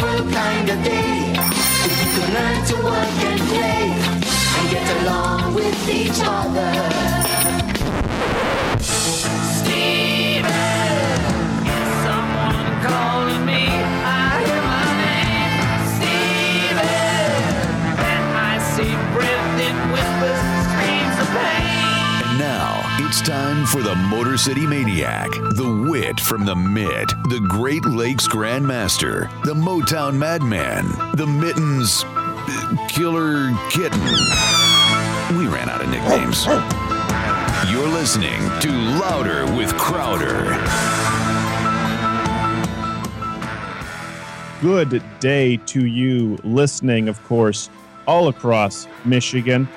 wonderful kind of day. If you can learn to work and play and get along with each other. It's time for the Motor City Maniac, the wit from the Mid, the Great Lakes Grandmaster, the Motown Madman, the Mittens uh, Killer Kitten. We ran out of nicknames. You're listening to Louder with Crowder. Good day to you, listening, of course, all across Michigan,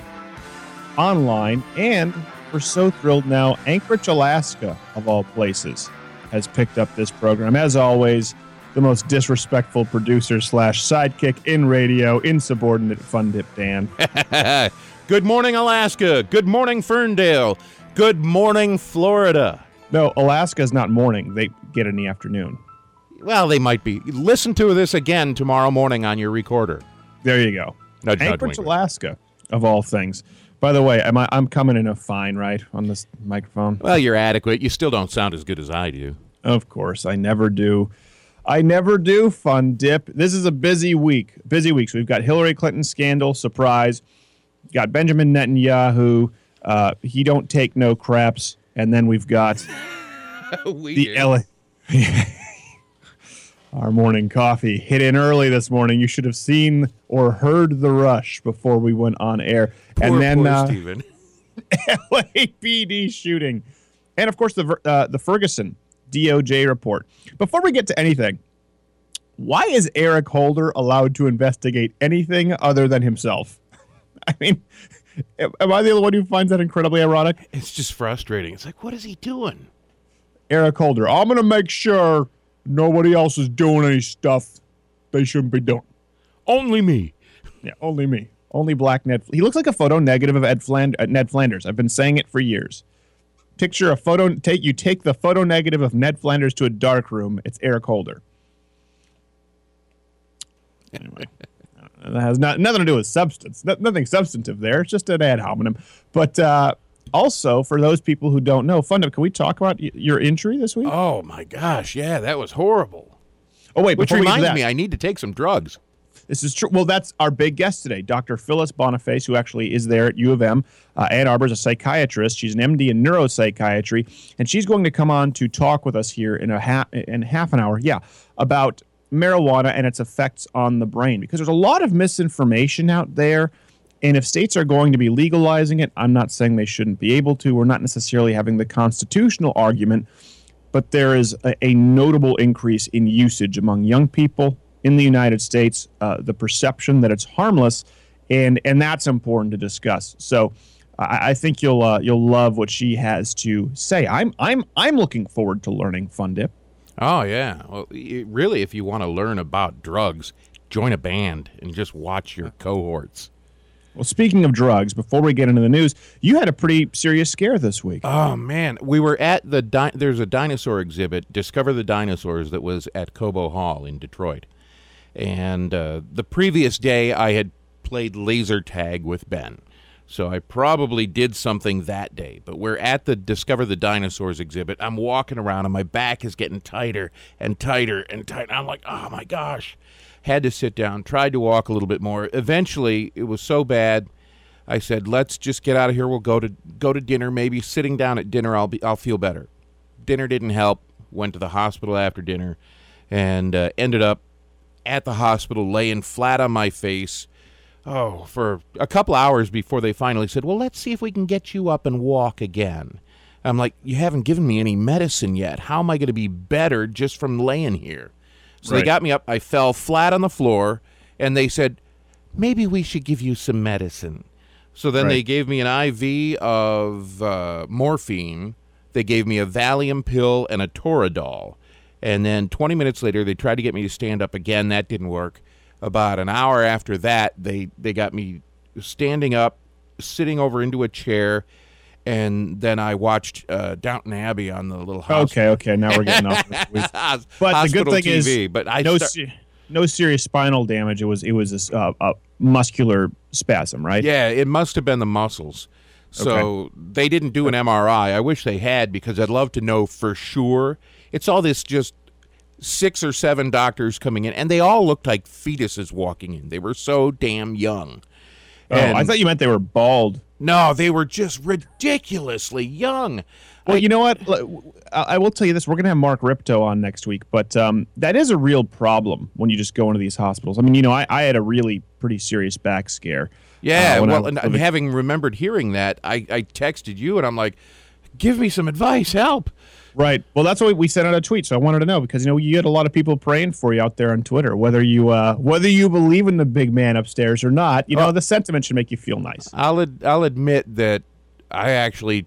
online, and we're so thrilled now, Anchorage, Alaska, of all places, has picked up this program. As always, the most disrespectful producer slash sidekick in radio, insubordinate fun dip Dan. Good morning, Alaska. Good morning, Ferndale. Good morning, Florida. No, Alaska is not morning; they get in the afternoon. Well, they might be. Listen to this again tomorrow morning on your recorder. There you go. Nudge, nudge, Anchorage, wink. Alaska, of all things. By the way, am I, I'm coming in a fine, right, on this microphone? Well, you're adequate. You still don't sound as good as I do. Of course, I never do. I never do. Fun dip. This is a busy week. Busy week. So we've got Hillary Clinton scandal surprise. Got Benjamin Netanyahu. Uh, he don't take no craps. And then we've got the LA. Our morning coffee hit in early this morning. You should have seen or heard the rush before we went on air. Poor, and then poor uh, Steven. LAPD shooting, and of course the uh, the Ferguson DOJ report. Before we get to anything, why is Eric Holder allowed to investigate anything other than himself? I mean, am I the only one who finds that incredibly ironic? It's just frustrating. It's like, what is he doing? Eric Holder, I'm going to make sure nobody else is doing any stuff they shouldn't be doing. Only me. Yeah, only me. Only black Ned. He looks like a photo negative of Ed Fland- uh, Ned Flanders. I've been saying it for years. Picture a photo. Take you take the photo negative of Ned Flanders to a dark room. It's Eric Holder. Anyway, that has not, nothing to do with substance. No- nothing substantive there. It's just an ad hominem. But uh, also, for those people who don't know, Funda, can we talk about your injury this week? Oh my gosh, yeah, that was horrible. oh wait, Which before we get to reminds me, I need to take some drugs. This is true. Well, that's our big guest today, Dr. Phyllis Boniface, who actually is there at U of M. Uh, Ann Arbor is a psychiatrist. She's an MD in neuropsychiatry, and she's going to come on to talk with us here in a half in half an hour. Yeah, about marijuana and its effects on the brain, because there's a lot of misinformation out there. And if states are going to be legalizing it, I'm not saying they shouldn't be able to. We're not necessarily having the constitutional argument, but there is a, a notable increase in usage among young people in the United States. Uh, the perception that it's harmless, and and that's important to discuss. So. I I think you'll uh, you'll love what she has to say. I'm I'm I'm looking forward to learning Fun Dip. Oh yeah. Well, really, if you want to learn about drugs, join a band and just watch your cohorts. Well, speaking of drugs, before we get into the news, you had a pretty serious scare this week. Oh man, we were at the di- there's a dinosaur exhibit, Discover the Dinosaurs, that was at Cobo Hall in Detroit, and uh, the previous day I had played laser tag with Ben, so I probably did something that day. But we're at the Discover the Dinosaurs exhibit. I'm walking around and my back is getting tighter and tighter and tighter. I'm like, oh my gosh. Had to sit down, tried to walk a little bit more. Eventually, it was so bad. I said, "Let's just get out of here. We'll go to go to dinner. Maybe sitting down at dinner, I'll be I'll feel better." Dinner didn't help. Went to the hospital after dinner, and uh, ended up at the hospital laying flat on my face. Oh, for a couple hours before they finally said, "Well, let's see if we can get you up and walk again." I'm like, "You haven't given me any medicine yet. How am I going to be better just from laying here?" So they got me up. I fell flat on the floor, and they said, maybe we should give you some medicine. So then they gave me an IV of uh, morphine. They gave me a Valium pill and a Toradol. And then 20 minutes later, they tried to get me to stand up again. That didn't work. About an hour after that, they, they got me standing up, sitting over into a chair, and then I watched uh, Downton Abbey on the little house. Okay, okay. Now we're getting off. But the good thing TV. is, but I no, start- no serious spinal damage. It was it was a, uh, a muscular spasm, right? Yeah, it must have been the muscles. So they didn't do an MRI. I wish they had because I'd love to know for sure. It's all this just six or seven doctors coming in, and they all looked like fetuses walking in. They were so damn young. Oh, I thought you meant they were bald. No, they were just ridiculously young. Well, you know what? I will tell you this: we're going to have Mark Rippetoe on next week, but um, that is a real problem when you just go into these hospitals. I mean, you know, I, I had a really pretty serious back scare. Yeah, uh, I- well, and, and having remembered hearing that, I, I texted you and I'm like, give me some advice, help. Right. Well, that's why we sent out a tweet. So I wanted to know because you know you had a lot of people praying for you out there on Twitter. Whether you uh, whether you believe in the big man upstairs or not, you know the sentiment should make you feel nice. I'll ad- I'll admit that I actually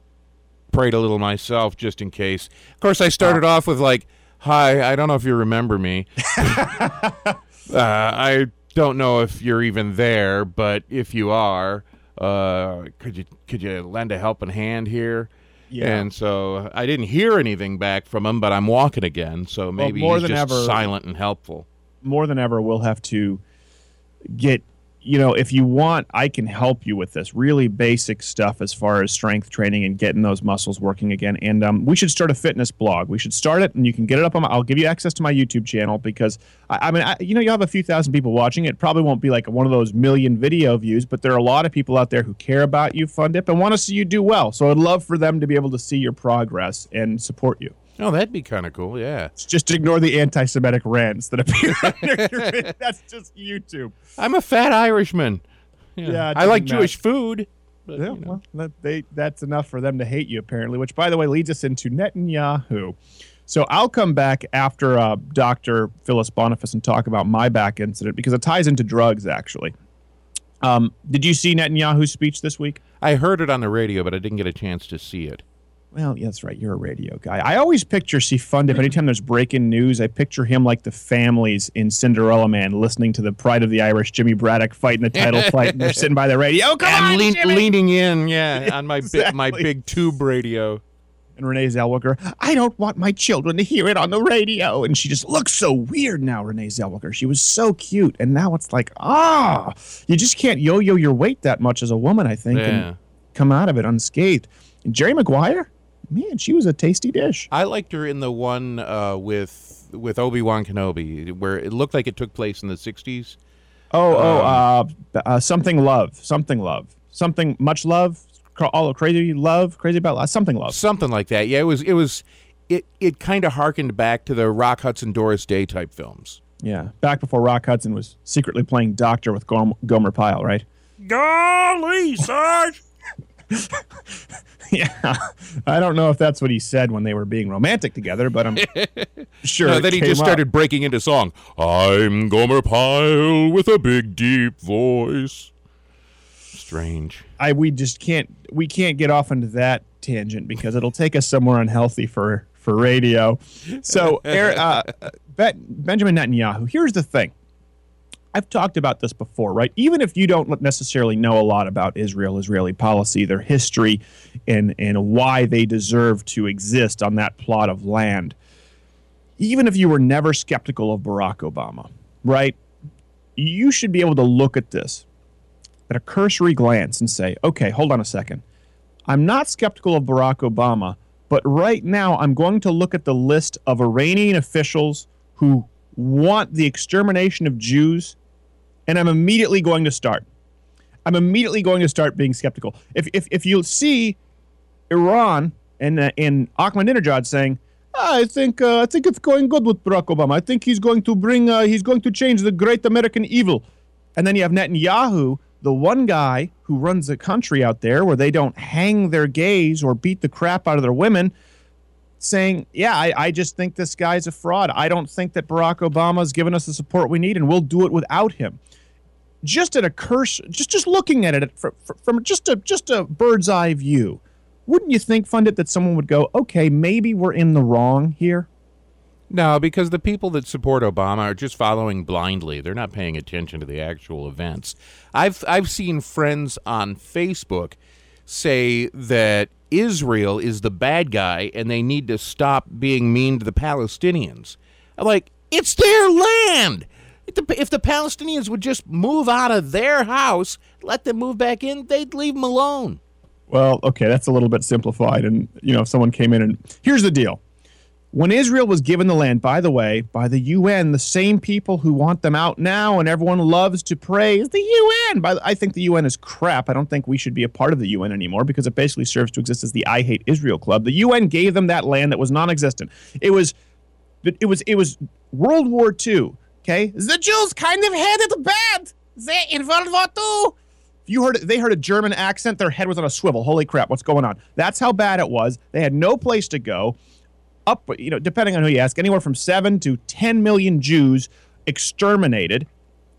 prayed a little myself just in case. Of course, I started off with like, "Hi, I don't know if you remember me. uh, I don't know if you're even there, but if you are, uh, could you could you lend a helping hand here?" Yeah. And so I didn't hear anything back from him, but I'm walking again, so maybe more he's than just ever- silent and helpful. more than ever, we'll have to get, you know, if you want, I can help you with this really basic stuff as far as strength training and getting those muscles working again. And um, we should start a fitness blog. We should start it, and you can get it up on. My, I'll give you access to my YouTube channel because I, I mean, I, you know, you have a few thousand people watching. It probably won't be like one of those million video views, but there are a lot of people out there who care about you, Fundip, and want to see you do well. So I'd love for them to be able to see your progress and support you. Oh, that'd be kind of cool. Yeah, Just ignore the anti-Semitic rants that appear under your That's just YouTube. I'm a fat Irishman. Yeah, it I like Jewish food. But, Yeah, you know. well, that, they, that's enough for them to hate you, apparently, which, by the way, leads us into Netanyahu. So I'll come back after uh, Dr. Phyllis Boniface and talk about my back incident because it ties into drugs, actually. Um, did you see Netanyahu's speech this week? I heard it on the radio, but I didn't get a chance to see it. Well, yeah, that's right. You're a radio guy. I always picture see Fundip. Anytime there's breaking news, I picture him like the families in Cinderella Man, listening to the Pride of the Irish, Jimmy Braddock fighting the title fight, and they're sitting by the radio. Come I'm on, lean- leaning in, yeah, on my bi- my big tube radio. And Renee Zellweger, I don't want my children to hear it on the radio. And she just looks so weird now, Renee Zellweger. She was so cute. And now it's like, ah, you just can't yo yo your weight that much as a woman, I think, Yeah. and come out of it unscathed. And Jerry Maguire, man, she was a tasty dish. I liked her in the one uh, with with Obi Wan Kenobi, where it looked like it took place in the '60s. Oh, oh, Um, uh, uh, something love, something love, something much love, cra- all crazy love, crazy about love, something love. something like that. Yeah, it was. It was. It it kind of harkened back to the Rock Hudson, Doris Day type films. Yeah, back before Rock Hudson was secretly playing doctor with Gom- Gomer Pyle, right? Golly, Sarge! Yeah, I don't know if that's what he said when they were being romantic together, but I'm sure. No, then he just up. started breaking into song. I'm Gomer Pyle with a big deep voice. Strange. I we just can't we can't get off into that tangent because it'll take us somewhere unhealthy for for radio. So, uh, Bet- Benjamin Netanyahu. Here's the thing. I've talked about this before, right? Even if you don't necessarily know a lot about Israel, Israeli policy, their history, and and why they deserve to exist on that plot of land, even if you were never skeptical of Barack Obama, right? You should be able to look at this at a cursory glance and say, okay, hold on a second. I'm not skeptical of Barack Obama, but right now I'm going to look at the list of Iranian officials who want the extermination of Jews, and I'm immediately going to start. I'm immediately going to start being skeptical. If, if, if you see Iran and, uh, and Ahmadinejad saying, "Ah, I think uh, I think it's going good with Barack Obama. I think he's going to bring uh, he's going to change the great American evil. And then you have Netanyahu, the one guy who runs a country out there where they don't hang their gays or beat the crap out of their women, saying, Yeah, I, I just think this guy's a fraud. I don't think that Barack Obama's given us the support we need, and we'll do it without him. Just at a curse, just just looking at it from, from just a just a bird's eye view, wouldn't you think, Fundip, that someone would go, okay, maybe we're in the wrong here? No, because the people that support Obama are just following blindly. They're not paying attention to the actual events. I've I've seen friends on Facebook say that Israel is the bad guy and they need to stop being mean to the Palestinians. I'm like, it's their land. If the, if the Palestinians would just move out of their house, let them move back in, they'd leave them alone. Well, okay, that's a little bit simplified. And, you know, if someone came in and here's the deal. When Israel was given the land, by the way, by the UN, the same people who want them out now and everyone loves to praise the UN. By the, I think the UN is crap. I don't think we should be a part of the UN anymore because it basically serves to exist as the I hate Israel club. The UN gave them that land that was non-existent. It was it was it was World War II. Okay, the Jews kind of had it bad. They in World War II. If you heard they heard a German accent, their head was on a swivel. Holy crap, what's going on? That's how bad it was. They had no place to go. Up, you know, depending on who you ask, anywhere from seven to ten million Jews exterminated.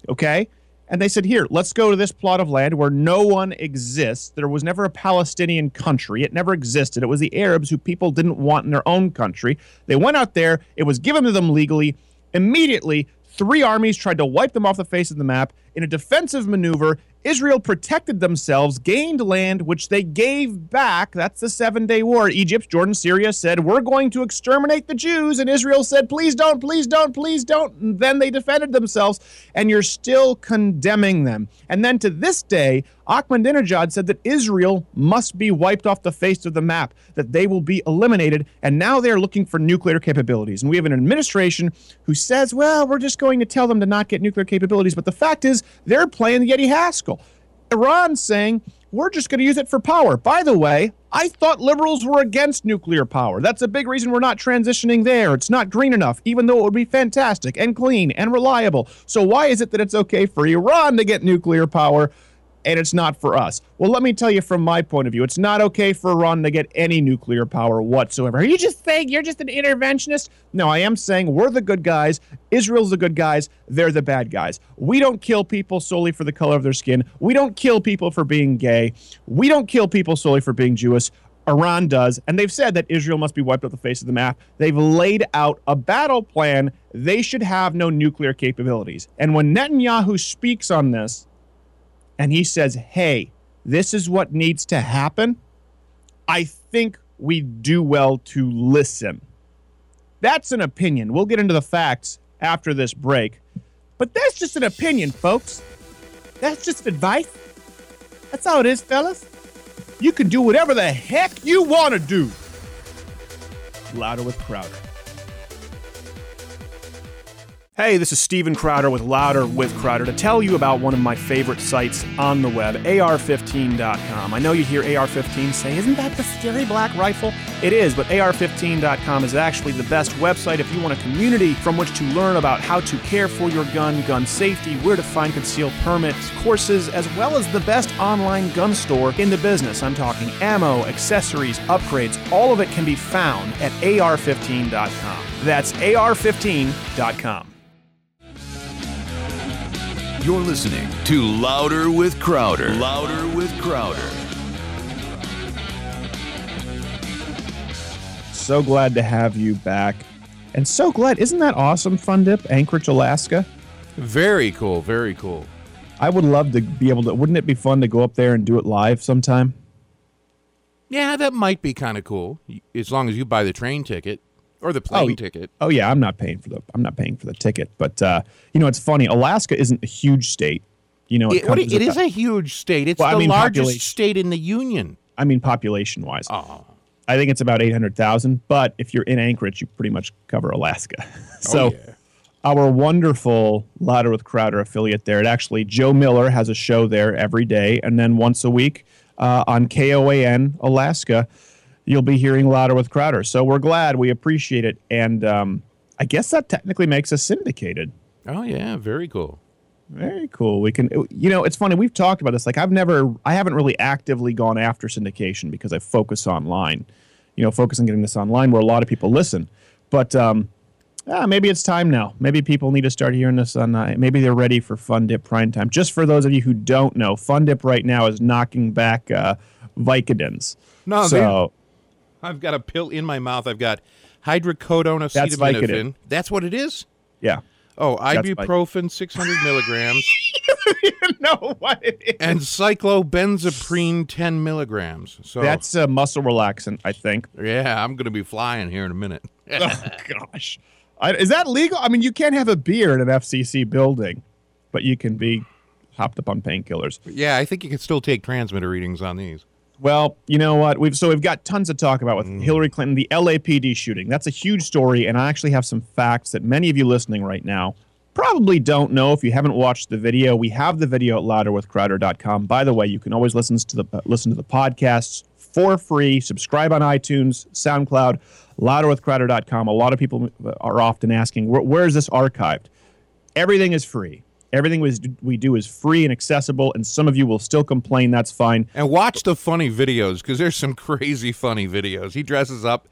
Okay, and they said, here, let's go to this plot of land where no one exists. There was never a Palestinian country. It never existed. It was the Arabs who people didn't want in their own country. They went out there. It was given to them legally. Immediately, three armies tried to wipe them off the face of the map. In a defensive maneuver, Israel protected themselves, gained land, which they gave back. That's the Seven Day War. Egypt, Jordan, Syria said, We're going to exterminate the Jews. And Israel said, Please don't, please don't, please don't. And then they defended themselves, and you're still condemning them. And then to this day, Ahmadinejad said that Israel must be wiped off the face of the map, that they will be eliminated. And now they're looking for nuclear capabilities. And we have an administration who says, Well, we're just going to tell them to not get nuclear capabilities. But the fact is, they're playing the Yeti Haskell. Iran's saying we're just going to use it for power. By the way, I thought liberals were against nuclear power. That's a big reason we're not transitioning there. It's not green enough, even though it would be fantastic and clean and reliable. So, why is it that it's okay for Iran to get nuclear power? And it's not for us. Well, let me tell you from my point of view, it's not okay for Iran to get any nuclear power whatsoever. Are you just saying you're just an interventionist? No, I am saying we're the good guys. Israel's the good guys. They're the bad guys. We don't kill people solely for the color of their skin. We don't kill people for being gay. We don't kill people solely for being Jewish. Iran does, and they've said that Israel must be wiped off the face of the map. They've laid out a battle plan. They should have no nuclear capabilities. And when Netanyahu speaks on this, and he says, hey, this is what needs to happen, I think we do well to listen. That's an opinion. We'll get into the facts after this break. But that's just an opinion, folks. That's just advice. That's how it is, fellas. You can do whatever the heck you want to do. Louder with Crowder. Hey, this is Steven Crowder with Louder with Crowder to tell you about one of my favorite sites on the web, AR15.com. I know you hear AR15 say, Isn't that the scary black rifle? It is, but AR15.com is actually the best website if you want a community from which to learn about how to care for your gun, gun safety, where to find concealed permits, courses, as well as the best online gun store in the business. I'm talking ammo, accessories, upgrades, all of it can be found at AR15.com. That's AR15.com. You're listening to Louder with Crowder. Louder with Crowder. So glad to have you back. And so glad, isn't that awesome, Fun Dip, Anchorage, Alaska? Very cool. Very cool. I would love to be able to, wouldn't it be fun to go up there and do it live sometime? Yeah, that might be kind of cool, as long as you buy the train ticket or the plane Oh, ticket. Oh yeah, I'm not paying for the I'm not paying for the ticket, but uh, you know it's funny. Alaska isn't a huge state. You know, It, it with is a huge state. It's Well, I the mean, largest state in the union. I mean, population wise, Oh, I think it's about eight hundred thousand. But if you're in Anchorage, you pretty much cover Alaska. so. oh yeah. Our wonderful Louder with Crowder affiliate there. It actually Joe Miller has a show there every day, and then once a week uh, on KOAN Alaska, you'll be hearing Louder with Crowder. So we're glad, we appreciate it, and um, I guess that technically makes us syndicated. Oh yeah. Very cool. Very cool. We can, you know, it's funny. We've talked about this. Like, I've never, I haven't really actively gone after syndication because I focus online. You know, focus on getting this online where a lot of people listen. But um, ah, maybe it's time now. Maybe people need to start hearing this on. Uh, maybe they're ready for Fun Dip Prime Time. Just for those of you who don't know, Fun Dip right now is knocking back uh, Vicodins. No, so I've got a pill in my mouth. I've got hydrocodone That's acetaminophen. Vicodin. That's what it is. yeah. Oh, That's ibuprofen, 600 milligrams, you know what it is. and cyclobenzaprine, 10 milligrams. So That's a muscle relaxant, I think. yeah, I'm going to be flying here in a minute. oh gosh. I, is that legal? I mean, you can't have a beer in an FCC building, but you can be hopped up on painkillers. Yeah, I think you can still take transmitter readings on these. Well, you know what? We've so we've got tons to talk about with Hillary Clinton, the LAPD shooting. That's a huge story, and I actually have some facts that many of you listening right now probably don't know if you haven't watched the video. We have the video at louderwithcrowder.com. By the way, you can always listen to the uh, listen to the podcasts for free. Subscribe on iTunes, SoundCloud, louderwithcrowder.com. A lot of people are often asking, where, where is this archived? Everything is free. Everything we do is free and accessible, and some of you will still complain. That's fine. And watch the funny videos because there's some crazy funny videos. He dresses up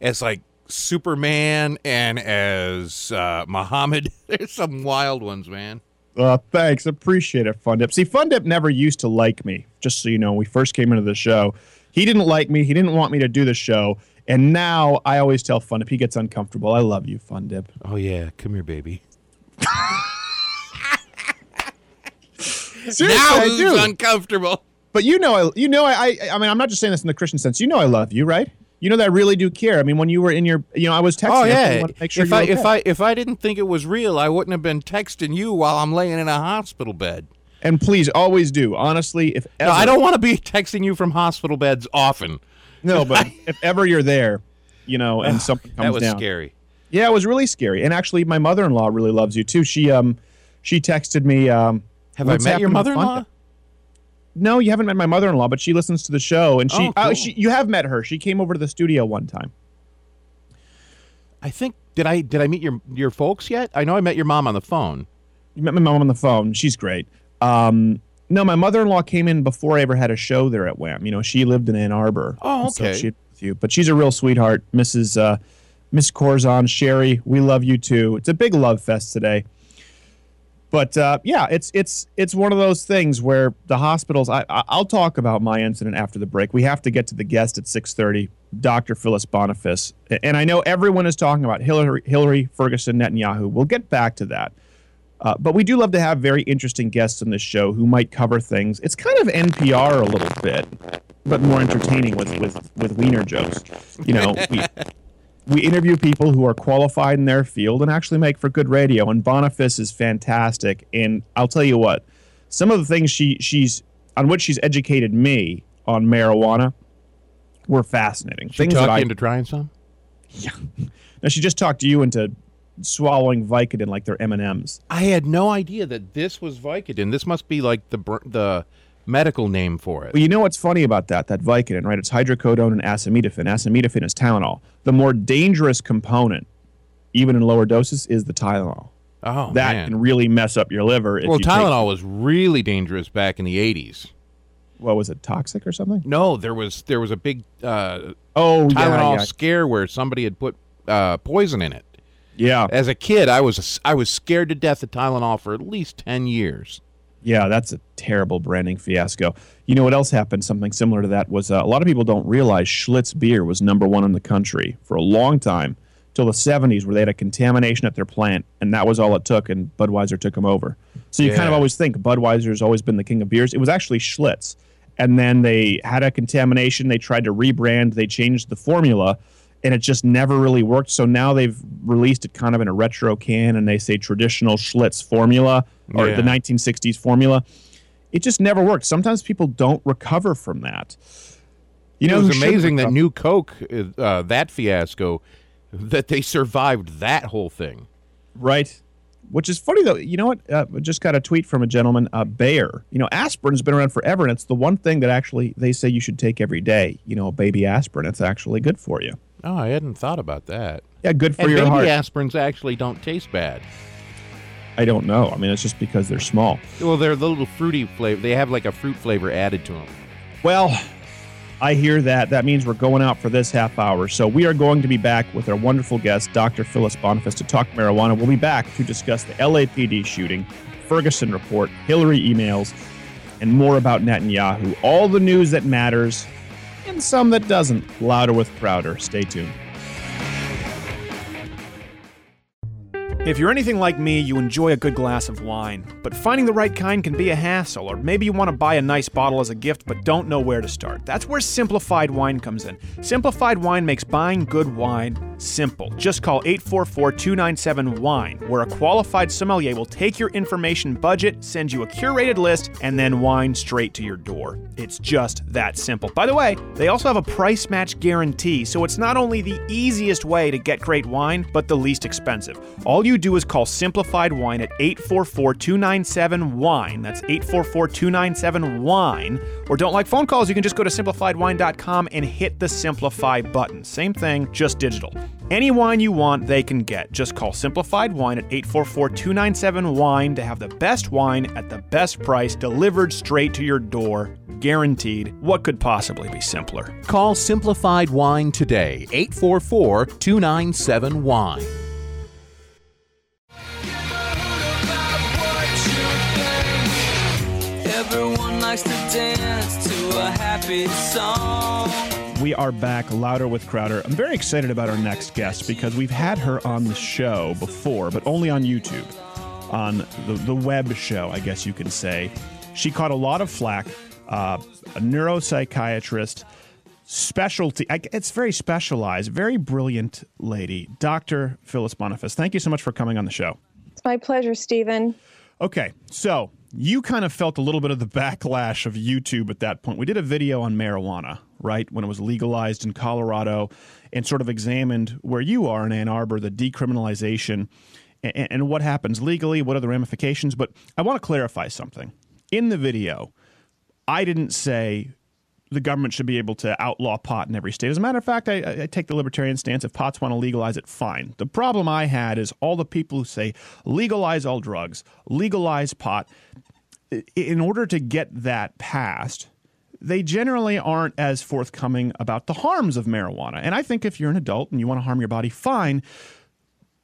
as like Superman and as uh, Muhammad. There's some wild ones, man. Uh, thanks. Appreciate it, Fundip. See, Fundip never used to like me, just so you know. When we first came into the show, he didn't like me. He didn't want me to do the show. And now I always tell Fundip he gets uncomfortable. I love you, Fundip. Oh yeah, come here, baby. Now I who's do. uncomfortable? but you know, I, you know, I, I, I mean, I'm not just saying this in the Christian sense. You know, I love you, right? You know that I really do care. I mean, when you were in your, you know, I was texting. Oh I yeah. wanted to make sure if I okay. if I if I didn't think it was real, I wouldn't have been texting you while I'm laying in a hospital bed. and please always do. Honestly, if No, I don't want to be texting you from hospital beds often. No, but if ever you're there, you know, and something comes That was down. scary. Yeah, it was really scary. And actually, my mother-in-law really loves you too. She um, she texted me. Um, Have "What's I met your mother-in-law? No, you haven't met my mother-in-law, but she listens to the show, and she, Oh, uh, cool. she, you have met her. She came over to the studio one time. I think did I did I meet your your folks yet? I know I met your mom on the phone. You met my mom on the phone. She's great. Um, no, my mother-in-law came in before I ever had a show there at Wham. You know, she lived in Ann Arbor. Oh, And so okay. she with you, but she's a real sweetheart, Mrs. Uh, Miss Corzon, Sherry. We love you too. It's a big love fest today. But uh, yeah, it's it's it's one of those things where the hospitals. I, I'll talk about my incident after the break. We have to get to the guest at six thirty, Dr. Phyllis Boniface, and I know everyone is talking about Hillary Hillary Ferguson Netanyahu. We'll get back to that. Uh, but we do love to have very interesting guests on this show who might cover things. It's kind of NPR a little bit, but more entertaining with with with wiener jokes. You know, we we interview people who are qualified in their field and actually make for good radio. And Boniface is fantastic. And I'll tell you what, some of the things she she's on which she's educated me on marijuana were fascinating. She things talked that I into trying some. Yeah. Now she just talked to you into swallowing Vicodin like they're M and M's. I had no idea that this was Vicodin. This must be like the the medical name for it. Well, you know what's funny about that? That Vicodin, right? It's hydrocodone and acetaminophen. Acetaminophen is Tylenol. The more dangerous component, even in lower doses, is the Tylenol. oh that man. can really mess up your liver. If well, you take- Tylenol was really dangerous back in the '80s. what was it? Toxic or something? No, there was there was a big uh, Oh, Tylenol yeah, yeah, scare where somebody had put uh, poison in it. yeah, As a kid, I was I was scared to death of Tylenol for at least ten years. Yeah. That's a terrible branding fiasco. You know what else happened? Something similar to that was uh, a lot of people don't realize Schlitz beer was number one in the country for a long time till the 70s, where they had a contamination at their plant, and that was all it took, and Budweiser took them over. So you kind of always think Budweiser's always been the king of beers. It was actually Schlitz, and then they had a contamination. They tried to rebrand. They changed the formula. And it just never really worked. So now they've released it kind of in a retro can, and they say traditional Schlitz formula or Yeah. the 1960s formula. It just never worked. Sometimes people don't recover from that. You know, it was amazing that? New Coke, uh, that fiasco, that they survived that whole thing. Right. Which is funny though. You know what? Uh, I just got a tweet from a gentleman, uh, Bayer. You know, aspirin's been around forever, and it's the one thing that actually they say you should take every day. You know, a baby aspirin. It's actually good for you. Oh, I hadn't thought about that. Yeah, good for and your baby heart. aspirins actually don't taste bad. I don't know. I mean, it's just because they're small. Well, they're a little fruity flavor. They have like a fruit flavor added to them. Well, I hear that. That means we're going out for this half hour. So we are going to be back with our wonderful guest, Dr. Phyllis Boniface, to talk marijuana. We'll be back to discuss the LAPD shooting, Ferguson report, Hillary emails, and more about Netanyahu. All the news that matters and some that doesn't. Louder with Crowder. Stay tuned. If you're anything like me, you enjoy a good glass of wine, but finding the right kind can be a hassle, or maybe you want to buy a nice bottle as a gift but don't know where to start. That's where Simplified Wine comes in. Simplified Wine makes buying good wine simple. Just call 844 297 WINE, where a qualified sommelier will take your information budget, send you a curated list, and then wine straight to your door. It's just that simple. By the way, they also have a price match guarantee, so it's not only the easiest way to get great wine, but the least expensive. All you do is call Simplified Wine at 844 297 WINE. That's 844 297 WINE. Or don't like phone calls, you can just go to simplifiedwine.com and hit the Simplify button. Same thing, just digital. Any wine you want, they can get. Just call Simplified Wine at 844 297 WINE to have the best wine at the best price delivered straight to your door. Guaranteed. What could possibly be simpler? Call Simplified Wine today, 844 297 Wine. Likes to dance to a happy song. We are back louder with Crowder. I'm very excited about our next guest because we've had her on the show before, but only on YouTube, on the, the web show, I guess you can say. She caught a lot of flack, uh, a neuropsychiatrist, specialty. I, it's very specialized, very brilliant lady, Dr. Phyllis Boniface. Thank you so much for coming on the show. It's my pleasure, Stephen. Okay, so you kind of felt a little bit of the backlash of YouTube at that point. We did a video on marijuana, right, when it was legalized in Colorado, and sort of examined where you are in Ann Arbor, the decriminalization, and, and what happens legally, what are the ramifications. But I want to clarify something. In the video, I didn't say the government should be able to outlaw pot in every state. As a matter of fact, I, I take the libertarian stance. If pots want to legalize it, fine. The problem I had is all the people who say legalize all drugs, legalize pot. In order to get that passed, they generally aren't as forthcoming about the harms of marijuana. And I think if you're an adult and you want to harm your body, fine.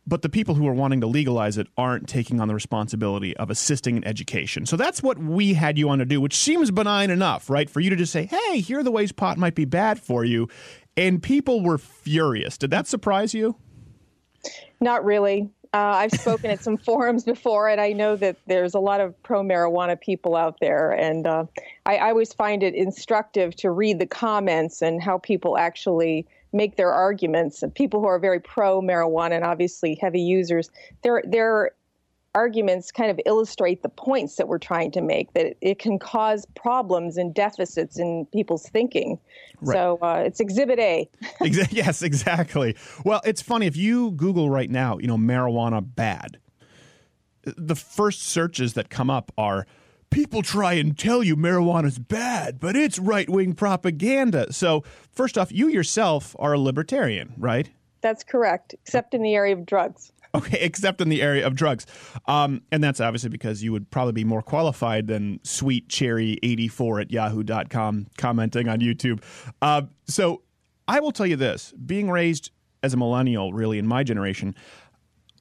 But the people who are wanting to legalize it aren't taking on the responsibility of assisting in education. So that's what we had you on to do, which seems benign enough, right? For you to just say, hey, here are the ways pot might be bad for you. And people were furious. Did that surprise you? Not really. Uh, I've spoken at some forums before, and I know that there's a lot of pro marijuana people out there. And uh, I, I always find it instructive to read the comments and how people actually make their arguments. And people who are very pro marijuana and obviously heavy users, their their arguments kind of illustrate the points that we're trying to make. That it, it can cause problems and deficits in people's thinking. So uh, it's Exhibit A. Yes, exactly. Well, it's funny if you Google right now, you know, marijuana bad. The first searches that come up are people try and tell you marijuana's bad, but it's right-wing propaganda. So, first off, you yourself are a libertarian, right? That's correct, except in the area of drugs. Okay, except in the area of drugs. Um, and that's obviously because you would probably be more qualified than Sweet Cherry84 at yahoo.com commenting on YouTube. Uh, so I will tell you this being raised as a millennial, really, in my generation,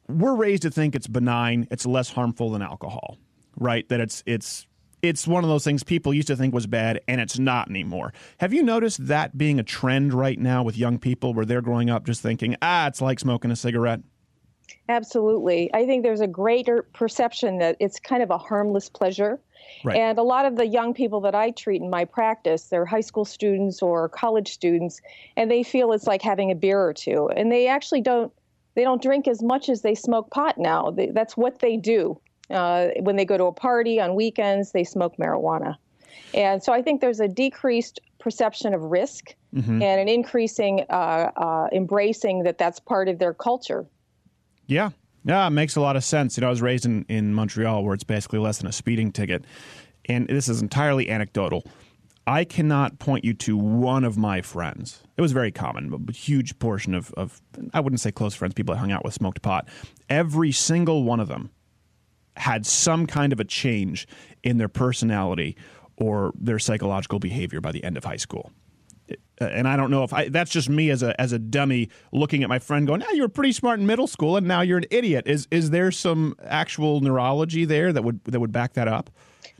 we're raised to think it's benign, it's less harmful than alcohol, right? That it's, it's, it's one of those things people used to think was bad and it's not anymore. Have you noticed that being a trend right now with young people where they're growing up just thinking, ah, it's like smoking a cigarette? Absolutely. I think there's a greater perception that it's kind of a harmless pleasure. Right. And a lot of the young people that I treat in my practice, they're high school students or college students, and they feel it's like having a beer or two. And they actually don't they don't drink as much as they smoke pot now. They, that's what they do. Uh, when they go to a party on weekends, they smoke marijuana. And so I think there's a decreased perception of risk and an increasing uh, uh, embracing that that's part of their culture. Yeah. Yeah, it makes a lot of sense. You know, I was raised in, in Montreal where it's basically less than a speeding ticket. And this is entirely anecdotal. I cannot point you to one of my friends. It was very common, but a huge portion of, of, I wouldn't say close friends, people I hung out with smoked pot. Every single one of them had some kind of a change in their personality or their psychological behavior by the end of high school. Uh, and I don't know if I, that's just me as a as a dummy looking at my friend going, "Yeah, you were pretty smart in middle school, and now you're an idiot." Is is there some actual neurology there that would that would back that up?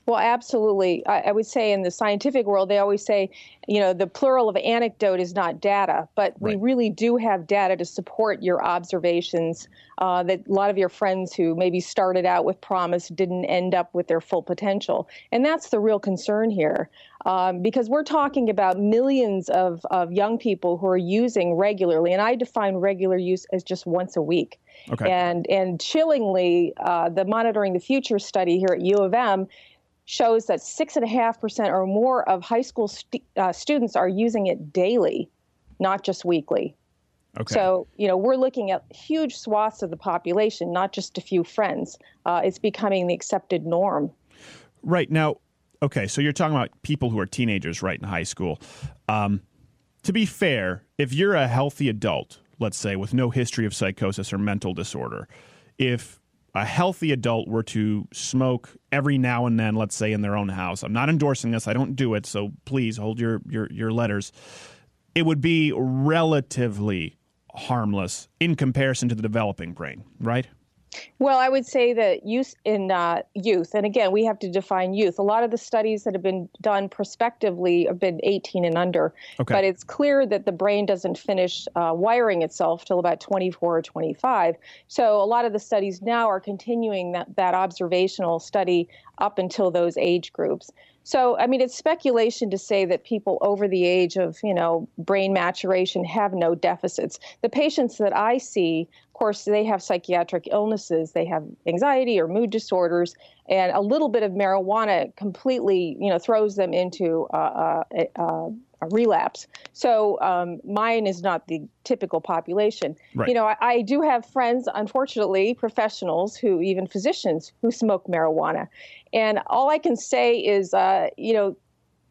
Well, absolutely. I, I, would say in the scientific world, they always say, you know, the plural of anecdote is not data, but right. we really do have data to support your observations uh, that a lot of your friends who maybe started out with promise didn't end up with their full potential. And that's the real concern here. Um, because we're talking about millions of, of young people who are using regularly, and I define regular use as just once a week. Okay. And and chillingly, uh, the Monitoring the Future study here at U of M shows that six and a half percent or more of high school st- uh, students are using it daily, not just weekly. Okay. So, you know, we're looking at huge swaths of the population, not just a few friends. Uh, it's becoming the accepted norm. Right. Now, okay, so you're talking about people who are teenagers, right, in high school. Um, to be fair, if you're a healthy adult, let's say, with no history of psychosis or mental disorder, if a healthy adult were to smoke every now and then, let's say in their own house, I'm not endorsing this, I don't do it, so please hold your, your, your letters. It would be relatively harmless in comparison to the developing brain, right? Well, I would say that youth in uh, youth, and again, we have to define youth. A lot of the studies that have been done prospectively have been 18 and under, okay. but it's clear that the brain doesn't finish uh, wiring itself till about 24 or 25. So a lot of the studies now are continuing that, that observational study up until those age groups. So, I mean, it's speculation to say that people over the age of, you know, brain maturation have no deficits. The patients that I see, of course, they have psychiatric illnesses, they have anxiety or mood disorders, and a little bit of marijuana completely, you know, throws them into uh, uh, uh, a relapse. So um, mine is not the typical population. Right. You know, I, I, do have friends, unfortunately, professionals who, even physicians, who smoke marijuana. And all I can say is, uh, you know,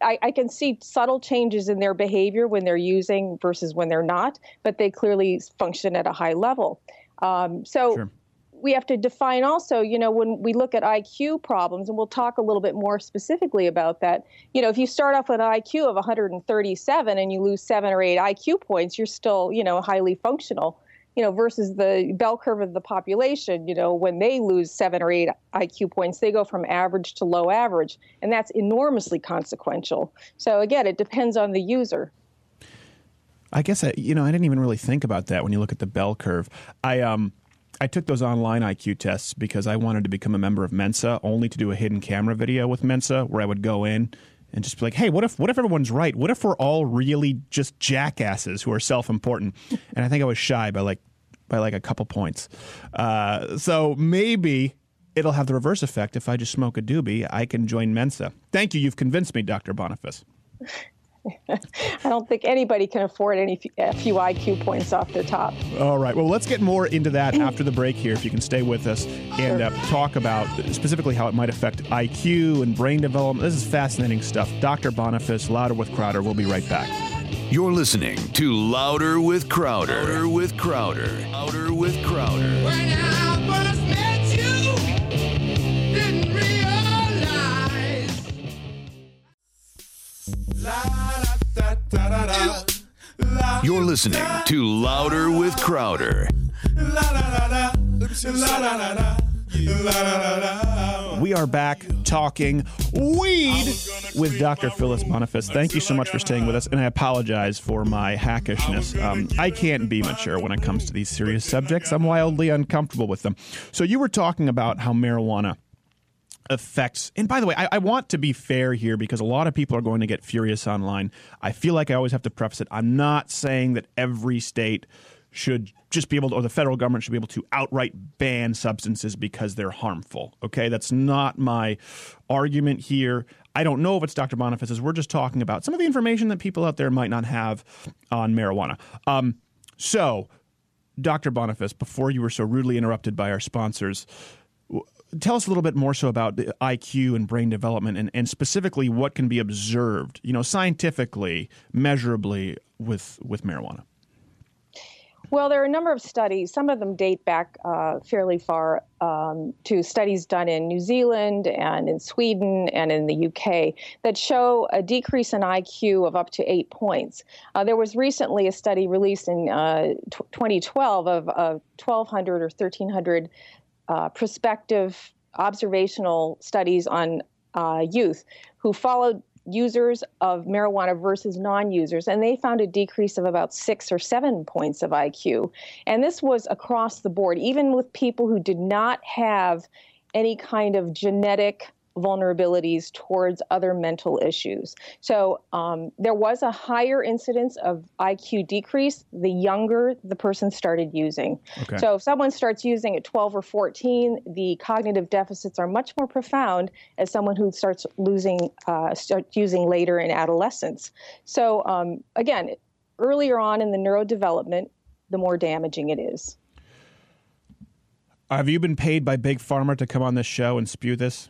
I, I, can see subtle changes in their behavior when they're using versus when they're not, but they clearly function at a high level. Um, so sure we have to define also, you know, when we look at IQ problems, and we'll talk a little bit more specifically about that. You know, if you start off with an IQ of 137 and you lose seven or eight IQ points, you're still, you know, highly functional. You know, versus the bell curve of the population, you know, when they lose seven or eight IQ points, they go from average to low average, and that's enormously consequential. So again, it depends on the user. I guess I, you know, I didn't even really think about that when you look at the bell curve. I um I took those online IQ tests because I wanted to become a member of Mensa, only to do a hidden camera video with Mensa where I would go in and just be like, "Hey, what if what if everyone's right? What if we're all really just jackasses who are self-important?" and I think I was shy by like by like a couple points. Uh, so maybe it'll have the reverse effect. If I just smoke a doobie, I can join Mensa. Thank you. You've convinced me, Dr. Boniface. I don't think anybody can afford any a few IQ points off their top. All right. Well, let's get more into that after the break here, if you can stay with us and uh, talk about specifically how it might affect IQ and brain development. This is fascinating stuff. Dr. Boniface, Louder with Crowder. We'll be right back. You're listening to Louder with Crowder. Louder with Crowder. Louder with Crowder. You're listening to Louder with Crowder. We are back talking weed with Dr. Phyllis Boniface. Thank you so much for staying with us, and I apologize for my hackishness. Um, I can't be mature when it comes to these serious subjects. I'm wildly uncomfortable with them. So, you were talking about how marijuana affects and by the way I, I, want to be fair here because a lot of people are going to get furious online. I feel like i always have to preface it. I'm not saying that every state should just be able to or the federal government should be able to outright ban substances because they're harmful okay? That's not my argument here. I don't know if it's dr boniface's we're just talking about some of the information that people out there might not have on marijuana. Um, so dr boniface before you were so rudely interrupted by our sponsors tell us a little bit more so about IQ and brain development and, and specifically what can be observed, you know, scientifically, measurably with, with marijuana. Well, there are a number of studies. Some of them date back uh, fairly far um, to studies done in New Zealand and in Sweden and in the UK that show a decrease in IQ of up to eight points. Uh, there was recently a study released in uh, t- 2012 of 1,200 or 1,300 uh, prospective observational studies on uh, youth who followed users of marijuana versus non users, and they found a decrease of about six or seven points of IQ. And this was across the board, even with people who did not have any kind of genetic vulnerabilities towards other mental issues. So um, there was a higher incidence of IQ decrease the younger the person started using. Okay. So if someone starts using at 12 or 14, the cognitive deficits are much more profound as someone who starts losing, uh, starts using later in adolescence. So um, again, earlier on in the neurodevelopment, the more damaging it is. Have you been paid by Big Pharma to come on this show and spew this?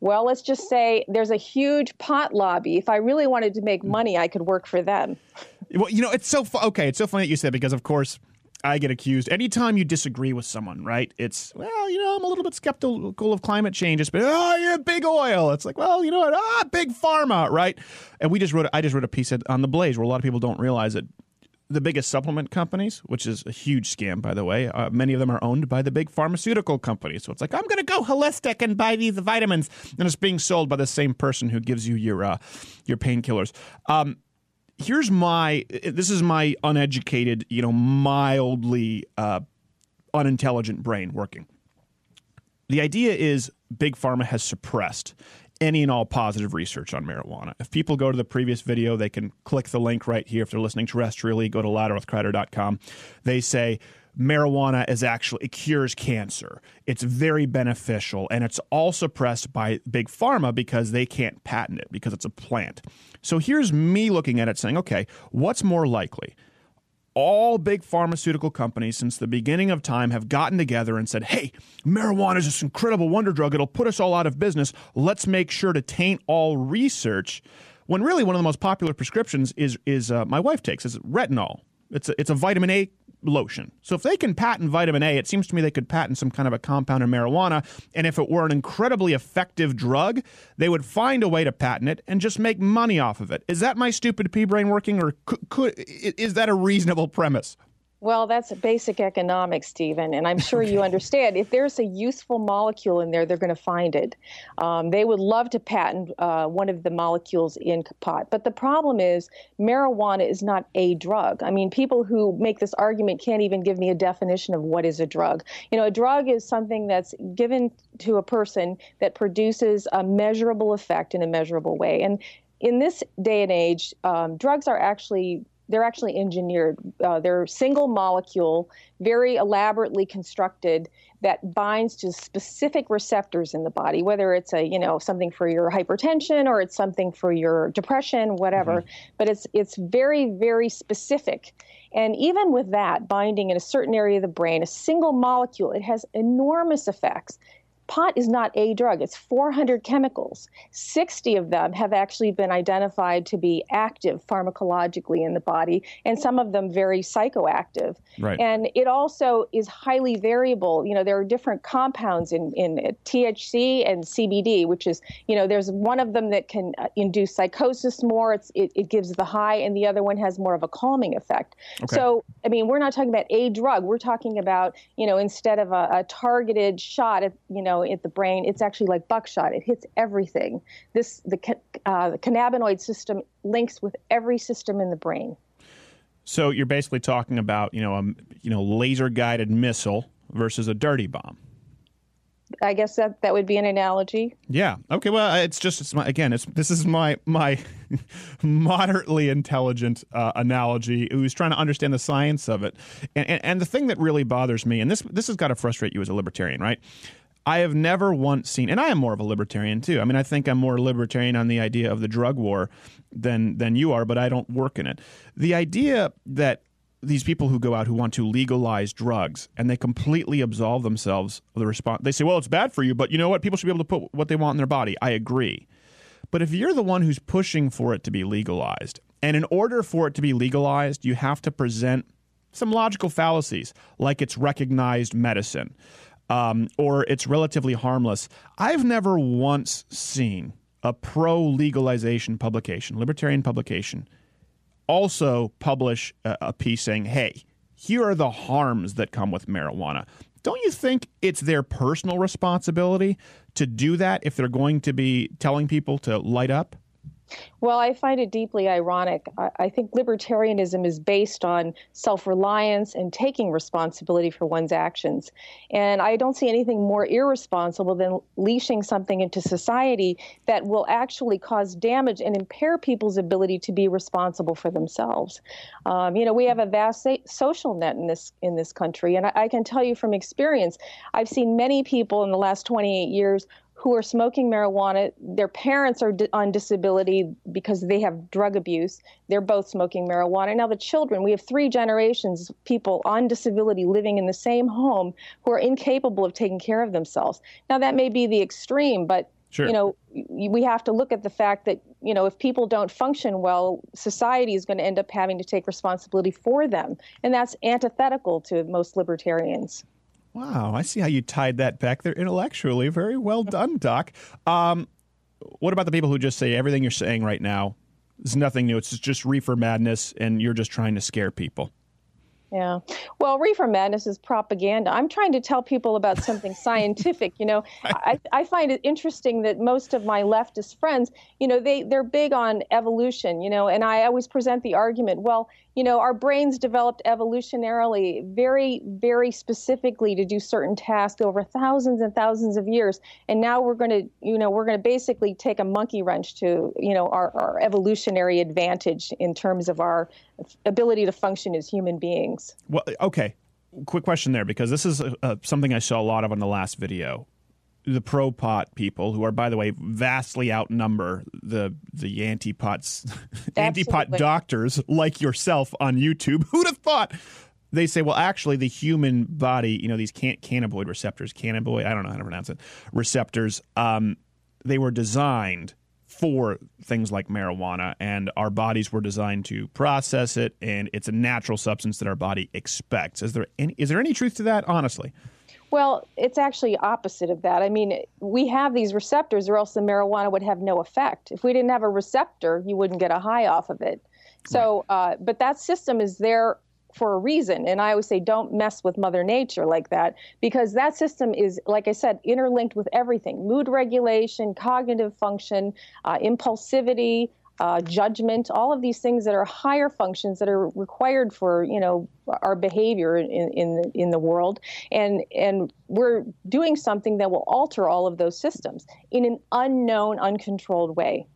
Well, let's just say there's a huge pot lobby. If I really wanted to make money, I could work for them. Well, you know, it's so fu- okay. It's so funny that you said because, of course, I get accused anytime you disagree with someone, right? It's well, you know, I'm a little bit skeptical of climate change. It's been oh, you're big oil. It's like, well, you know what? Ah, big pharma, right? And we just wrote, I just wrote a piece on the Blaze where a lot of people don't realize that the biggest supplement companies, which is a huge scam, by the way, uh, many of them are owned by the big pharmaceutical companies. So it's like, I'm going to go holistic and buy these vitamins, and it's being sold by the same person who gives you your uh, your painkillers. Um, here's my this is my uneducated, you know, mildly uh, unintelligent brain working. The idea is big pharma has suppressed any and all positive research on marijuana. If people go to the previous video, they can click the link right here. If they're listening terrestrially, go to louderwithcrowder.com. They say marijuana is actually it cures cancer. It's very beneficial and it's all suppressed by big pharma because they can't patent it because it's a plant. So here's me looking at it saying, okay, what's more likely? All big pharmaceutical companies since the beginning of time have gotten together and said, hey, marijuana is this incredible wonder drug. It'll put us all out of business. Let's make sure to taint all research. When really one of the most popular prescriptions is, is uh, my wife takes, is retinol. It's a, it's a vitamin A lotion. So if they can patent vitamin A, it seems to me they could patent some kind of a compound in marijuana. And if it were an incredibly effective drug, they would find a way to patent it and just make money off of it. Is that my stupid pea brain working, or could, could is that a reasonable premise? Well, that's basic economics, Steven, and I'm sure you understand. If there's a useful molecule in there, they're going to find it. Um, they would love to patent uh, one of the molecules in pot, but the problem is marijuana is not a drug. I mean, people who make this argument can't even give me a definition of what is a drug. You know, a drug is something that's given to a person that produces a measurable effect in a measurable way, and in this day and age, um, drugs are actually they're actually engineered. Uh, they're single molecule, very elaborately constructed that binds to specific receptors in the body, whether it's a you know something for your hypertension or it's something for your depression, whatever. Mm-hmm. But it's it's very very specific. And even with that binding in a certain area of the brain, a single molecule, it has enormous effects pot is not a drug. It's 400 chemicals. 60 of them have actually been identified to be active pharmacologically in the body, and some of them very psychoactive. Right. And it also is highly variable. You know, there are different compounds in, in THC and CBD, which is, you know, there's one of them that can uh, induce psychosis more. It's, it, it gives the high, and the other one has more of a calming effect. Okay. So, I mean, we're not talking about a drug. We're talking about, you know, instead of a, a targeted shot at, you know, at the brain, it's actually like buckshot. It hits everything. This the, uh, the cannabinoid system links with every system in the brain. So you're basically talking about you know a you know laser guided missile versus a dirty bomb. I guess that that would be an analogy. Yeah. Okay. Well, it's just it's my, again, it's this is my my moderately intelligent uh, analogy. Who's trying to understand the science of it, and, and and the thing that really bothers me, and this this has got to frustrate you as a libertarian, right? I have never once seen, and I am more of a libertarian too. I mean, I think I'm more libertarian on the idea of the drug war than than you are, but I don't work in it. The idea that these people who go out who want to legalize drugs and they completely absolve themselves of the response. They say, "Well, it's bad for you, but you know what? People should be able to put what they want in their body." I agree. But if you're the one who's pushing for it to be legalized, and in order for it to be legalized, you have to present some logical fallacies, like it's recognized medicine um, or it's relatively harmless. I've never once seen a pro legalization publication, libertarian publication, also publish a, a piece saying, hey, here are the harms that come with marijuana. don't you think it's their personal responsibility to do that if they're going to be telling people to light up? Well, I find it deeply ironic. I, think libertarianism is based on self reliance and taking responsibility for one's actions. And I don't see anything more irresponsible than leashing something into society that will actually cause damage and impair people's ability to be responsible for themselves. Um, you know, we have a vast social net in this in this country, and I, I can tell you from experience, I've seen many people in the last 28 years who are smoking marijuana. Their parents are di- on disability because they have drug abuse. They're both smoking marijuana. Now, the children, we have three generations of people on disability living in the same home who are incapable of taking care of themselves. Now, that may be the extreme, but Sure. you know, we have to look at the fact that, you know, if people don't function well, society is going to end up having to take responsibility for them. And that's antithetical to most libertarians. Wow, I see how you tied that back there intellectually. Very well done, Doc. Um, what about the people who just say everything you're saying right now is nothing new? It's just reefer madness, and you're just trying to scare people. Yeah. Well, reefer madness is propaganda. I'm trying to tell people about something scientific. You know, I, I find it interesting that most of my leftist friends, you know, they, they're big on evolution, you know, and I always present the argument, well, you know, our brains developed evolutionarily very, very specifically to do certain tasks over thousands and thousands of years. And now we're going to, you know, we're going to basically take a monkey wrench to, you know, our, our evolutionary advantage in terms of our ability to function as human beings. Well, okay. Quick question there, because this is uh, something I saw a lot of on the last video. The pro pot people, who are, by the way, vastly outnumber the the anti pots, anti pot doctors like yourself on YouTube. Who'd have thought? They say, well, actually, the human body, you know, these can- cannabinoid receptors, cannabinoid, I don't know how to pronounce it, receptors, um, they were designed for things like marijuana, and our bodies were designed to process it, and it's a natural substance that our body expects. Is there any, is there any truth to that? Honestly, Well, it's actually opposite of that. I mean, we have these receptors, or else the marijuana would have no effect. If we didn't have a receptor, you wouldn't get a high off of it. So, uh, but that system is there for a reason. And I always say, don't mess with Mother Nature like that, because that system is, like I said, interlinked with everything mood regulation, cognitive function, uh, impulsivity. Uh, judgment, all of these things that are higher functions that are required for you know our behavior in in the, in the world, and and we're doing something that will alter all of those systems in an unknown, uncontrolled way.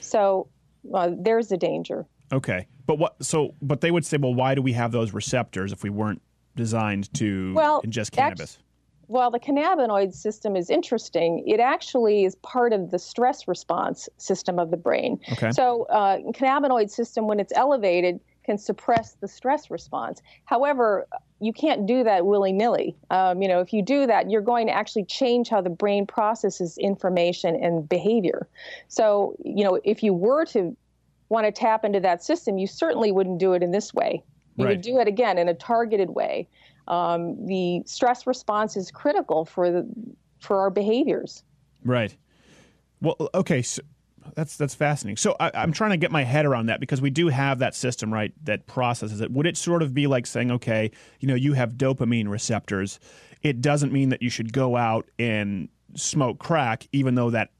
So uh, there's the danger. okay, but what? So, but they would say, well, why do we have those receptors if we weren't designed to Well, ingest cannabis? Well, the cannabinoid system is interesting. It actually is part of the stress response system of the brain. Okay. So, uh, cannabinoid system, when it's elevated, can suppress the stress response. However, you can't do that willy nilly. Um, you know, if you do that, you're going to actually change how the brain processes information and behavior. So, you know, if you were to want to tap into that system, you certainly wouldn't do it in this way. You Right. would do it again in a targeted way. Um, the stress response is critical for the for our behaviors. Right. Well, okay. So that's that's fascinating. So I, I'm trying to get my head around that because we do have that system, right, that processes it. Would it sort of be like saying, okay, you know, you have dopamine receptors. It doesn't mean that you should go out and smoke crack, even though that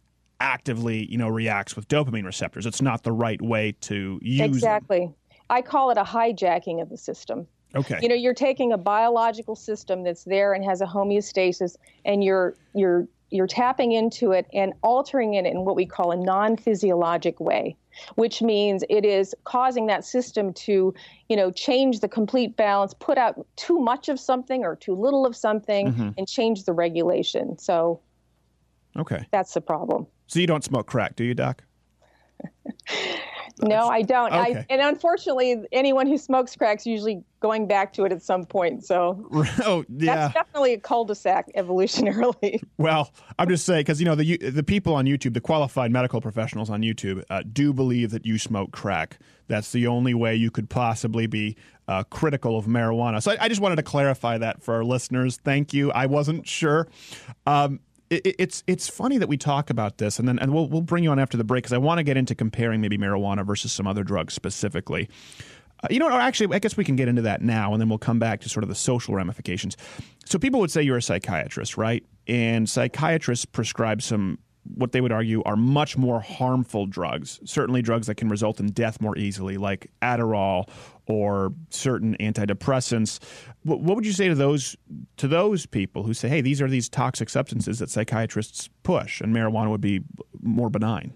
actively, you know, reacts with dopamine receptors. It's not the right way to use them. Exactly. I call it a hijacking of the system. Okay. You know, you're taking a biological system that's there and has a homeostasis, and you're you're you're tapping into it and altering it in what we call a non-physiologic way, which means it is causing that system to, you know, change the complete balance, put out too much of something or too little of something, Mm-hmm. and change the regulation. So okay. that's the problem. So you don't smoke crack, do you, Doc? No, I don't. okay. I, and unfortunately, anyone who smokes crack's usually going back to it at some point. So oh, yeah. that's definitely a cul-de-sac evolutionarily. Well, I'm just saying because you know the the people on YouTube, the qualified medical professionals on YouTube, uh, do believe that you smoke crack. That's the only way you could possibly be uh, critical of marijuana. So I, I just wanted to clarify that for our listeners. Thank you. I wasn't sure. Um, it, it- it's it's funny that we talk about this, and then and we'll we'll bring you on after the break because I want to get into comparing maybe marijuana versus some other drugs specifically. Uh, you know, what, actually, I guess we can get into that now, and then we'll come back to sort of the social ramifications. So, people would say you're a psychiatrist, right? And psychiatrists prescribe some what they would argue are much more harmful drugs, certainly drugs that can result in death more easily, like Adderall or certain antidepressants. What, what would you say to those to those people who say, "Hey, these are these toxic substances that psychiatrists push, and marijuana would be more benign"?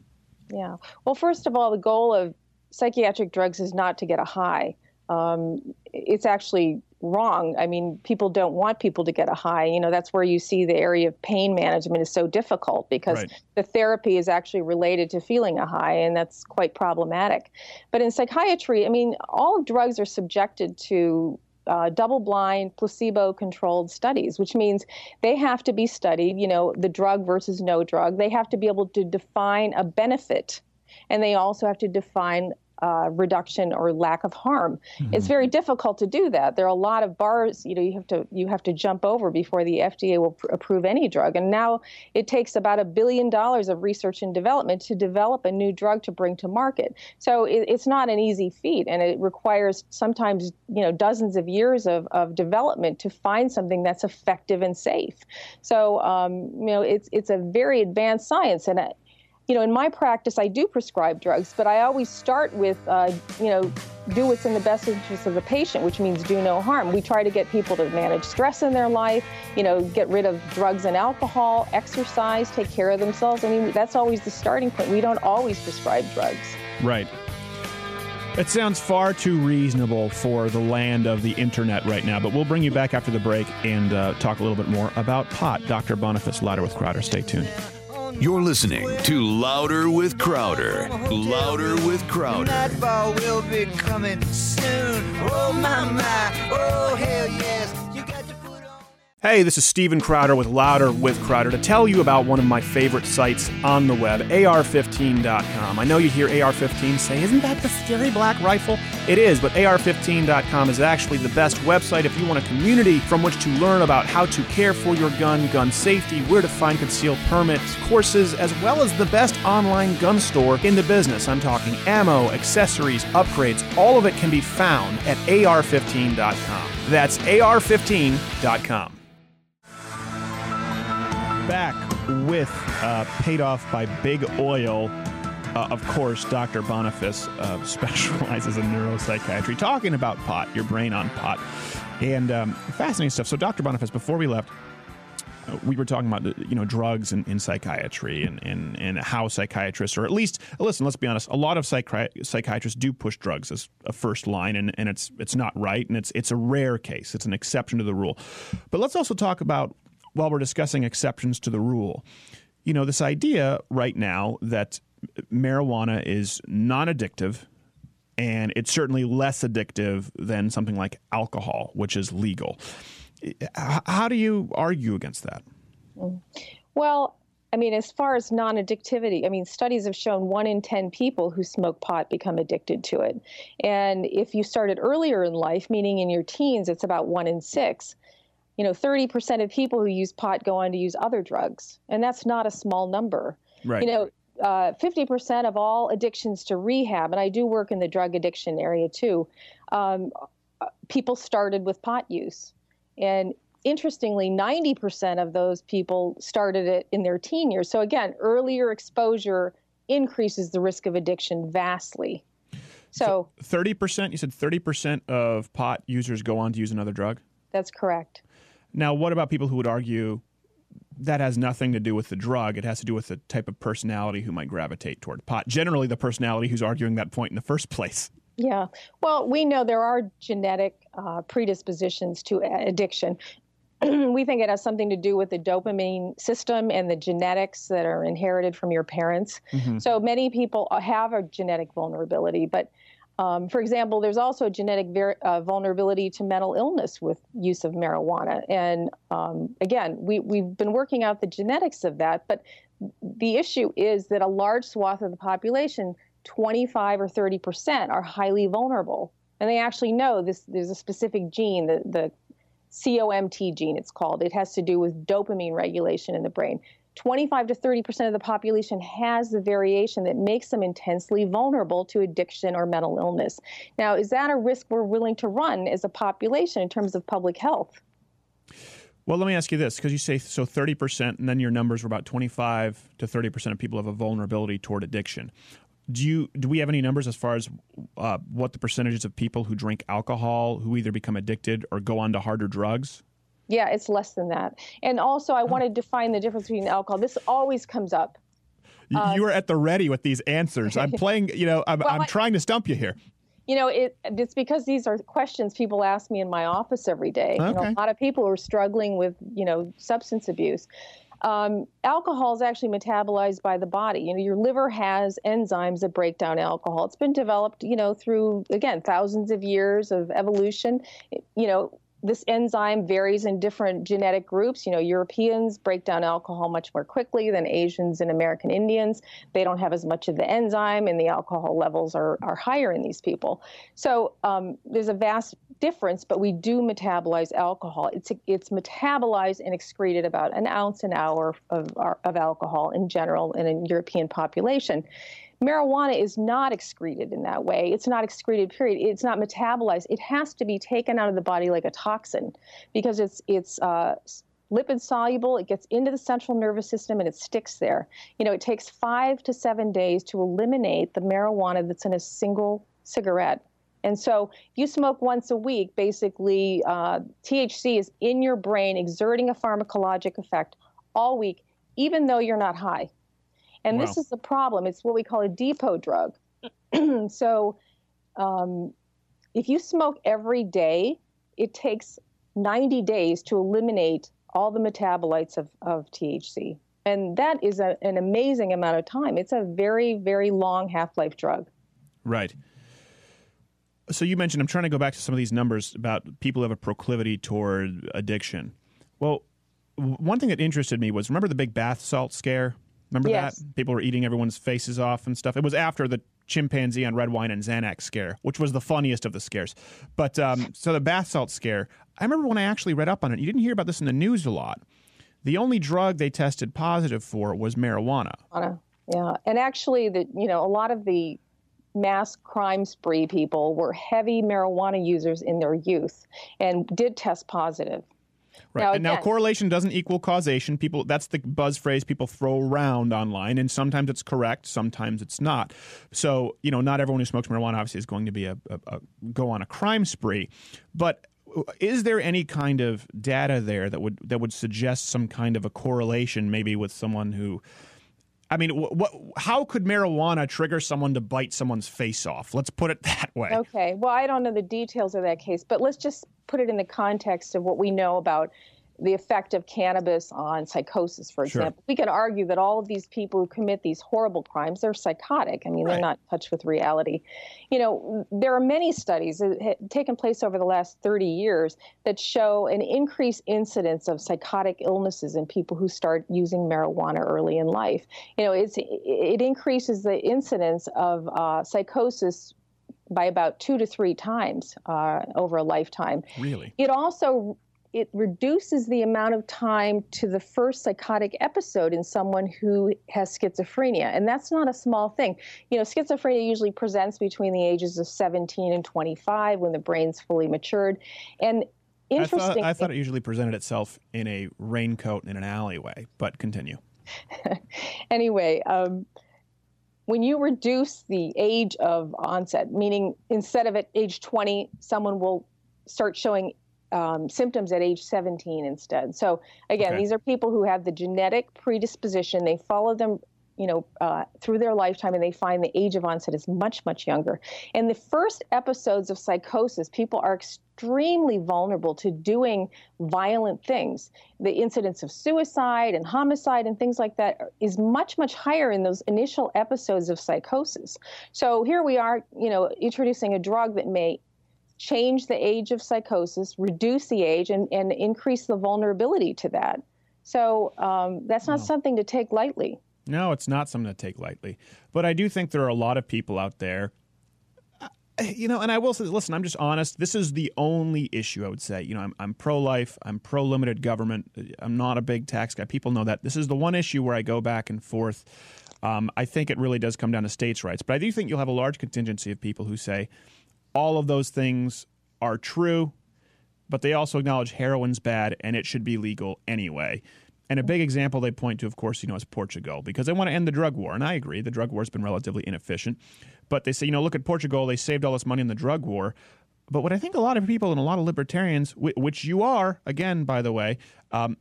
Yeah. Well, first of all, the goal of psychiatric drugs is not to get a high. Um, it's actually wrong. I mean, people don't want people to get a high. You know, that's where you see the area of pain management is so difficult because Right. the therapy is actually related to feeling a high, and that's quite problematic. But in psychiatry, I mean, all drugs are subjected to uh, double blind, placebo controlled studies, which means they have to be studied, you know, the drug versus no drug. They have to be able to define a benefit, and they also have to define uh, reduction or lack of harm. It's very difficult to do that. There are a lot of bars, you know, you have to you have to jump over before the FDA will pr- approve any drug. And now it takes about a billion dollars of research and development to develop a new drug to bring to market. So it, it's not an easy feat, and it requires sometimes you know dozens of years of, of development to find something that's effective and safe. So um, you know it's it's a very advanced science, and. You know, in my practice, I do prescribe drugs, but I always start with, uh, you know, do what's in the best interest of the patient, which means do no harm. We try to get people to manage stress in their life, you know, get rid of drugs and alcohol, exercise, take care of themselves. I mean, that's always the starting point. We don't always prescribe drugs. Right. It sounds far too reasonable for the land of the internet right now, but we'll bring you back after the break and uh, talk a little bit more about pot. Dr. Boniface Louder with Crowder. Stay tuned. You're listening to Louder with Crowder. Louder with Crowder. Nightfall will be coming soon. Oh my my, oh hell yes. Hey, this is Steven Crowder with Louder with Crowder to tell you about one of my favorite sites on the web, AR15.com. I know you hear AR15 say, isn't that the scary black rifle? It is, but AR15.com is actually the best website if you want a community from which to learn about how to care for your gun, gun safety, where to find concealed permits, courses, as well as the best online gun store in the business. I'm talking ammo, accessories, upgrades, all of it can be found at AR15.com. That's AR15.com back with uh, paid off by big oil. Uh, of course, Dr. Boniface uh, specializes in neuropsychiatry, talking about pot, your brain on pot, and um, fascinating stuff. So, Dr. Boniface, before we left, we were talking about you know drugs in, in psychiatry and, and, and how psychiatrists or at least listen let's be honest a lot of psychi- psychiatrists do push drugs as a first line and, and it's it's not right and it's it's a rare case. It's an exception to the rule. But let's also talk about while we're discussing exceptions to the rule you know this idea right now that marijuana is non-addictive and it's certainly less addictive than something like alcohol which is legal how do you argue against that Well, I mean, as far as non addictivity, I mean, studies have shown one in 10 people who smoke pot become addicted to it. And if you started earlier in life, meaning in your teens, it's about one in six. You know, 30% of people who use pot go on to use other drugs. And that's not a small number. Right. You know, uh, 50% of all addictions to rehab, and I do work in the drug addiction area too, um, uh, people started with pot use. And interestingly, 90% of those people started it in their teen years. So again, earlier exposure increases the risk of addiction vastly. So, Thirty percent. You said thirty percent of pot users go on to use another drug. that's correct. Now, what about people who would argue that has nothing to do with the drug? It has to do with the type of personality who might gravitate toward pot. Generally, the personality who's arguing that point in the first place. Yeah. Well, we know there are genetic uh, predispositions to addiction. we think it has something to do with the dopamine system and the genetics that are inherited from your parents. So many people have a genetic vulnerability, but um, for example, there's also a genetic ver- uh, vulnerability to mental illness with use of marijuana. And um, again, we, we've been working out the genetics of that, but the issue is that a large swath of the population, 25 or 30 percent, are highly vulnerable, and they actually know this. There's a specific gene, the the COMT gene, it's called. It has to do with dopamine regulation in the brain. 25 to 30% of the population has the variation that makes them intensely vulnerable to addiction or mental illness. Now, is that a risk we're willing to run as a population in terms of public health? Well, let me ask you this because you say so 30%, and then your numbers were about 25 to 30% of people have a vulnerability toward addiction. Do you do we have any numbers as far as uh, what the percentages of people who drink alcohol who either become addicted or go on to harder drugs? Yeah, it's less than that. And also, I want to define the difference between alcohol. This always comes up. You, you are at the ready with these answers. I'm playing, you know, I'm, Well, I'm I- trying to stump you here. You know, it, it's because these are questions people ask me in my office every day. You know, Okay. a lot of people are struggling with, you know, substance abuse. Um, alcohol is actually metabolized by the body. You know, your liver has enzymes that break down alcohol. It's been developed, you know, through again thousands of years of evolution. You know, this enzyme varies in different genetic groups. You know, Europeans break down alcohol much more quickly than Asians and American Indians. They don't have as much of the enzyme, and the alcohol levels are, are higher in these people. So um, there's a vast difference, but we do metabolize alcohol. It's it's metabolized and excreted about an ounce an hour of, of alcohol in general in a European population. Marijuana is not excreted in that way. It's not excreted, period. It's not metabolized. It has to be taken out of the body like a toxin because it's it's uh, lipid soluble. It gets into the central nervous system and it sticks there. You know, it takes five to seven days to eliminate the marijuana that's in a single cigarette. And so, if you smoke once a week, basically, uh, THC is in your brain exerting a pharmacologic effect all week, even though you're not high. And this is the problem. It's what we call a depot drug. so, um, if you smoke every day, it takes 90 days to eliminate all the metabolites of, of THC. And that is a, an amazing amount of time. It's a very, very long half life drug. Right. So you mentioned I'm trying to go back to some of these numbers about people who have a proclivity toward addiction. Well, w- one thing that interested me was remember the big bath salt scare? Remember Yes. that? People were eating everyone's faces off and stuff. It was after the chimpanzee on red wine and Xanax scare, which was the funniest of the scares. But um, so the bath salt scare, I remember when I actually read up on it. You didn't hear about this in the news a lot. The only drug they tested positive for was marijuana. Yeah, and actually, the you know a lot of the mass crime spree people were heavy marijuana users in their youth and did test positive. Right. Now, and now correlation doesn't equal causation. People that's the buzz phrase people throw around online and sometimes it's correct, sometimes it's not. So, you know, not everyone who smokes marijuana obviously is going to be a, a, a go on a crime spree. But is there any kind of data there that would that would suggest some kind of a correlation maybe with someone who I mean? How could marijuana trigger someone to bite someone's face off? Let's put it that way. Okay, well, I don't know the details of that case, but let's just put it in the context of what we know about the effect of cannabis on psychosis, for Sure. example. We can argue that all of these people who commit these horrible crimes, they're psychotic. I mean, Right. they're not in touch with reality. You know, there are many studies that have taken place over the last 30 years that show an increased incidence of psychotic illnesses in people who start using marijuana early in life. You know, it's, it increases the incidence of uh, psychosis by about two to three times uh, over a lifetime. Really? It also it reduces the amount of time to the first psychotic episode in someone who has schizophrenia, and that's not a small thing. You know, schizophrenia usually presents between the ages of 17 and 25 when the brain's fully matured, and I interesting. thought, I thought it usually presented itself in a raincoat in an alleyway, but continue. anyway, um, when you reduce the age of onset, meaning instead of at age 20, someone will start showing um, symptoms at age 17 instead. So again, Okay. these are people who have the genetic predisposition. They follow them, you know, uh, through their lifetime, and they find the age of onset is much, much younger. And the first episodes of psychosis, people are extremely vulnerable to doing violent things. The incidence of suicide and homicide and things like that is much, much higher in those initial episodes of psychosis. So here we are, you know, introducing a drug that may change the age of psychosis, reduce the age, and, and increase the vulnerability to that. So um, that's not something to take lightly. No, it's not something to take lightly. But I do think there are a lot of people out there. you know, and I will say, listen, I'm just honest. This is the only issue I would say. You know, I'm, I'm pro life, I'm pro limited government. I'm not a big tax guy. People know that. This is the one issue where I go back and forth. Um, I think it really does come down to states' rights. But I do think you'll have a large contingency of people who say all of those things are true, but they also acknowledge heroin's bad and it should be legal anyway. And a big example they point to, of course, you know, is Portugal because they want to end the drug war. And I agree, the drug war has been relatively inefficient. But they say, you know, look at Portugal, they saved all this money in the drug war. But what I think a lot of people and a lot of libertarians, which you are, again, by the way, um,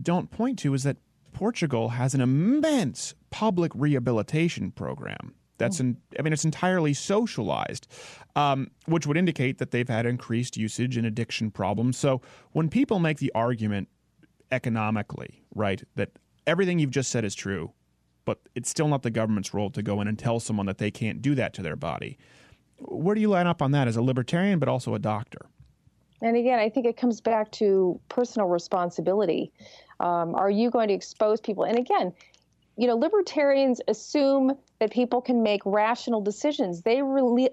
don't point to is that Portugal has an immense public rehabilitation program. That's in, I mean, it's entirely socialized, um, which would indicate that they've had increased usage and addiction problems. So when people make the argument economically, right, that everything you've just said is true, but it's still not the government's role to go in and tell someone that they can't do that to their body. Where do you line up on that as a libertarian, but also a doctor? And again, I think it comes back to personal responsibility. Um, are you going to expose people? And again, you know, libertarians assume that people can make rational decisions. They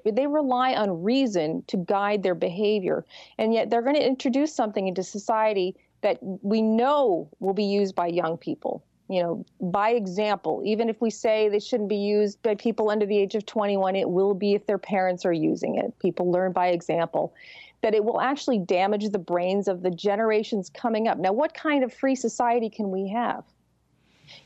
they rely on reason to guide their behavior, and yet they're going to introduce something into society that we know will be used by young people. You know, by example, even if we say they shouldn't be used by people under the age of 21, it will be if their parents are using it. People learn by example. That it will actually damage the brains of the generations coming up. Now, what kind of free society can we have?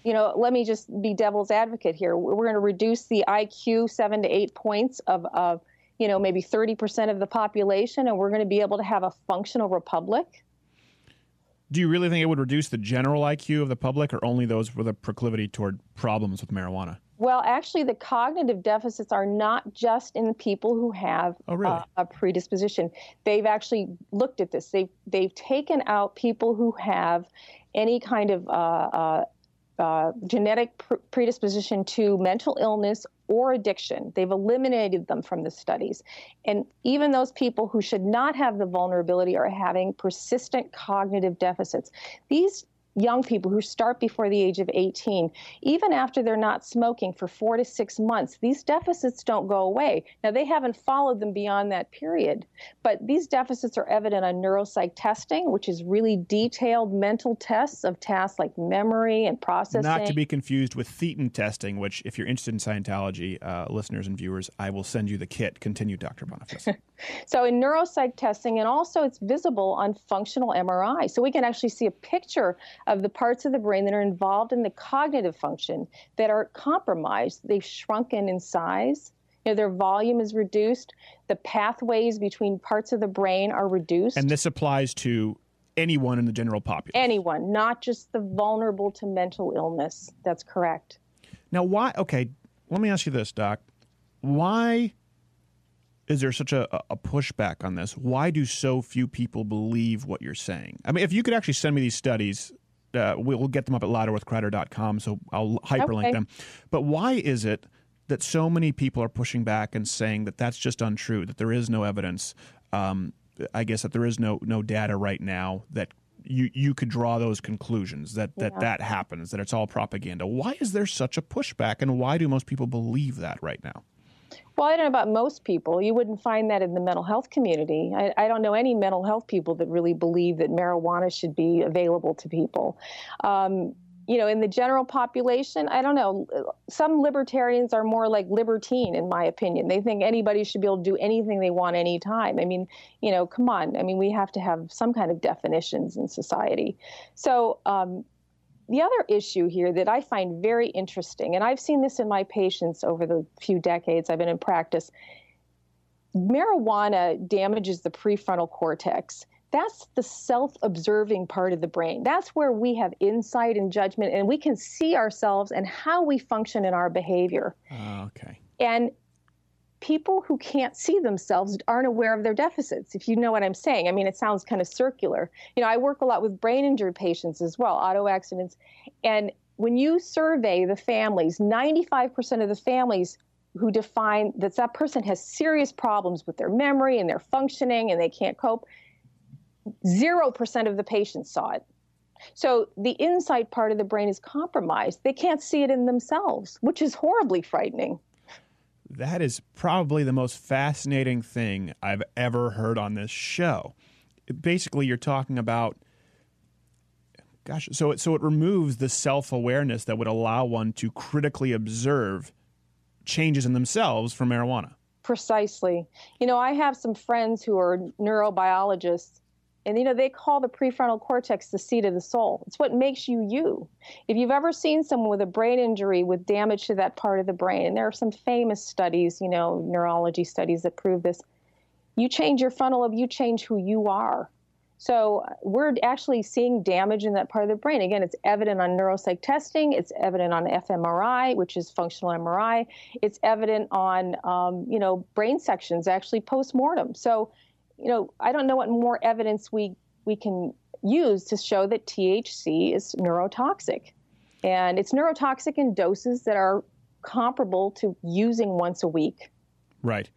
You know, let me just be devil's advocate here. We're going to reduce the IQ seven to eight points of, of you know, maybe 30% of the population, and we're going to be able to have a functional republic. Do you really think it would reduce the general IQ of the public or only those with a proclivity toward problems with marijuana? Well, actually, the cognitive deficits are not just in the people who have Oh, really? uh, a predisposition. They've actually looked at this. They've they've taken out people who have any kind of uh, uh, uh, genetic pr- predisposition to mental illness or addiction. They've eliminated them from the studies. And even those people who should not have the vulnerability are having persistent cognitive deficits. These young people who start before the age of 18, even after they're not smoking for four to six months, these deficits don't go away. Now, they haven't followed them beyond that period, but these deficits are evident on neuropsych testing, which is really detailed mental tests of tasks like memory and processing. Not to be confused with thetan testing, which, if you're interested in Scientology, uh, listeners and viewers, I will send you the kit. Continue, Dr. Boniface. So in neuropsych testing, and also it's visible on functional MRI. So we can actually see a picture of the parts of the brain that are involved in the cognitive function that are compromised. They've shrunken in size. You know, their volume is reduced. The pathways between parts of the brain are reduced. and this applies to anyone in the general population. Anyone, not just the vulnerable to mental illness. That's correct. Now, why? Okay, let me ask you this, Doc. Why is there such a, a pushback on this? Why do so few people believe what you're saying? I mean, if you could actually send me these studies, uh, we'll, get them up at louderwithcrowder.com, so I'll hyperlink Okay. them. But why is it that so many people are pushing back and saying that that's just untrue, that there is no evidence? Um, I guess that there is no no data right now that you you could draw those conclusions that that that happens that it's all propaganda. Why is there such a pushback, and why do most people believe that right now? Well, I don't know about most people. You wouldn't find that in the mental health community. I, I don't know any mental health people that really believe that marijuana should be available to people. Um, you know, in the general population, I don't know. Some libertarians are more like libertine, in my opinion. They think anybody should be able to do anything they want anytime. I mean, you know, come on. I mean, we have to have some kind of definitions in society. So, um, the other issue here that I find very interesting, and I've seen this in my patients over the few decades I've been in practice, marijuana damages the prefrontal cortex. That's the self observing part of the brain. That's where we have insight and judgment, and we can see ourselves and how we function in our behavior. Uh, okay. And people who can't see themselves aren't aware of their deficits, if you know what I'm saying. I mean, it sounds kind of circular. You know, I work a lot with brain injury patients as well, auto accidents. And when you survey the families, 95% of the families who define that that person has serious problems with their memory and their functioning and they can't cope, 0% of the patients saw it. So the insight part of the brain is compromised. They can't see it in themselves, which is horribly frightening. That is probably the most fascinating thing I've ever heard on this show. Basically, you're talking about gosh, so it so it removes the self-awareness that would allow one to critically observe changes in themselves from marijuana. Precisely. You know, I have some friends who are neurobiologists, and you know, they call the prefrontal cortex the seat of the soul. It's what makes you you. If you've ever seen someone with a brain injury with damage to that part of the brain, and there are some famous studies, you know, neurology studies that prove this, you change your frontal lobe, you change who you are. So we're actually seeing damage in that part of the brain. Again, it's evident on neuropsych testing. It's evident on fMRI, which is functional MRI. It's evident on, um, you know, brain sections actually post-mortem. So, you know, I don't know what more evidence we we can use to show that THC is neurotoxic, and it's neurotoxic in doses that are comparable to using once a week. Right.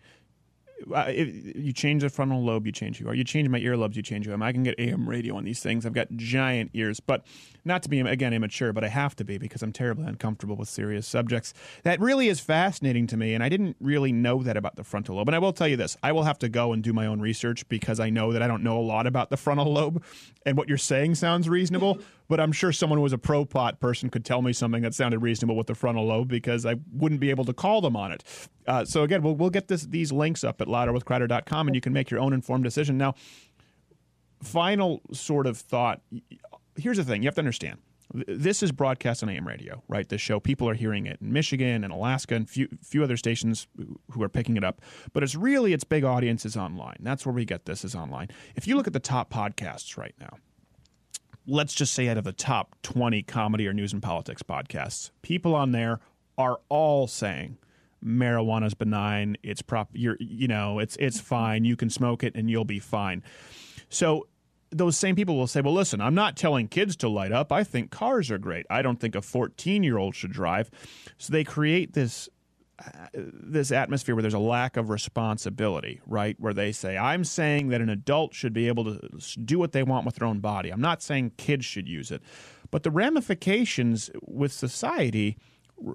You change the frontal lobe, you change who you are. You change my earlobes, you change who I am. I can get AM radio on these things. I've got giant ears, but not to be again immature, but I have to be because I'm terribly uncomfortable with serious subjects. That really is fascinating to me, and I didn't really know that about the frontal lobe. And I will tell you this: I will have to go and do my own research because I know that I don't know a lot about the frontal lobe. And what you're saying sounds reasonable, but I'm sure someone who was a pro pot person could tell me something that sounded reasonable with the frontal lobe because I wouldn't be able to call them on it. Uh, so again, we'll we'll get this these links up at louderwithcrowder.com, and you can make your own informed decision. Now, final sort of thought. Here's the thing: you have to understand. This is broadcast on AM radio, right? This show, people are hearing it in Michigan and Alaska and few few other stations who are picking it up. But it's really its big audience is online. That's where we get this is online. If you look at the top podcasts right now, let's just say out of the top 20 comedy or news and politics podcasts, people on there are all saying marijuana is benign. It's prop. You're you know it's it's mm-hmm. fine. You can smoke it and you'll be fine. So those same people will say, well, listen, I'm not telling kids to light up. I think cars are great. I don't think a 14 year old should drive. So they create this this atmosphere where there's a lack of responsibility, right? Where they say, I'm saying that an adult should be able to do what they want with their own body. I'm not saying kids should use it. But the ramifications with society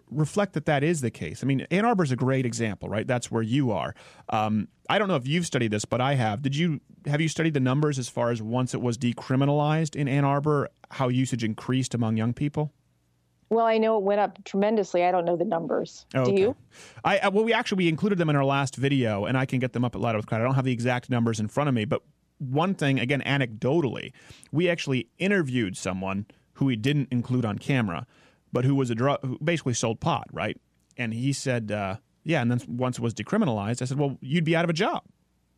reflect that that is the case. I mean, Ann Arbor is a great example, right? That's where you are. Um, I don't know if you've studied this, but I have. Did you have you studied the numbers as far as once it was decriminalized in Ann Arbor, how usage increased among young people? Well, I know it went up tremendously. I don't know the numbers. Do you? I uh, well, we actually we included them in our last video, and I can get them up at Louder with Crowd. I don't have the exact numbers in front of me, but one thing, again, anecdotally, we actually interviewed someone who we didn't include on camera, but who was a drug, who basically sold pot, right? And he said, uh, yeah. And then once it was decriminalized, I said, well, you'd be out of a job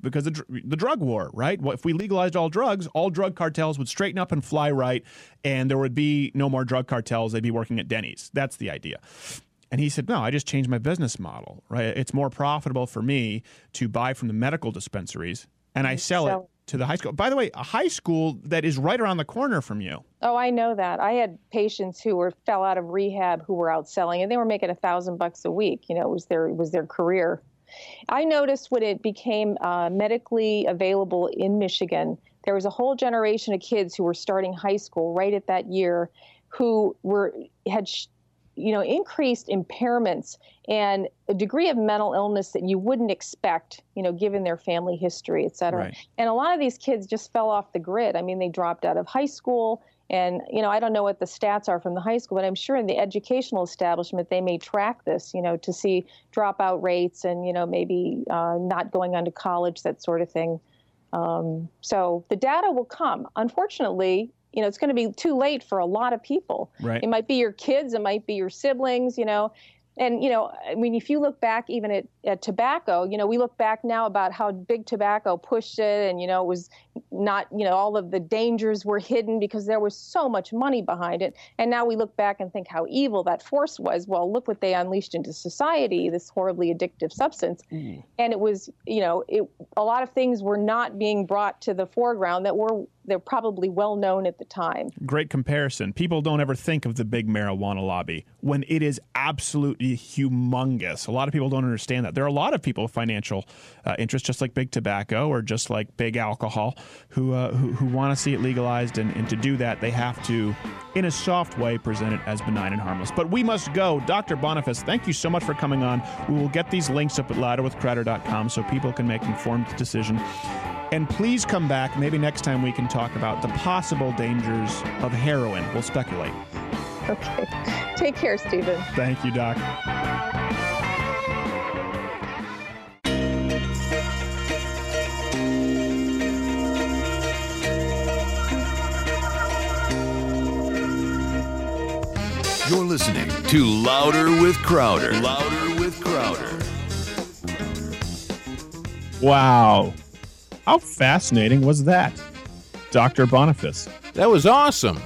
because the, dr- the drug war, right? Well, if we legalized all drugs, all drug cartels would straighten up and fly right, and there would be no more drug cartels. They'd be working at Denny's. That's the idea. And he said, No, I just changed my business model, right? It's more profitable for me to buy from the medical dispensaries and I sell it sell it. to the high school. By the way, a high school that is right around the corner from you. Oh, I know that. I had patients who were fell out of rehab who were out selling, and they were making a thousand bucks a week. You know, it was their it was their career. I noticed when it became uh, medically available in Michigan, there was a whole generation of kids who were starting high school right at that year, who were had. Sh- you know, increased impairments and a degree of mental illness that you wouldn't expect, you know, given their family history, et cetera. Right. And a lot of these kids just fell off the grid. I mean, they dropped out of high school. And, you know, I don't know what the stats are from the high school, but I'm sure in the educational establishment, they may track this, you know, to see dropout rates and, you know, maybe uh, not going on to college, that sort of thing. Um, so the data will come. Unfortunately, you know, it's going to be too late for a lot of people. Right. It might be your kids, it might be your siblings, you know. And, you know, I mean, if you look back even at, at tobacco, you know, we look back now about how big tobacco pushed it and, you know, it was not, you know, all of the dangers were hidden because there was so much money behind it. And now we look back and think how evil that force was. Well, look what they unleashed into society, this horribly addictive substance. Mm. And it was, you know, it, a lot of things were not being brought to the foreground that were they're probably well known at the time. Great comparison. People don't ever think of the big marijuana lobby when it is absolutely humongous. A lot of people don't understand that. There are a lot of people with financial uh, interest, just like big tobacco or just like big alcohol, who uh, who, who want to see it legalized. And, and to do that, they have to, in a soft way, present it as benign and harmless. But we must go. Dr. Boniface, thank you so much for coming on. We will get these links up at louderwithcrowder.com so people can make informed decision. And please come back. Maybe next time we can talk about the possible dangers of heroin. We'll speculate. Okay. Take care, Steven. Thank you, Doc. You're listening to Louder with Crowder. Louder with Crowder. Wow. How fascinating was that? Dr. Boniface. That was awesome.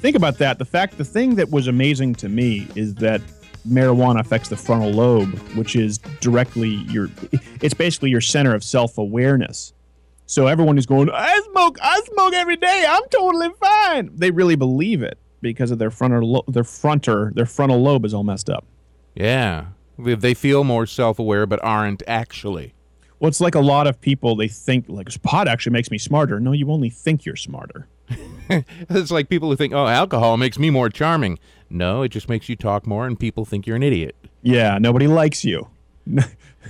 Think about that. The fact, the thing that was amazing to me is that marijuana affects the frontal lobe, which is directly your, it's basically your center of self awareness. So everyone who's going, I smoke, I smoke every day, I'm totally fine. They really believe it because of their frontal, lo- their fronter, their frontal lobe is all messed up. Yeah. They- They feel more self aware but aren't actually. Well, it's like a lot of people, they think, like, pot actually makes me smarter. No, you only think you're smarter. It's like people who think, oh, alcohol makes me more charming. No, it just makes you talk more and people think you're an idiot. Yeah, nobody likes you.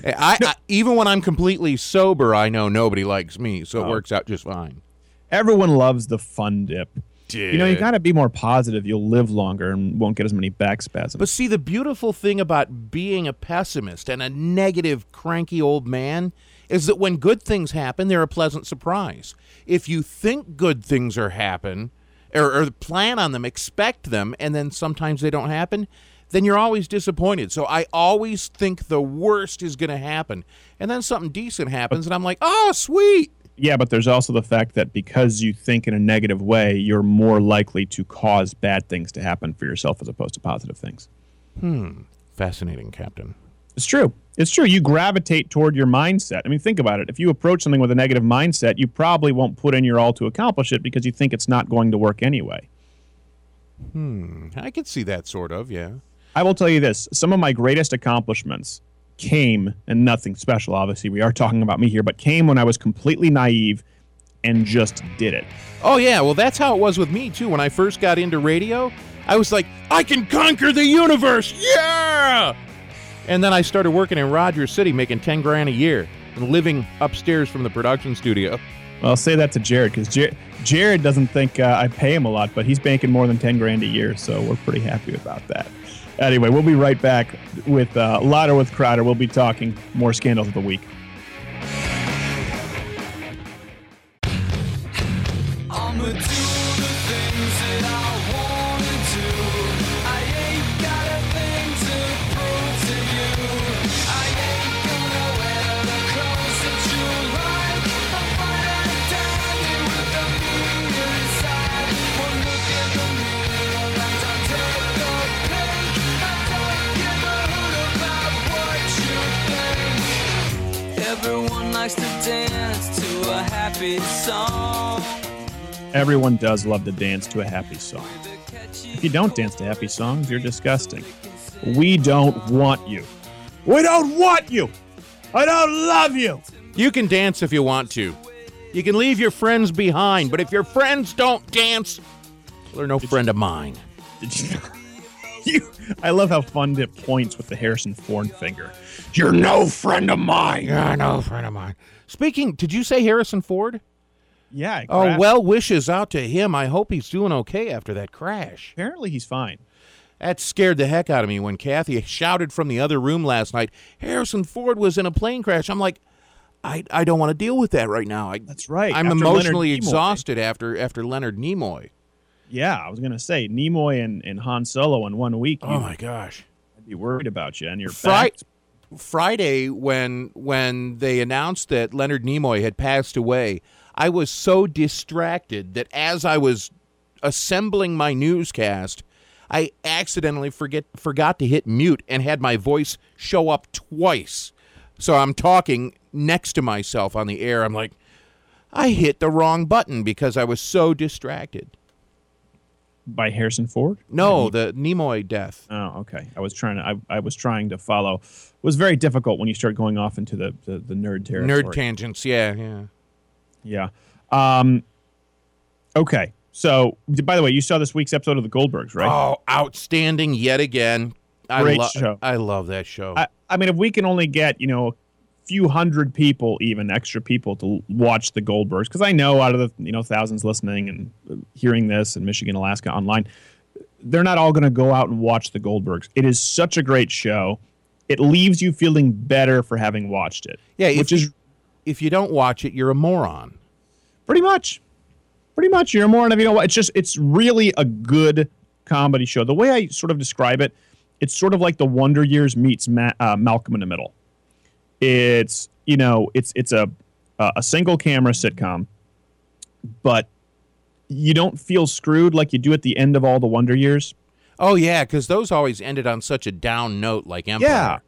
I, I even when I'm completely sober, I know nobody likes me, so it oh. works out just fine. Everyone loves the fun dip. You know, you got to be more positive. You'll live longer and won't get as many back spasms. But see, the beautiful thing about being a pessimist and a negative, cranky old man is that when good things happen, they're a pleasant surprise. If you think good things are happen, or, or plan on them, expect them, and then sometimes they don't happen, then you're always disappointed. So I always think the worst is going to happen, and then something decent happens, and I'm like, oh, sweet. Yeah, but there's also the fact that because you think in a negative way, you're more likely to cause bad things to happen for yourself as opposed to positive things. Hmm. Fascinating, Captain. It's true. It's true. You gravitate toward your mindset. I mean, think about it. If you approach something with a negative mindset, you probably won't put in your all to accomplish it because you think it's not going to work anyway. Hmm. I can see that sort of, yeah. I will tell you this some of my greatest accomplishments came, and nothing special, obviously, we are talking about me here, but came when I was completely naive and just did it. Oh yeah, well that's how it was with me too. When I first got into radio, I was like, I can conquer the universe, yeah! And then I started working in Rogers City, making ten grand a year, and living upstairs from the production studio. Well, I'll say that to Jared because Jer- Jared doesn't think uh, I pay him a lot, but he's banking more than 10 grand a year, so we're pretty happy about that. Anyway, we'll be right back with uh, with Crowder. We'll be talking more scandals of the week. I'ma do likes to dance to a happy song. Everyone does love to dance to a happy song. If you don't dance to happy songs, you're disgusting. We don't want you. We don't want you. I don't love you. You can dance if you want to. You can leave your friends behind, but if your friends don't dance, they're no friend of mine. You? I love how Fundip points with the Harrison Ford finger. You're no friend of mine. Yeah, no friend of mine. Speaking, did you say Harrison Ford? Yeah. Oh, well wishes out to him. I hope he's doing okay after that crash. Apparently he's fine. That scared the heck out of me when Kathy shouted from the other room last night, Harrison Ford was in a plane crash. I'm like, I, I don't want to deal with that right now. I, That's right. I'm After emotionally exhausted after after Leonard Nimoy. Yeah, I was gonna say Nimoy and, and Han Solo in one week. Oh you'd my gosh. be worried about you and your Fri- back. Friday when when they announced that Leonard Nimoy had passed away, I was so distracted that as I was assembling my newscast, I accidentally forget forgot to hit mute and had my voice show up twice. So I'm talking next to myself on the air. I'm like, I hit the wrong button because I was so distracted. By Harrison Ford? No, the Nimoy death. Oh, okay. I was trying to. I, I was trying to follow. It was very difficult when you start going off into the the, the nerd territory. Nerd tangents. Yeah, yeah. Yeah. Um. Okay. So, by the way, you saw this week's episode of the Goldbergs, right? Oh, outstanding yet again. I Great lo- show. I love that show. I, I mean, if we can only get you know a few hundred people, even extra people, to watch the Goldbergs, because I know out of the you know thousands listening and uh, hearing this in Michigan, Alaska, online, they're not all going to go out and watch the Goldbergs. It is such a great show. It leaves you feeling better for having watched it. yeah, if which you, is if you don't watch it, you're a moron. pretty much, pretty much. You're more of you know what? It's just it's really a good comedy show. The way I sort of describe it, it's sort of like the Wonder Years meets Ma- uh, Malcolm in the Middle. It's you know it's it's a a single camera sitcom, but you don't feel screwed like you do at the end of all the Wonder Years. Oh yeah, because those always ended on such a down note, like Empire. Yeah.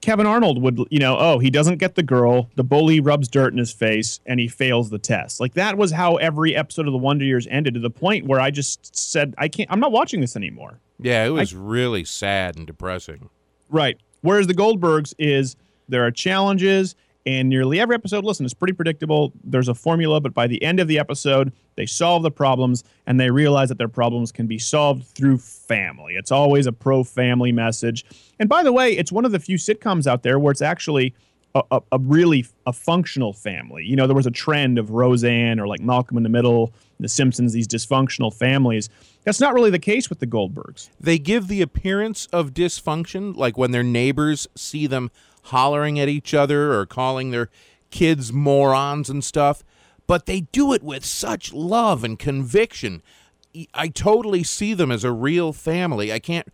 Kevin Arnold would, you know, oh, he doesn't get the girl, the bully rubs dirt in his face, and he fails the test. Like that was how every episode of the Wonder Years ended to the point where I just said, I can't, I'm not watching this anymore. Yeah, it was really sad and depressing. Right. Whereas the Goldbergs is there are challenges, and nearly every episode, listen, it's pretty predictable. There's a formula, but by the end of the episode, they solve the problems and they realize that their problems can be solved through family. It's always a pro family message. And by the way, it's one of the few sitcoms out there where it's actually a, a, a really a functional family. You know, there was a trend of Roseanne or like Malcolm in the Middle, The Simpsons, these dysfunctional families. That's not really the case with the Goldbergs. They give the appearance of dysfunction, like when their neighbors see them hollering at each other or calling their kids morons and stuff, but they do it with such love and conviction. I totally see them as a real family. I can't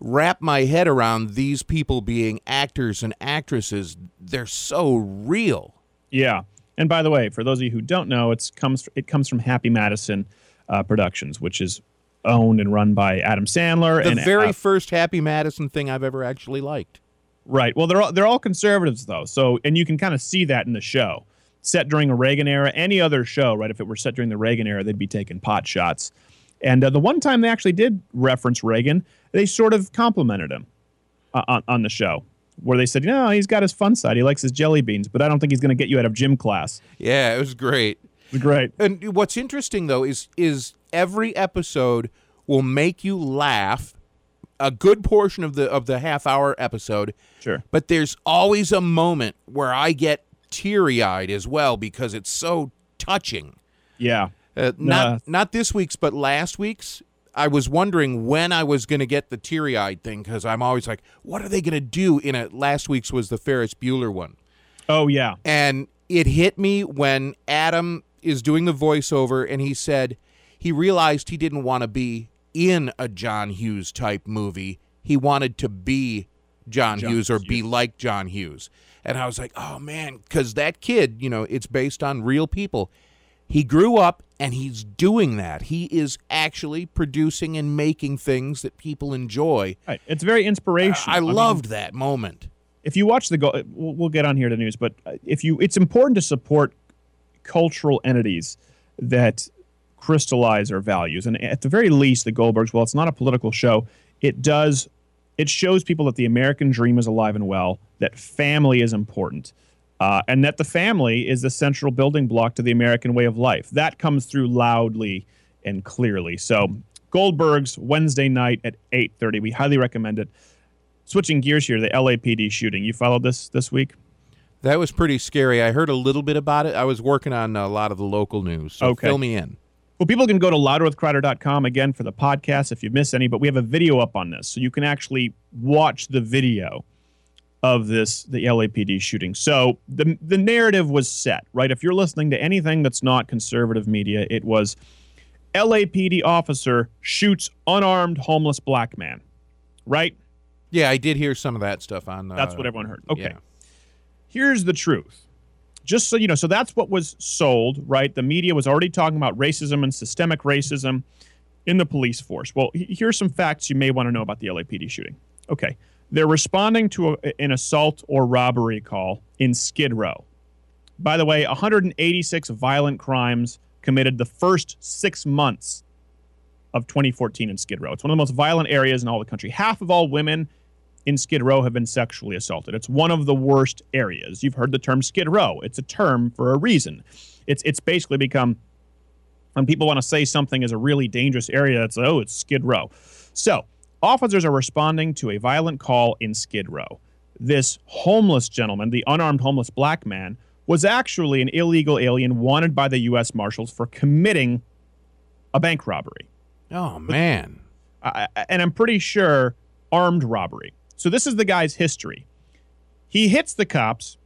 wrap my head around these people being actors and actresses. They're so real. Yeah. And by the way, for those of you who don't know, it's comes it comes from Happy Madison uh, Productions, which is owned and run by Adam Sandler. The and very uh, first Happy Madison thing I've ever actually liked. Right. Well, they're all, they're all conservatives though, so and you can kind of see that in the show. Set during a Reagan era, any other show, right? If it were set during the Reagan era, they'd be taking pot shots. And uh, the one time they actually did reference Reagan, they sort of complimented him uh, on, on the show, where they said, you know, he's got his fun side. He likes his jelly beans, but I don't think he's going to get you out of gym class. Yeah, it was great. It was Great. And what's interesting though is is every episode will make you laugh a good portion of the of the half hour episode. Sure. But there's always a moment where I get teary-eyed as well because it's so touching. Yeah. Uh, not not this week's but last week's. I was wondering when I was going to get the teary-eyed thing cuz I'm always like what are they going to do in it? last week's was the Ferris Bueller one. Oh yeah. And it hit me when Adam is doing the voiceover and he said he realized he didn't want to be in a John Hughes type movie. He wanted to be John, John Hughes or be like John Hughes. And I was like, oh man, because that kid, you know, it's based on real people. He grew up and he's doing that. He is actually producing and making things that people enjoy. Right. It's very inspirational. I mean, loved that moment. if you watch the go, we'll, we'll get on here to the news, but if you, it's important to support cultural entities that crystallize our values, and at the very least, the Goldbergs. Well, it's not a political show. It does. It shows people that the American dream is alive and well. That family is important. Uh, and that the family is the central building block to the American way of life. That comes through loudly and clearly. So, Goldberg's Wednesday night at 8:30. We highly recommend it switching gears here, the LAPD shooting. You followed this this week? That was pretty scary. I heard a little bit about it. I was working on a lot of the local news. So Okay. fill me in. Well, people can go to louderwithcrowder.com again for the podcast if you miss any, but we have a video up on this. So you can actually watch the video of this, the LAPD shooting. So the, the narrative was set, right? If you're listening to anything that's not conservative media, it was LAPD officer shoots unarmed homeless black man, right? Yeah, I did hear some of that stuff on. Uh, That's what everyone heard. Okay. yeah. here's the truth. Just so you know, so that's what was sold, right? The media was already talking about racism and systemic racism in the police force. Well, here's some facts you may want to know about the LAPD shooting. Okay. They're responding to a, an assault or robbery call in Skid Row. By the way, 186 violent crimes committed the first six months of 2014 in Skid Row. It's one of the most violent areas in all the country. Half of all women in Skid Row have been sexually assaulted. It's one of the worst areas. You've heard the term Skid Row. It's a term for a reason. It's it's basically become when people want to say something is a really dangerous area, it's oh, it's Skid Row. So, officers are responding to a violent call in Skid Row. This homeless gentleman, the unarmed homeless black man, was actually an illegal alien wanted by the U.S. Marshals for committing a bank robbery. Oh man. I, I- and I'm pretty sure armed robbery. So this is the guy's history. He hits the cops,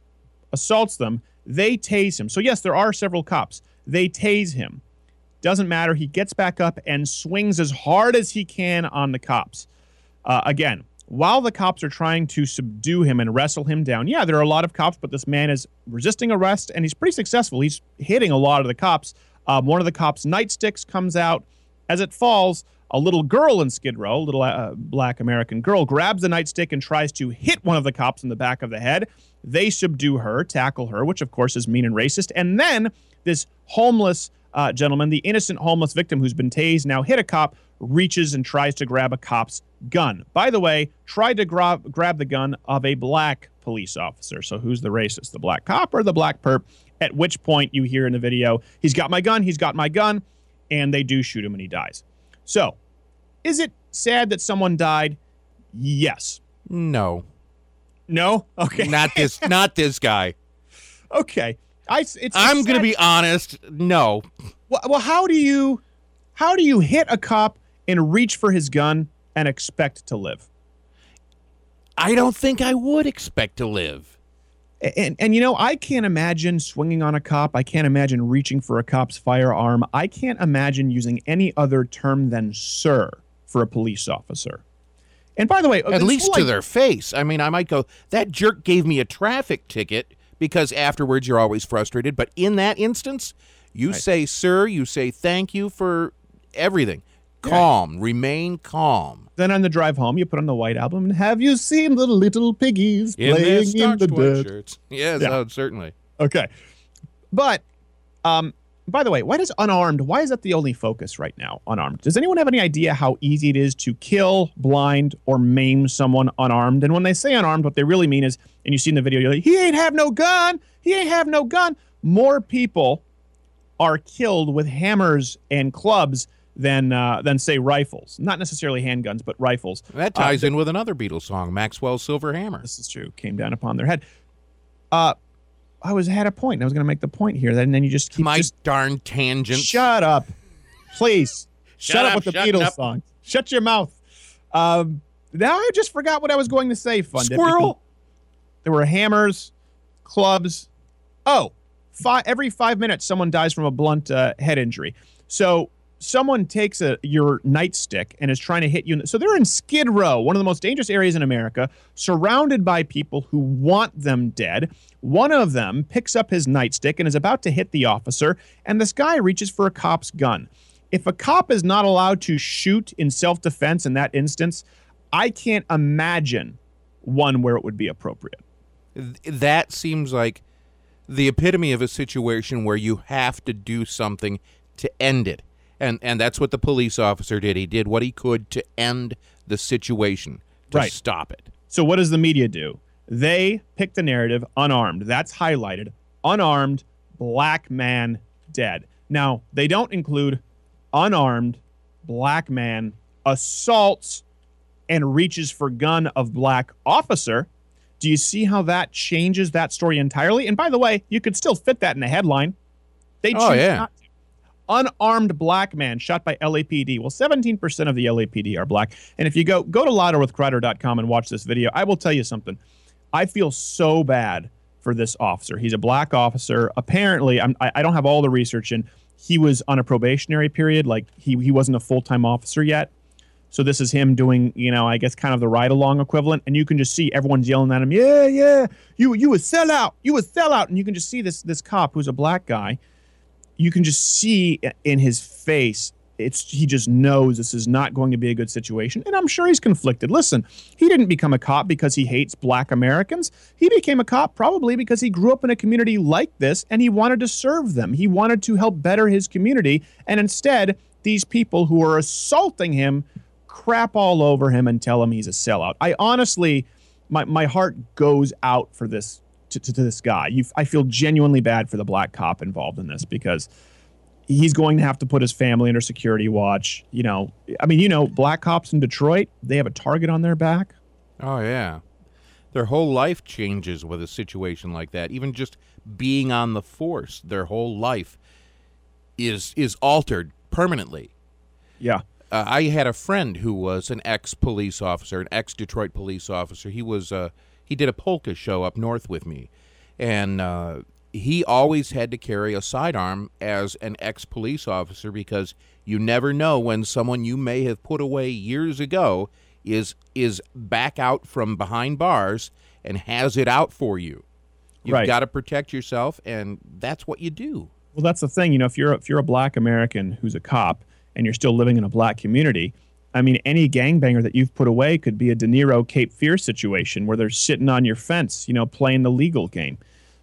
assaults them, they tase him. So yes, there are several cops. They tase him. Doesn't matter. He gets back up and swings as hard as he can on the cops. Uh, again, while the cops are trying to subdue him and wrestle him down, yeah, there are a lot of cops, but this man is resisting arrest and he's pretty successful. He's hitting a lot of the cops. Um, one of the cops' nightsticks comes out. As it falls, a little girl in Skid Row, a little uh, black American girl, grabs the nightstick and tries to hit one of the cops in the back of the head. They subdue her, tackle her, which of course is mean and racist. And then this homeless uh, gentleman, the innocent homeless victim who's been tased, now hit a cop, reaches and tries to grab a cop's gun. By the way, tried to grab grab the gun of a black police officer. So who's the racist, the black cop or the black perp? At which point you hear in the video, he's got my gun, he's got my gun, and they do shoot him and he dies. So, is it sad that someone died? Yes. No. No. Okay. Not this not this guy. okay. I. I'm going to be honest. No. Well, well, how do you, how do you hit a cop and reach for his gun and expect to live? I don't think I would expect to live. And and you know, I can't imagine swinging on a cop. I can't imagine reaching for a cop's firearm. I can't imagine using any other term than "sir" for a police officer. And by the way, At least to idea- their face. I mean, I might go, that jerk gave me a traffic ticket because afterwards you're always frustrated. But in that instance, you say, sir, you say thank you for everything. Calm. Remain calm. Then on the drive home, you put on the White Album and have you seen the little piggies In playing in the dirt? shirts. Yes, Yeah. oh, certainly. Okay, but um, by the way, why does unarmed? Why is that the only focus right now? Unarmed. Does anyone have any idea how easy it is to kill, blind, or maim someone unarmed? And when they say unarmed, what they really mean is, and you see in the video, you're like, he ain't have no gun. He ain't have no gun. More people are killed with hammers and clubs than uh, than say rifles. Not necessarily handguns, but rifles. That Uh, ties in with another Beatles song, Maxwell's Silver Hammer. this is true. Came down upon their head. Uh, I was had a point. I was going to make the point here. Then, then you just keep My just darn tangent. shut up, please. Shut, Shut up, up, with the Beatles up. song. Shut your mouth. Um, now I just forgot what I was going to say. Fun Squirrel. There were hammers, clubs. Oh, fi- every five minutes someone dies from a blunt uh, head injury. So someone takes a your nightstick and is trying to hit you. the- So they're in Skid Row, one of the most dangerous areas in America, surrounded by people who want them dead. One of them picks up his nightstick and is about to hit the officer, and this guy reaches for a cop's gun. If a cop is not allowed to shoot in self defense in that instance, I can't imagine one where it would be appropriate. That seems like the epitome of a situation where you have to do something to end it. And and that's what the police officer did. He did what he could to end the situation, to Right. stop it. So what does the media do? They pick the narrative unarmed. That's highlighted. Unarmed black man dead. Now, they don't include unarmed black man assaults and reaches for gun of black officer. Do you see how that changes that story entirely? And by the way, you could still fit that in a headline. They oh, choose Oh, yeah. not to. Unarmed black man shot by LAPD. Well, 17% of the LAPD are black. And if you go go to louderwithcrowder.com and watch this video, I will tell you something. I feel so bad for this officer. He's a black officer. Apparently, I'm, I, I don't have all the research in. He was on a probationary period, like he he wasn't a full time officer yet. So this is him doing, you know, I guess kind of the ride along equivalent, and you can just see everyone's yelling at him, "Yeah, yeah, you you a sellout, you a sellout," and you can just see this this cop who's a black guy. You can just see in his face it's he just knows this is not going to be a good situation and i'm sure he's conflicted. Listen he didn't become a cop because he hates black americans. He became a cop probably because he grew up in a community like this and he wanted to serve them. He wanted to help better his community and instead these people who are assaulting him crap all over him and tell him he's a sellout. I honestly my, my heart goes out for this to, to, to this guy you, i feel genuinely bad for the black cop involved in this because he's going to have to put his family under security watch. You know, I mean, you know, black cops in Detroit, they have a target on their back. Oh yeah. Their whole life changes with a situation like that. Even just being on the force, their whole life is is altered permanently. Yeah. Uh, I had a friend who was an ex police officer, an ex Detroit police officer. He was uh, he did a polka show up north with me, and uh, he always had to carry a sidearm as an ex police officer because you never know when someone you may have put away years ago is is back out from behind bars and has it out for you. You've Right. got to protect yourself, and that's what you do. Well, that's the thing. You know, if you're if you're a black American who's a cop and you're still living in a black community, I mean, any gangbanger that you've put away could be a De Niro Cape Fear situation where they're sitting on your fence, you know, playing the legal game.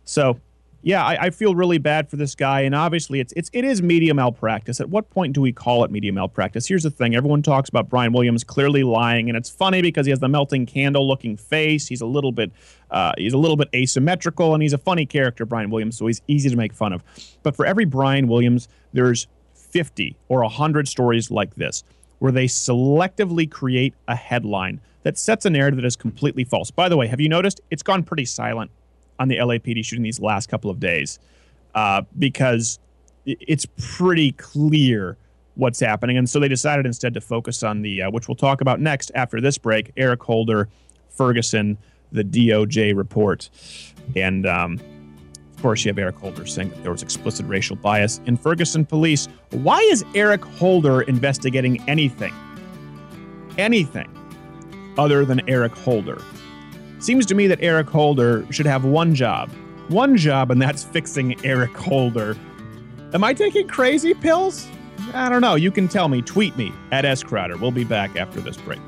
So, yeah, I, I feel really bad for this guy, and obviously, it's it's it is media malpractice. At what point do we call it media malpractice? Here's the thing: everyone talks about Brian Williams clearly lying, and it's funny because he has the melting candle-looking face. He's a little bit uh, he's a little bit asymmetrical, and he's a funny character, Brian Williams, so he's easy to make fun of. But for every Brian Williams, there's 50 or 100 stories like this where they selectively create a headline that sets a narrative that is completely false. By the way, have you noticed it's gone pretty silent on the LAPD shooting these last couple of days uh, because it's pretty clear what's happening. And so they decided instead to focus on the, uh, which we'll talk about next after this break, Eric Holder, Ferguson, the DOJ report. And um, course, you have Eric Holder saying that there was explicit racial bias in Ferguson police. Why is Eric Holder investigating anything? Anything other than Eric Holder? Seems to me that Eric Holder should have one job. One job, and that's fixing Eric Holder. Am I taking crazy pills? I don't know. You can tell me. Tweet me at S Crowder. We'll be back after this break.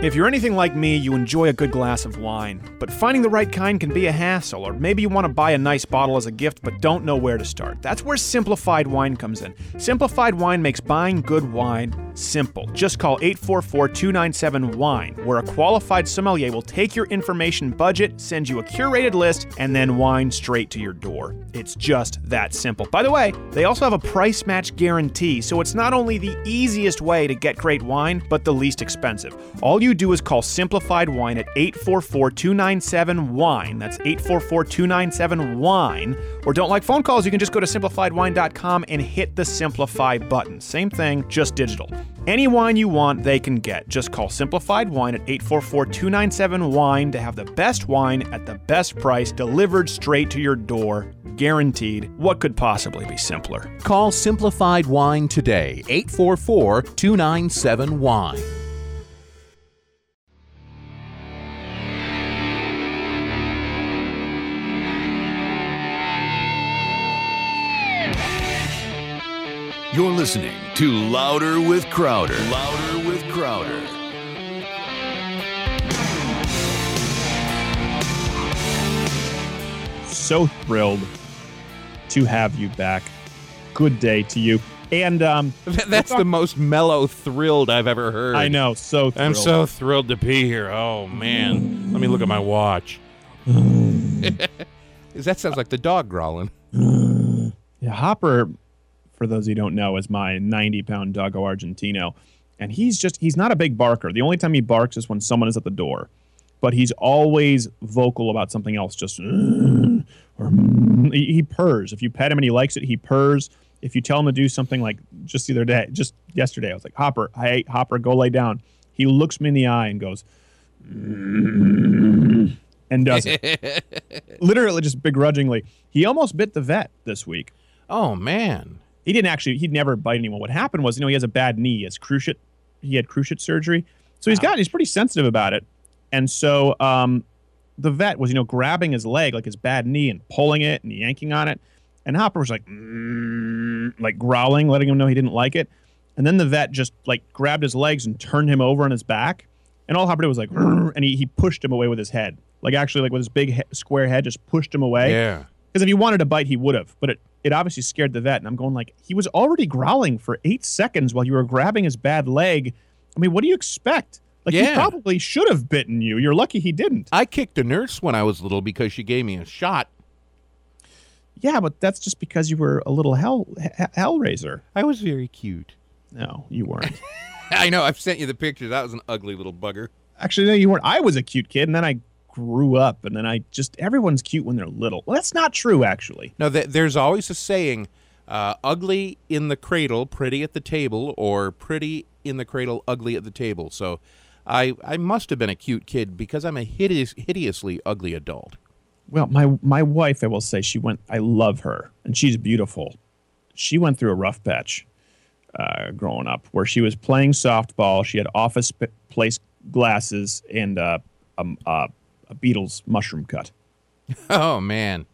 If you're anything like me, you enjoy a good glass of wine, but finding the right kind can be a hassle, or maybe you want to buy a nice bottle as a gift but don't know where to start. That's where Simplified Wine comes in. Simplified Wine makes buying good wine simple. Just call 844 297 WINE, where a qualified sommelier will take your information budget, send you a curated list, and then wine straight to your door. It's just that simple. By the way, they also have a price match guarantee, so it's not only the easiest way to get great wine, but the least expensive. All you do is call Simplified Wine at 844 297 WINE. That's 844 297 WINE. Or don't like phone calls, you can just go to simplifiedwine.com and hit the Simplify button. Same thing, just digital. Any wine you want, they can get. Just call Simplified Wine at 844 297 WINE to have the best wine at the best price delivered straight to your door. Guaranteed. What could possibly be simpler? Call Simplified Wine today, 844 297 Wine. You're listening to Louder with Crowder. Louder with Crowder. so thrilled to have you back. Good day to you. And um, That's the most mellow thrilled I've ever heard. I know, so thrilled. I'm so thrilled to be here. Oh man, let me look at my watch. that sounds like the dog growling. Yeah, Hopper, for those who don't know, is my 90 pound Dogo Argentino. And he's just, he's not a big barker. The only time he barks is when someone is at the door. But he's always vocal about something else, just, "Mm," or "Mm." he, he purrs. If you pet him and he likes it, he purrs. If you tell him to do something like just the other day, just yesterday, I was like, Hopper, hey, Hopper, go lay down. He looks me in the eye and goes, "Mm," and does it. Literally, just begrudgingly. He almost bit the vet this week Oh man. He didn't actually he'd never bite anyone what happened was you know he has a bad knee he has cruciate he had cruciate surgery so he's got he's pretty sensitive about it and so um the vet was, you know, grabbing his leg, like his bad knee, and pulling it and yanking on it. And Hopper was like, mm, like growling, letting him know he didn't like it. And then the vet just like grabbed his legs and turned him over on his back. And all Hopper did was like, and he, he pushed him away with his head. Like actually, like with his big he- square head, just pushed him away. Yeah. Because if he wanted to bite, he would have. But it, it obviously scared the vet. And I'm going like, he was already growling for eight seconds while you were grabbing his bad leg. I mean, what do you expect? Like he probably should have bitten you. You're lucky he didn't. I kicked a nurse when I was little because she gave me a shot. Yeah, but that's just because you were a little hell he- hellraiser. I was very cute. No, you weren't. I know. I've sent you the picture. That was an ugly little bugger. Actually, no, you weren't. I was a cute kid, and then I grew up, and then I just everyone's cute when they're little. Well, that's not true, actually. No, th- there's always a saying: uh, "Ugly in the cradle, pretty at the table," or "Pretty in the cradle, ugly at the table." So, I I must have been a cute kid because I'm a hideous, hideously ugly adult. Well, my my wife, I will say, she went. I love her, and she's beautiful. She went through a rough patch uh, growing up, where she was playing softball. She had office p- place glasses and uh, um, uh, a Beatles mushroom cut. Oh man,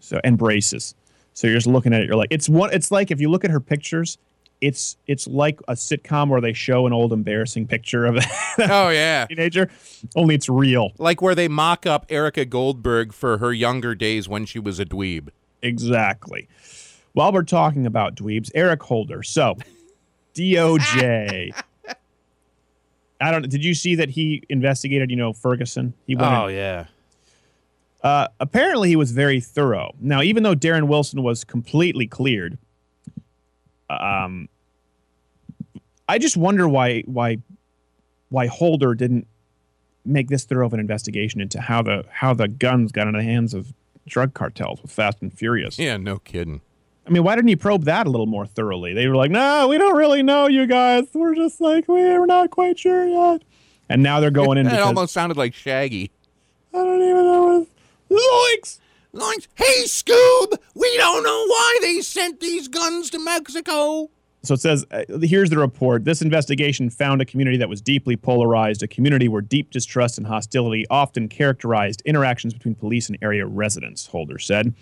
So and braces. So you're just looking at it. You're like, it's one. It's like if you look at her pictures, it's it's like a sitcom where they show an old embarrassing picture of a oh yeah, teenager, only it's real. like where they mock up Erica Goldberg for her younger days when she was a dweeb. Exactly. While we're talking about dweebs, Eric Holder. So, DOJ. I don't. Did you see that he investigated? You know, Ferguson. He went. Oh in- yeah, uh, apparently, he was very thorough. Now, even though Darren Wilson was completely cleared, um, I just wonder why why why Holder didn't make this thorough of an investigation into how the how the guns got into the hands of drug cartels with Fast and Furious. yeah, no kidding. I mean, why didn't he probe that a little more thoroughly? They were like, "No, we don't really know you guys. We're just like we're not quite sure yet." And now they're going in It because almost sounded like Shaggy. I don't even know. What, Zoinks! Like, hey Scoob, we don't know why they sent these guns to Mexico. So it says, uh, here's the report. This investigation found a community that was deeply polarized, a community where deep distrust and hostility often characterized interactions between police and area residents, Holder said.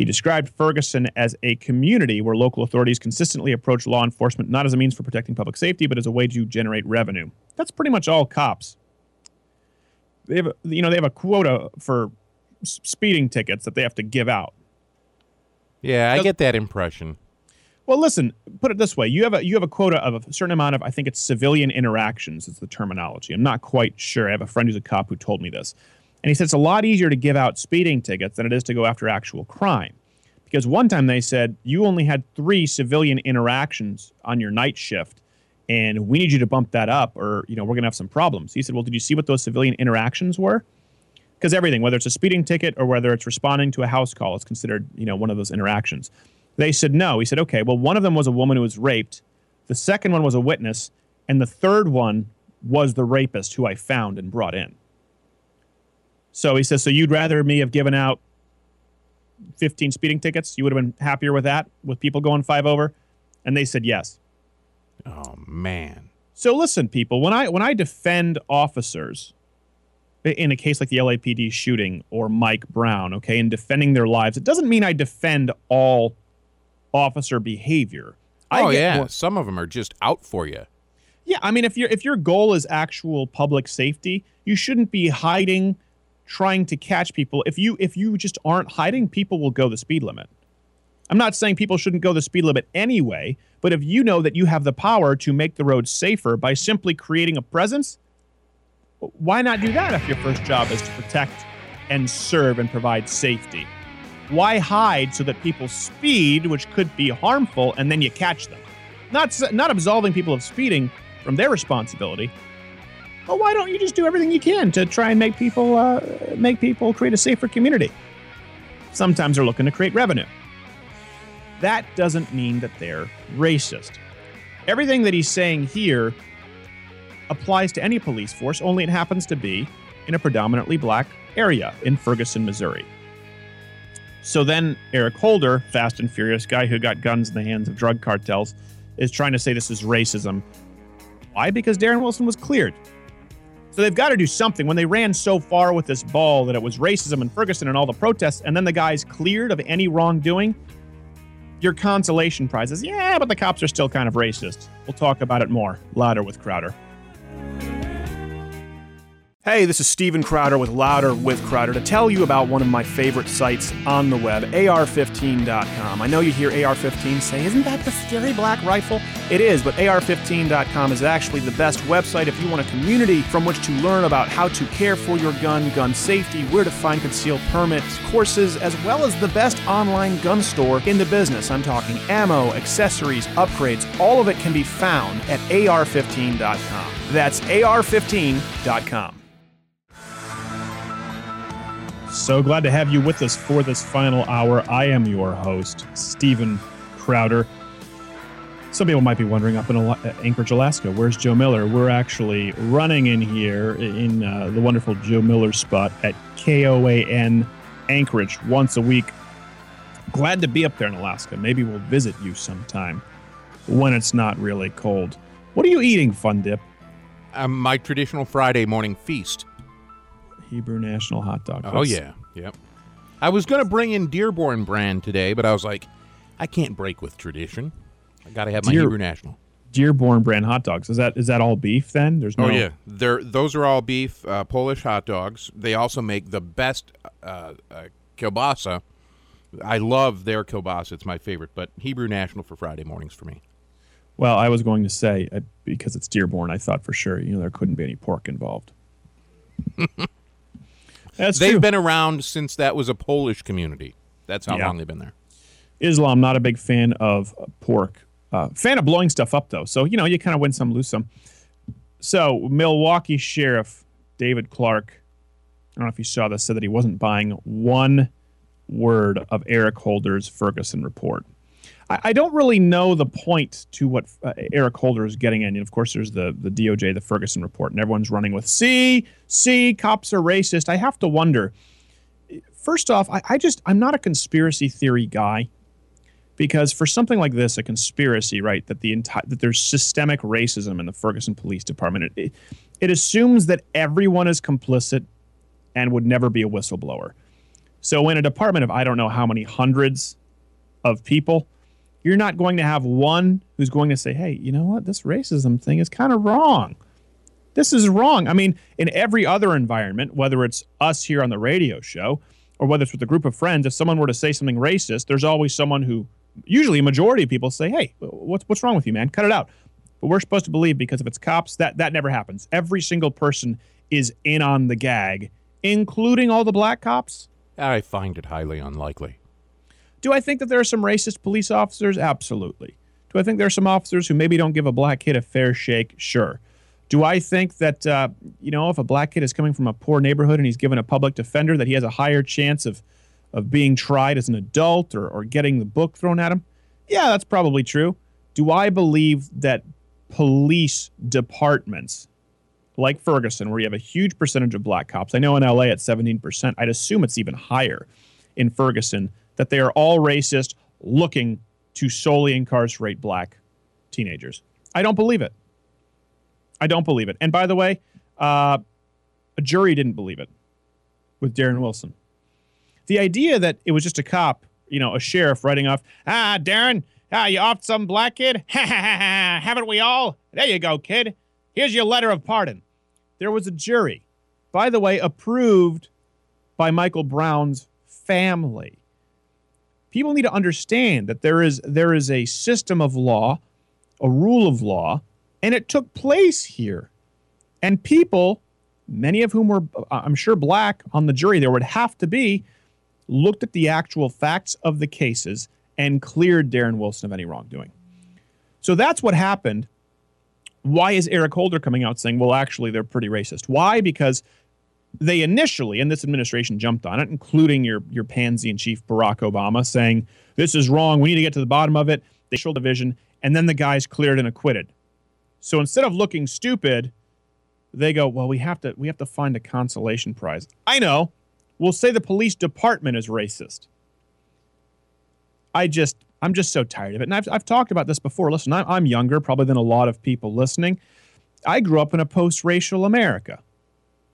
He described Ferguson as a community where local authorities consistently approach law enforcement not as a means for protecting public safety, but as a way to generate revenue. That's pretty much all cops. They have, a, you know, they have a quota for speeding tickets that they have to give out. Yeah, I get that impression. Well, listen, put it this way: you have a you have a quota of a certain amount of I think it's civilian interactions is the terminology. I'm not quite sure. I have a friend who's a cop who told me this, and he said it's a lot easier to give out speeding tickets than it is to go after actual crime, because one time they said you only had three civilian interactions on your night shift, and we need you to bump that up, or you know we're gonna have some problems. He said, well, did you see what those civilian interactions were? because everything, whether it's a speeding ticket or whether it's responding to a house call, is considered you know one of those interactions. They said no. He said okay. Well, one of them was a woman who was raped. The second one was a witness, and the third one was the rapist who I found and brought in. So he says, so you'd rather me have given out 15 speeding tickets? You would have been happier with that, with people going five over? And they said yes. Oh man. So listen, people, when I when I defend officers in a case like the LAPD shooting or Mike Brown, okay, in defending their lives, it doesn't mean I defend all officer behavior. I oh yeah, more- some of them are just out for you. yeah, I mean, if your if your goal is actual public safety, you shouldn't be hiding, trying to catch people. If you if you just aren't hiding, people will go the speed limit. I'm not saying people shouldn't go the speed limit anyway, but if you know that you have the power to make the roads safer by simply creating a presence, why not do that if your first job is to protect and serve and provide safety? Why hide so that people speed, which could be harmful, and then you catch them? Not not absolving people of speeding from their responsibility. But why don't you just do everything you can to try and make people uh, make people create a safer community? Sometimes they're looking to create revenue. That doesn't mean that they're racist. Everything that he's saying here applies to any police force, only it happens to be in a predominantly black area in Ferguson, Missouri. So then Eric Holder, Fast and Furious guy who got guns in the hands of drug cartels, is trying to say this is racism. Why? Because Darren Wilson was cleared. So they've got to do something. When they ran so far with this ball that it was racism in Ferguson and all the protests, and then the guy's cleared of any wrongdoing, your consolation prize is, yeah, but the cops are still kind of racist. We'll talk about it more. Louder with Crowder. Hey, this is Steven Crowder with Louder with Crowder to tell you about one of my favorite sites on the web, AR15.com. I know you hear AR15 say, isn't that the scary black rifle? It is, but AR15.com is actually the best website if you want a community from which to learn about how to care for your gun, gun safety, where to find concealed permits, courses, as well as the best online gun store in the business. I'm talking ammo, accessories, upgrades, all of it can be found at AR15.com. That's AR15.com. So glad to have you with us for this final hour. I am your host, Steven Crowder. Some people might be wondering up in Anchorage, Alaska, where's Joe Miller? We're actually running in here in uh, the wonderful Joe Miller spot at KOAN Anchorage once a week. Glad to be up there in Alaska. Maybe we'll visit you sometime when it's not really cold. What are you eating, Fundip? Um, my traditional Friday morning feast. Hebrew National Hot Dog. Oh yeah, yep. I was gonna bring in Dearborn brand today, but I was like, I can't break with tradition. I got to have my Dear- Hebrew National. Dearborn brand hot dogs. Is that is that all beef then? There's no Oh yeah, they're those are all beef uh, Polish hot dogs. They also make the best uh, uh, kielbasa. I love their kielbasa; it's my favorite. But Hebrew National for Friday mornings for me. Well, I was going to say uh, because it's Dearborn, I thought for sure you know there couldn't be any pork involved. That's They've true. been around since that was a Polish community. That's how Yeah. long they've been there. Islam, not a big fan of pork. Uh, fan of blowing stuff up though, so you know you kind of win some, lose some. So Milwaukee Sheriff David Clarke, I don't know if you saw this, said that he wasn't buying one word of Eric Holder's Ferguson report. I, don't really know the point to what uh, Eric Holder is getting in. And of course, there's the the DOJ, the Ferguson report, and everyone's running with "See, see, cops are racist." I have to wonder. First off, I, I just I'm not a conspiracy theory guy because for something like this, a conspiracy, right, that the entire that there's systemic racism in the Ferguson Police Department, it, it assumes that everyone is complicit and would never be a whistleblower. So in a department of I don't know how many hundreds of people, you're not going to have one who's going to say, "Hey, you know what? This racism thing is kind of wrong." This is wrong. I mean, in every other environment, whether it's us here on the radio show or whether it's with a group of friends, if someone were to say something racist, there's always someone who, usually a majority of people say, "Hey, what's what's wrong with you, man? Cut it out." But we're supposed to believe because if it's cops, that that never happens. Every single person is in on the gag, including all the black cops. I find it highly unlikely. Do I think that there are some racist police officers? Absolutely. Do I think there are some officers who maybe don't give a black kid a fair shake? Sure. Do I think that uh, you know if a black kid is coming from a poor neighborhood and he's given a public defender that he has a higher chance of of being tried as an adult or, or getting the book thrown at him? Yeah, that's probably true. Do I believe that police departments like Ferguson, where you have a huge percentage of black cops, I know in LA at 17%, I'd assume it's even higher in Ferguson, that they are all racist, looking to solely incarcerate black teenagers. I don't believe it. I don't believe it. And by the way, uh, a jury didn't believe it with Darren Wilson. The idea that it was just a cop, you know, a sheriff writing off, ah, Darren, ah, you offed some black kid? Ha ha ha ha, haven't we all? There you go, kid. Here's your letter of pardon. There was a jury, by the way, approved by Michael Brown's family. People need to understand that there is there is a system of law, a rule of law, and it took place here. And people, many of whom were, uh, I'm sure, black on the jury, there would have to be, looked at the actual facts of the cases and cleared Darren Wilson of any wrongdoing. So that's what happened. Why is Eric Holder coming out saying, well, actually, they're pretty racist? Why? Because they initially, and this administration jumped on it, including your your pansy in chief Barack Obama, saying this is wrong. We need to get to the bottom of it. They showed division, and then the guys cleared and acquitted. So instead of looking stupid, they go, well, we have to we have to find a consolation prize. I know. We'll say the police department is racist. I just I'm just so tired of it. And I've, I've talked about this before. Listen, I'm, I'm younger probably than a lot of people listening. I grew up in a post-racial America.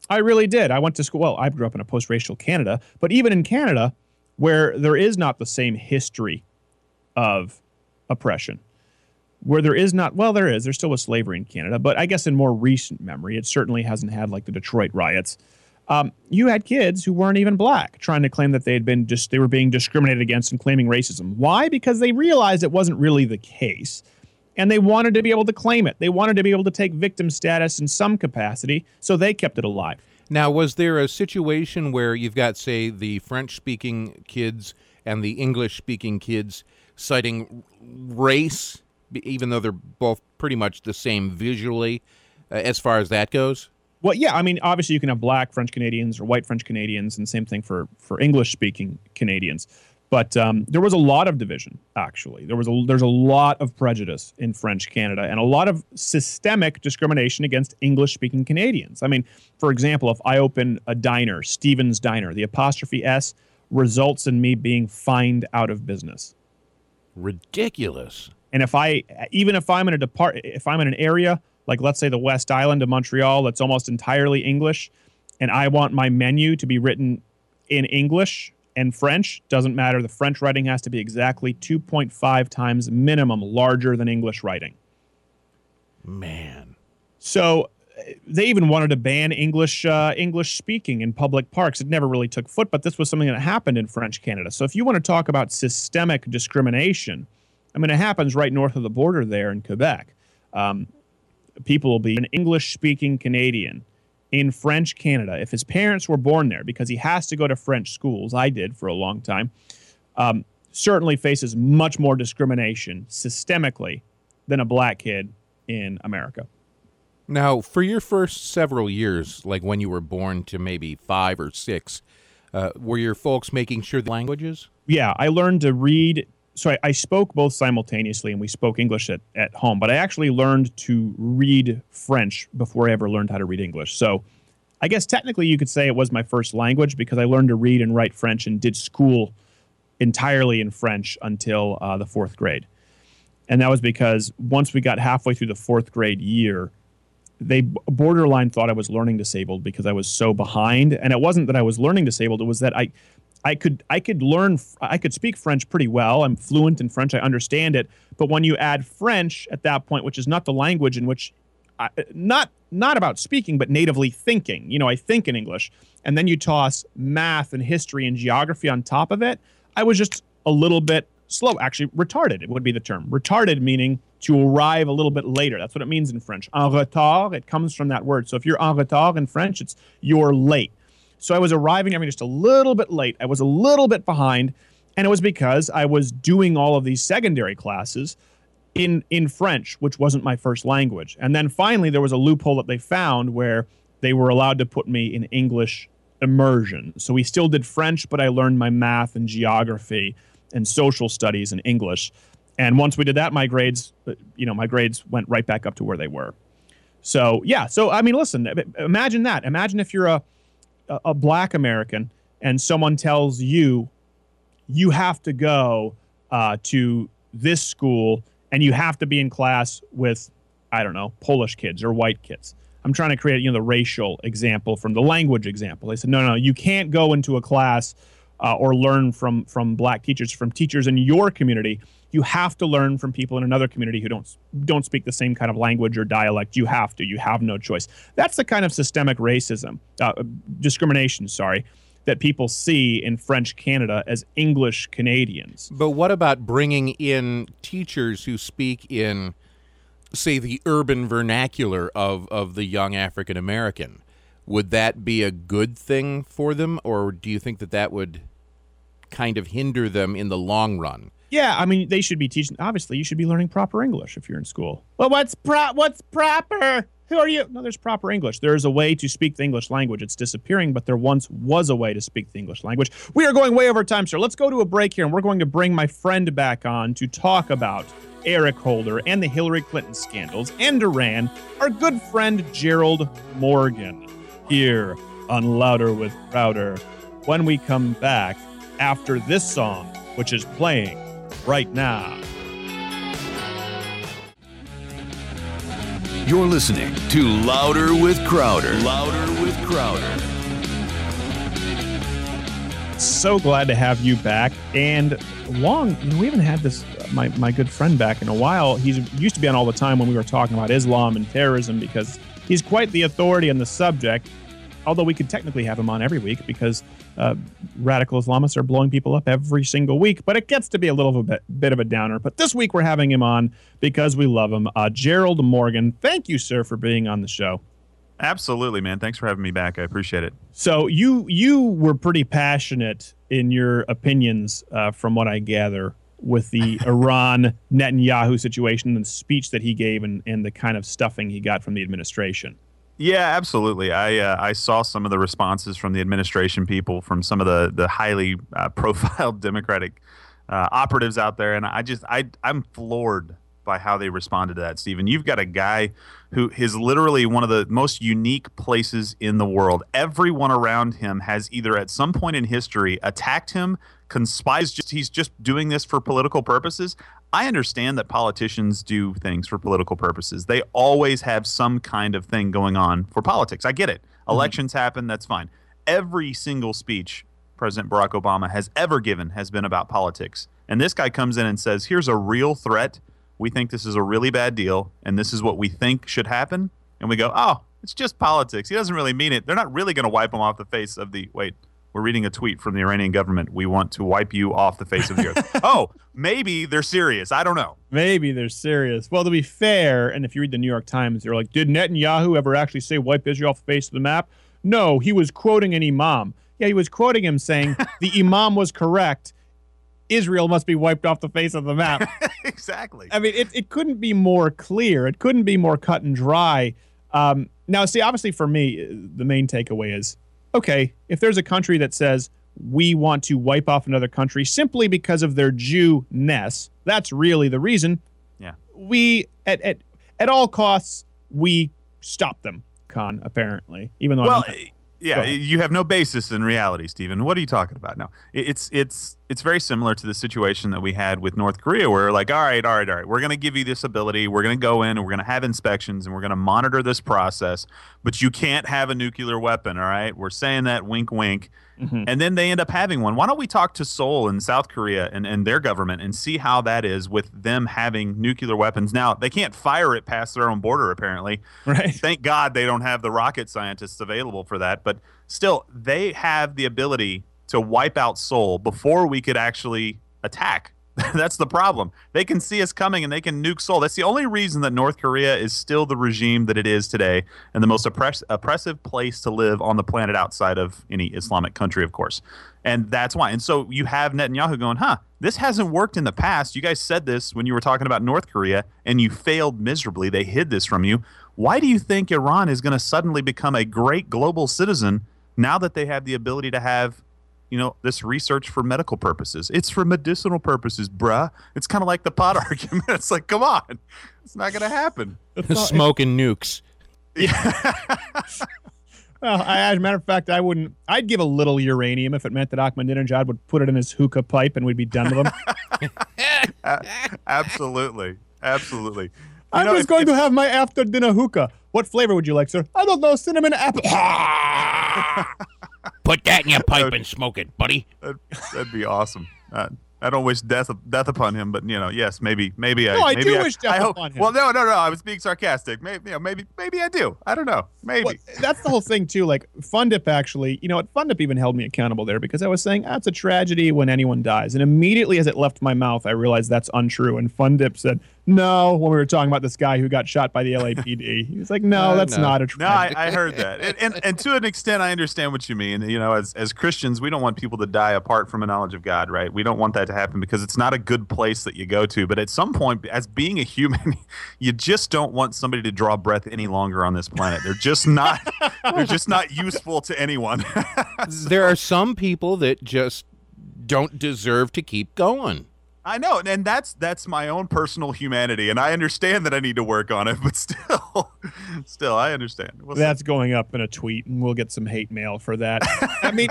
I really did. I went to school. Well, I grew up in a post-racial Canada, but even in Canada, where there is not the same history of oppression, where there is not, well, there is. There still was slavery in Canada, but I guess in more recent memory, it certainly hasn't had like the Detroit riots. Um, you had kids who weren't even black trying to claim that they had been just they were being discriminated against and claiming racism. Why? Because they realized it wasn't really the case and they wanted to be able to claim it. They wanted to be able to take victim status in some capacity, so they kept it alive. Now, was there a situation where you've got, say, the French speaking kids and the English speaking kids citing race, even though they're both pretty much the same visually, uh, as far as that goes? Well, yeah, I mean, obviously you can have black French Canadians or white French Canadians, and same thing for for English speaking Canadians. But um, there was a lot of division. Actually, there was a there's a lot of prejudice in French Canada, and a lot of systemic discrimination against English speaking Canadians. I mean, for example, if I open a diner, Stevens Diner, the apostrophe s results in me being fined out of business. Ridiculous. And if I, even if I'm in a depart, if I'm in an area like let's say the West Island of Montreal that's almost entirely English, and I want my menu to be written in English and French, doesn't matter. The French writing has to be exactly 2.5 times minimum larger than English writing. Man. So uh, they even wanted to ban English uh, English speaking in public parks. It never really took foot, but this was something that happened in French Canada. So if you want to talk about systemic discrimination, I mean, it happens right north of the border there in Quebec. Um, people will be an English speaking Canadian in French Canada if his parents were born there because he has to go to French schools. I did for a long time. Um, certainly faces much more discrimination systemically than a black kid in America. Now, for your first several years, like when you were born to maybe five or six, uh, were your folks making sure the languages? yeah, I learned to read. So I, I spoke both simultaneously and we spoke English at, at home, but I actually learned to read French before I ever learned how to read English. So I guess technically you could say it was my first language because I learned to read and write French and did school entirely in French until uh, the fourth grade. And that was because once we got halfway through the fourth grade year, they borderline thought I was learning disabled because I was so behind. And it wasn't that I was learning disabled; it was that I, I could I could learn I could speak French pretty well. I'm fluent in French. I understand it. But when you add French at that point, which is not the language in which, I, not not about speaking, but natively thinking. You know, I think in English, and then you toss math and history and geography on top of it. I was just a little bit slow. Actually, retarded. It would be the term. Retarded meaning to arrive a little bit later. That's what it means in French. En retard. It comes from that word. So if you're en retard in French, it's you're late. So I was arriving, I mean, just a little bit late. I was a little bit behind, and it was because I was doing all of these secondary classes in in French, which wasn't my first language. And then finally, there was a loophole that they found where they were allowed to put me in English immersion. So we still did French, but I learned my math and geography and social studies in English. And once we did that, my grades, you know, my grades went right back up to where they were. So yeah, so I mean, listen, imagine that. Imagine if you're a a, black American and someone tells you you have to go uh, to this school and you have to be in class with I don't know Polish kids or white kids. I'm trying to create you know the racial example from the language example. They said no, no, you can't go into a class uh, or learn from from black teachers from teachers in your community. You have to learn from people in another community who don't don't speak the same kind of language or dialect. You have to. You have no choice. That's the kind of systemic racism, uh, discrimination. Sorry, that people see in French Canada as English Canadians. But what about bringing in teachers who speak in, say, the urban vernacular of, of the young African American? Would that be a good thing for them, or do you think that that would kind of hinder them in the long run? Yeah, I mean they should be teaching. Obviously, you should be learning proper English if you're in school. Well, what's pro? What's proper? Who are you? No, there's proper English. There is a way to speak the English language. It's disappearing, but there once was a way to speak the English language. We are going way over time, sir. Let's go to a break here, and we're going to bring my friend back on to talk about Eric Holder and the Hillary Clinton scandals and Iran. Our good friend Gerald Morgan here on Louder with Crowder. When we come back after this song, which is playing right now. You're listening to Louder with Crowder. Louder with Crowder. So glad to have you back. And long, you know, we haven't had this my my good friend back in a while. He's used to be on all the time when we were talking about Islam and terrorism because he's quite the authority on the subject. Although we could technically have him on every week because uh, radical Islamists are blowing people up every single week, but it gets to be a little bit, bit of a downer. But this week we're having him on because we love him. Uh, Gerald Morgan, thank you, sir, for being on the show. Absolutely, man. Thanks for having me back. I appreciate it. So you you were pretty passionate in your opinions, uh, from what I gather, with the Iran Netanyahu situation and the speech that he gave and, and the kind of stuffing he got from the administration. Yeah, absolutely. I uh, I saw some of the responses from the administration people, from some of the the highly uh, profiled Democratic uh, operatives out there, and I just I I'm floored by how they responded to that, Steven. You've got a guy who is literally one of the most unique places in the world. Everyone around him has either at some point in history attacked him, conspires just he's just doing this for political purposes. I understand that politicians do things for political purposes. They always have some kind of thing going on for politics. I get it. Mm-hmm. Elections happen, that's fine. Every single speech President Barack Obama has ever given has been about politics. And this guy comes in and says, "Here's a real threat we think this is a really bad deal and this is what we think should happen and we go oh it's just politics he doesn't really mean it they're not really going to wipe him off the face of the wait we're reading a tweet from the iranian government we want to wipe you off the face of the earth oh maybe they're serious i don't know Maybe they're serious. Well, to be fair, and if you read the New York Times, they're like, did Netanyahu ever actually say wipe Israel off the face of the map? No, he was quoting an imam. Yeah, he was quoting him saying the imam was correct. Israel must be wiped off the face of the map. exactly I mean, it, it couldn't be more clear. It couldn't be more cut and dry. Um, now, see, obviously for me, the main takeaway is okay, if there's a country that says we want to wipe off another country simply because of their Jew-ness, that's really the reason. Yeah. We, at, at, at all costs, we stop them, Con, apparently. Even though well I'm, eh, yeah you have no basis in reality steven what are you talking about now it's it's it's very similar to the situation that we had with north korea where like all right all right all right we're going to give you this ability we're going to go in and we're going to have inspections and we're going to monitor this process but you can't have a nuclear weapon all right we're saying that wink wink Mhm. and then they end up having one why don't we talk to seoul and south korea and, and their government and see how that is with them having nuclear weapons now they can't fire it past their own border apparently right? thank God they don't have the rocket scientists available for that. But still, they have the ability to wipe out Seoul before we could actually attack. That's the problem. They can see us coming and they can nuke Seoul. That's the only reason that North Korea is still the regime that it is today and the most oppress- oppressive place to live on the planet outside of any Islamic country, of course. And that's why. And so you have Netanyahu going, huh, this hasn't worked in the past. You guys said this when you were talking about North Korea and you failed miserably. They hid this from you. Why do you think Iran is going to suddenly become a great global citizen now that they have the ability to have, you know, this research for medical purposes? It's for medicinal purposes, bruh. It's kind of like the pot argument. It's like, come on, it's not going to happen. Smoking nukes. yeah Well, I, as a matter of fact, I wouldn't. I'd give a little uranium if it meant that Ahmadinejad would put it in his hookah pipe and we'd be done with him. Absolutely, absolutely. You I'm know, just if- going if- to have my after dinner hookah. What flavor would you like, sir? I don't know, cinnamon apple. Put that in your pipe and smoke it, buddy. That'd, that'd be awesome. Uh, I don't wish death death upon him, but you know, yes, maybe, maybe No, I maybe do wish death I hope, upon him. Well, no, no, no. I was being sarcastic. Maybe, you know, maybe, maybe I do. I don't know. Maybe. Well, that's the whole thing too. Like Fundip actually, you know what? Fundip even held me accountable there because I was saying ah, a tragedy when anyone dies, and immediately as it left my mouth, I realized that's untrue. And Fundip said no when we were talking about this guy who got shot by the LAPD. He was like, no, Uh, that's no. not a No, I. I heard that, and, and and to an extent, I understand what you mean. You know, as as Christians, we don't want people to die apart from a knowledge of God, right? We don't want that to happen because it's not a good place that you go to. But at some point, as being a human, you just don't want somebody to draw breath any longer on this planet. They're just not. they're just not useful to anyone. There are some people that just don't deserve to keep going. I know, and that's that's my own personal humanity, and I understand that I need to work on it. But still, still, I understand. We'll see. That's going up in a tweet, and we'll get some hate mail for that. I mean,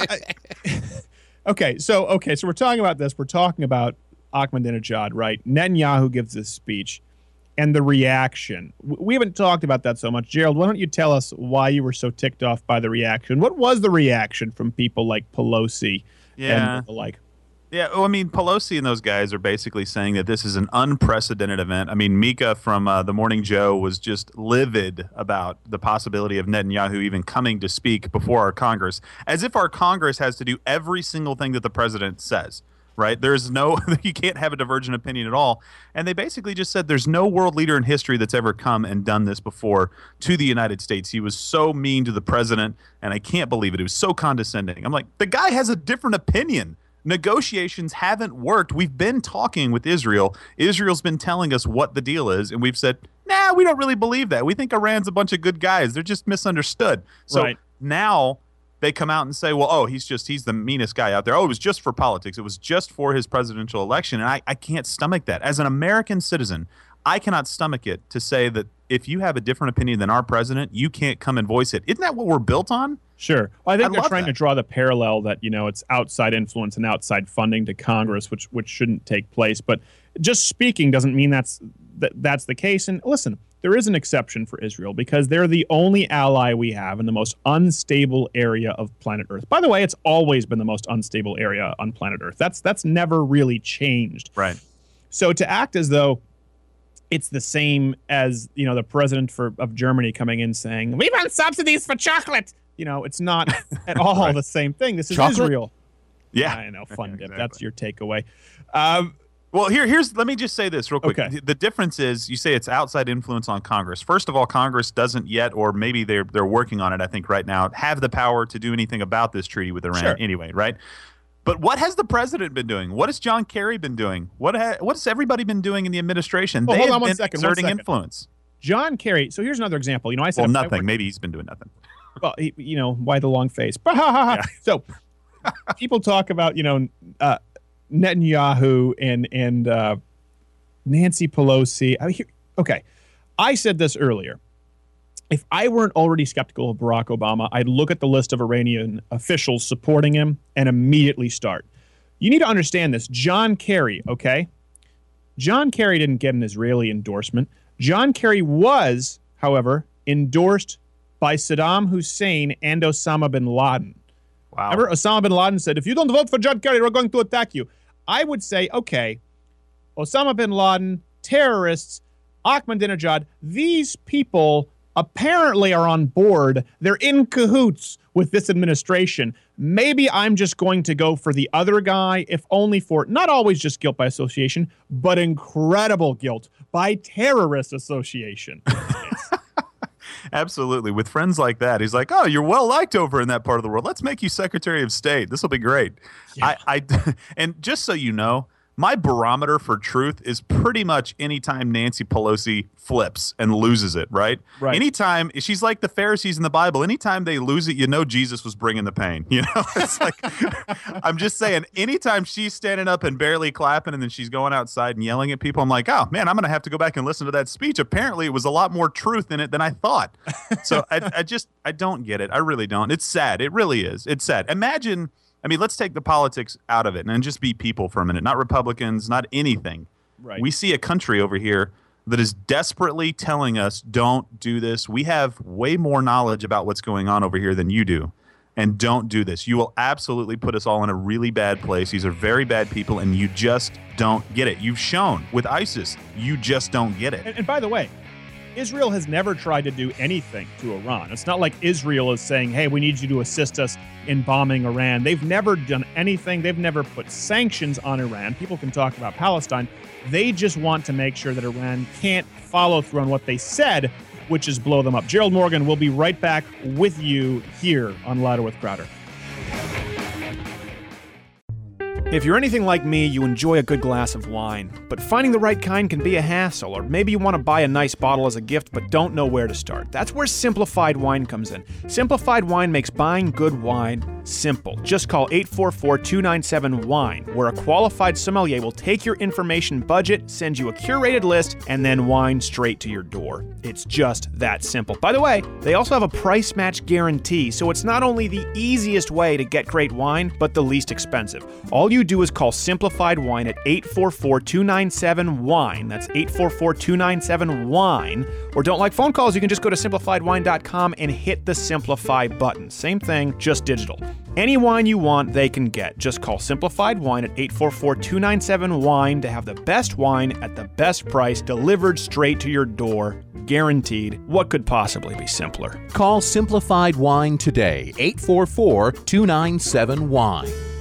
I- okay, so okay, so we're talking about this. We're talking about Ahmadinejad, right? Netanyahu gives this speech, and the reaction. We haven't talked about that so much. Gerald, why don't you tell us why you were so ticked off by the reaction? What was the reaction from people like Pelosi Yeah. and the like? Yeah, well, I mean, Pelosi and those guys are basically saying that this is an unprecedented event. I mean, Mika from uh, the Morning Joe was just livid about the possibility of Netanyahu even coming to speak before our Congress, as if our Congress has to do every single thing that the president says. Right? There's no, you can't have a divergent opinion at all. And they basically just said there's no world leader in history that's ever come and done this before to the United States. He was so mean to the president, and I can't believe it. It was so condescending. I'm like, the guy has a different opinion negotiations haven't worked. We've been talking with Israel. Israel's been telling us what the deal is, and we've said, nah, we don't really believe that. We think Iran's a bunch of good guys. They're just misunderstood. So Right. now they come out and say, well, oh, he's just, he's the meanest guy out there. Oh, it was just for politics. It was just for his presidential election. And I, I can't stomach that. As an American citizen, I cannot stomach it to say that if you have a different opinion than our president, you can't come and voice it. Isn't that what we're built on? Sure. Well, I think I they're trying that. to draw the parallel that you know it's outside influence and outside funding to Congress, which which shouldn't take place. But just speaking doesn't mean that's that, that's the case. And listen, there is an exception for Israel because they're the only ally we have in the most unstable area of planet Earth. By the way, it's always been the most unstable area on planet Earth. That's that's never really changed. Right. So to act as though it's the same as you know the president for of Germany coming in saying we want subsidies for chocolate. You know, it's not at all the same thing. This is Chocolate? Israel. Yeah. I know, fun dip. Exactly. That's your takeaway. Um, Well, here, here's. Let me just say this real quick. Okay. The, difference is, you say it's outside influence on Congress. First of all, Congress doesn't yet, or maybe they're they're working on it. I think right now, have the power to do anything about this treaty with Iran. Sure. Anyway, right? But what has the president been doing? What has John Kerry been doing? What ha- what has everybody been doing in the administration? Well, they hold on one been second, exerting second. influence. John Kerry. So here's another example. You know, I said Well, if I nothing. Maybe he's been doing nothing. Well, he, you know, why the long face? So people talk about, you know, uh, Netanyahu and and uh, Nancy Pelosi. I hear, okay, I said this earlier. If I weren't already skeptical of Barack Obama, I'd look at the list of Iranian officials supporting him and immediately start. You need to understand this. John Kerry, okay? John Kerry didn't get an Israeli endorsement. John Kerry was, however, endorsed by Saddam Hussein and Osama bin Laden. Wow. Remember, Osama bin Laden said, if you don't vote for John Kerry, we're going to attack you. I would say, okay, Osama bin Laden, terrorists, Ahmadinejad, these people apparently are on board. They're in cahoots with this administration. Maybe I'm just going to go for the other guy, if only for not always just guilt by association, but incredible guilt by terrorist association. Absolutely. With friends like that, he's like, "Oh, you're well liked over in that part of the world. Let's make you Secretary of State. This will be great." I, I, and just so you know, my barometer for truth is pretty much anytime Nancy Pelosi flips and loses it. Right. Right. Anytime she's like the Pharisees in the Bible. Anytime they lose it, you know Jesus was bringing the pain. You know, it's like I'm just saying. Anytime she's standing up and barely clapping, and then she's going outside and yelling at people, I'm like, oh man, I'm gonna have to go back and listen to that speech. Apparently, it was a lot more truth in it than I thought. So I, I just I don't get it. I really don't. It's sad. It really is. It's sad. Imagine. I mean, let's take the politics out of it and just be people for a minute. Not Republicans. Not anything. Right. We see a country over here that is desperately telling us, don't do this. We have way more knowledge about what's going on over here than you do. And don't do this. You will absolutely put us all in a really bad place. These are very bad people, and you just don't get it. You've shown with ISIS, you just don't get it. And, and by the way, Israel has never tried to do anything to Iran. It's not like Israel is saying, hey, we need you to assist us in bombing Iran. They've never done anything. They've never put sanctions on Iran. People can talk about Palestine. They just want to make sure that Iran can't follow through on what they said, which is blow them up. Gerald Morgan will be right back with you here on Louder with Crowder. If you're anything like me, you enjoy a good glass of wine, but finding the right kind can be a hassle, or maybe you want to buy a nice bottle as a gift but don't know where to start. That's where Simplified Wine comes in. Simplified Wine makes buying good wine simple. Just call 844 297 Wine, where a qualified sommelier will take your information budget, send you a curated list, and then wine straight to your door. It's just that simple. By the way, they also have a price match guarantee, so it's not only the easiest way to get great wine, but the least expensive. All you you do is call Simplified Wine at 844 297 Wine. That's 844 297 Wine. Or don't like phone calls, you can just go to simplifiedwine.com and hit the Simplify button. Same thing, just digital. Any wine you want, they can get. Just call Simplified Wine at 844 297 Wine to have the best wine at the best price delivered straight to your door. Guaranteed. What could possibly be simpler? Call Simplified Wine today, 844 297 Wine.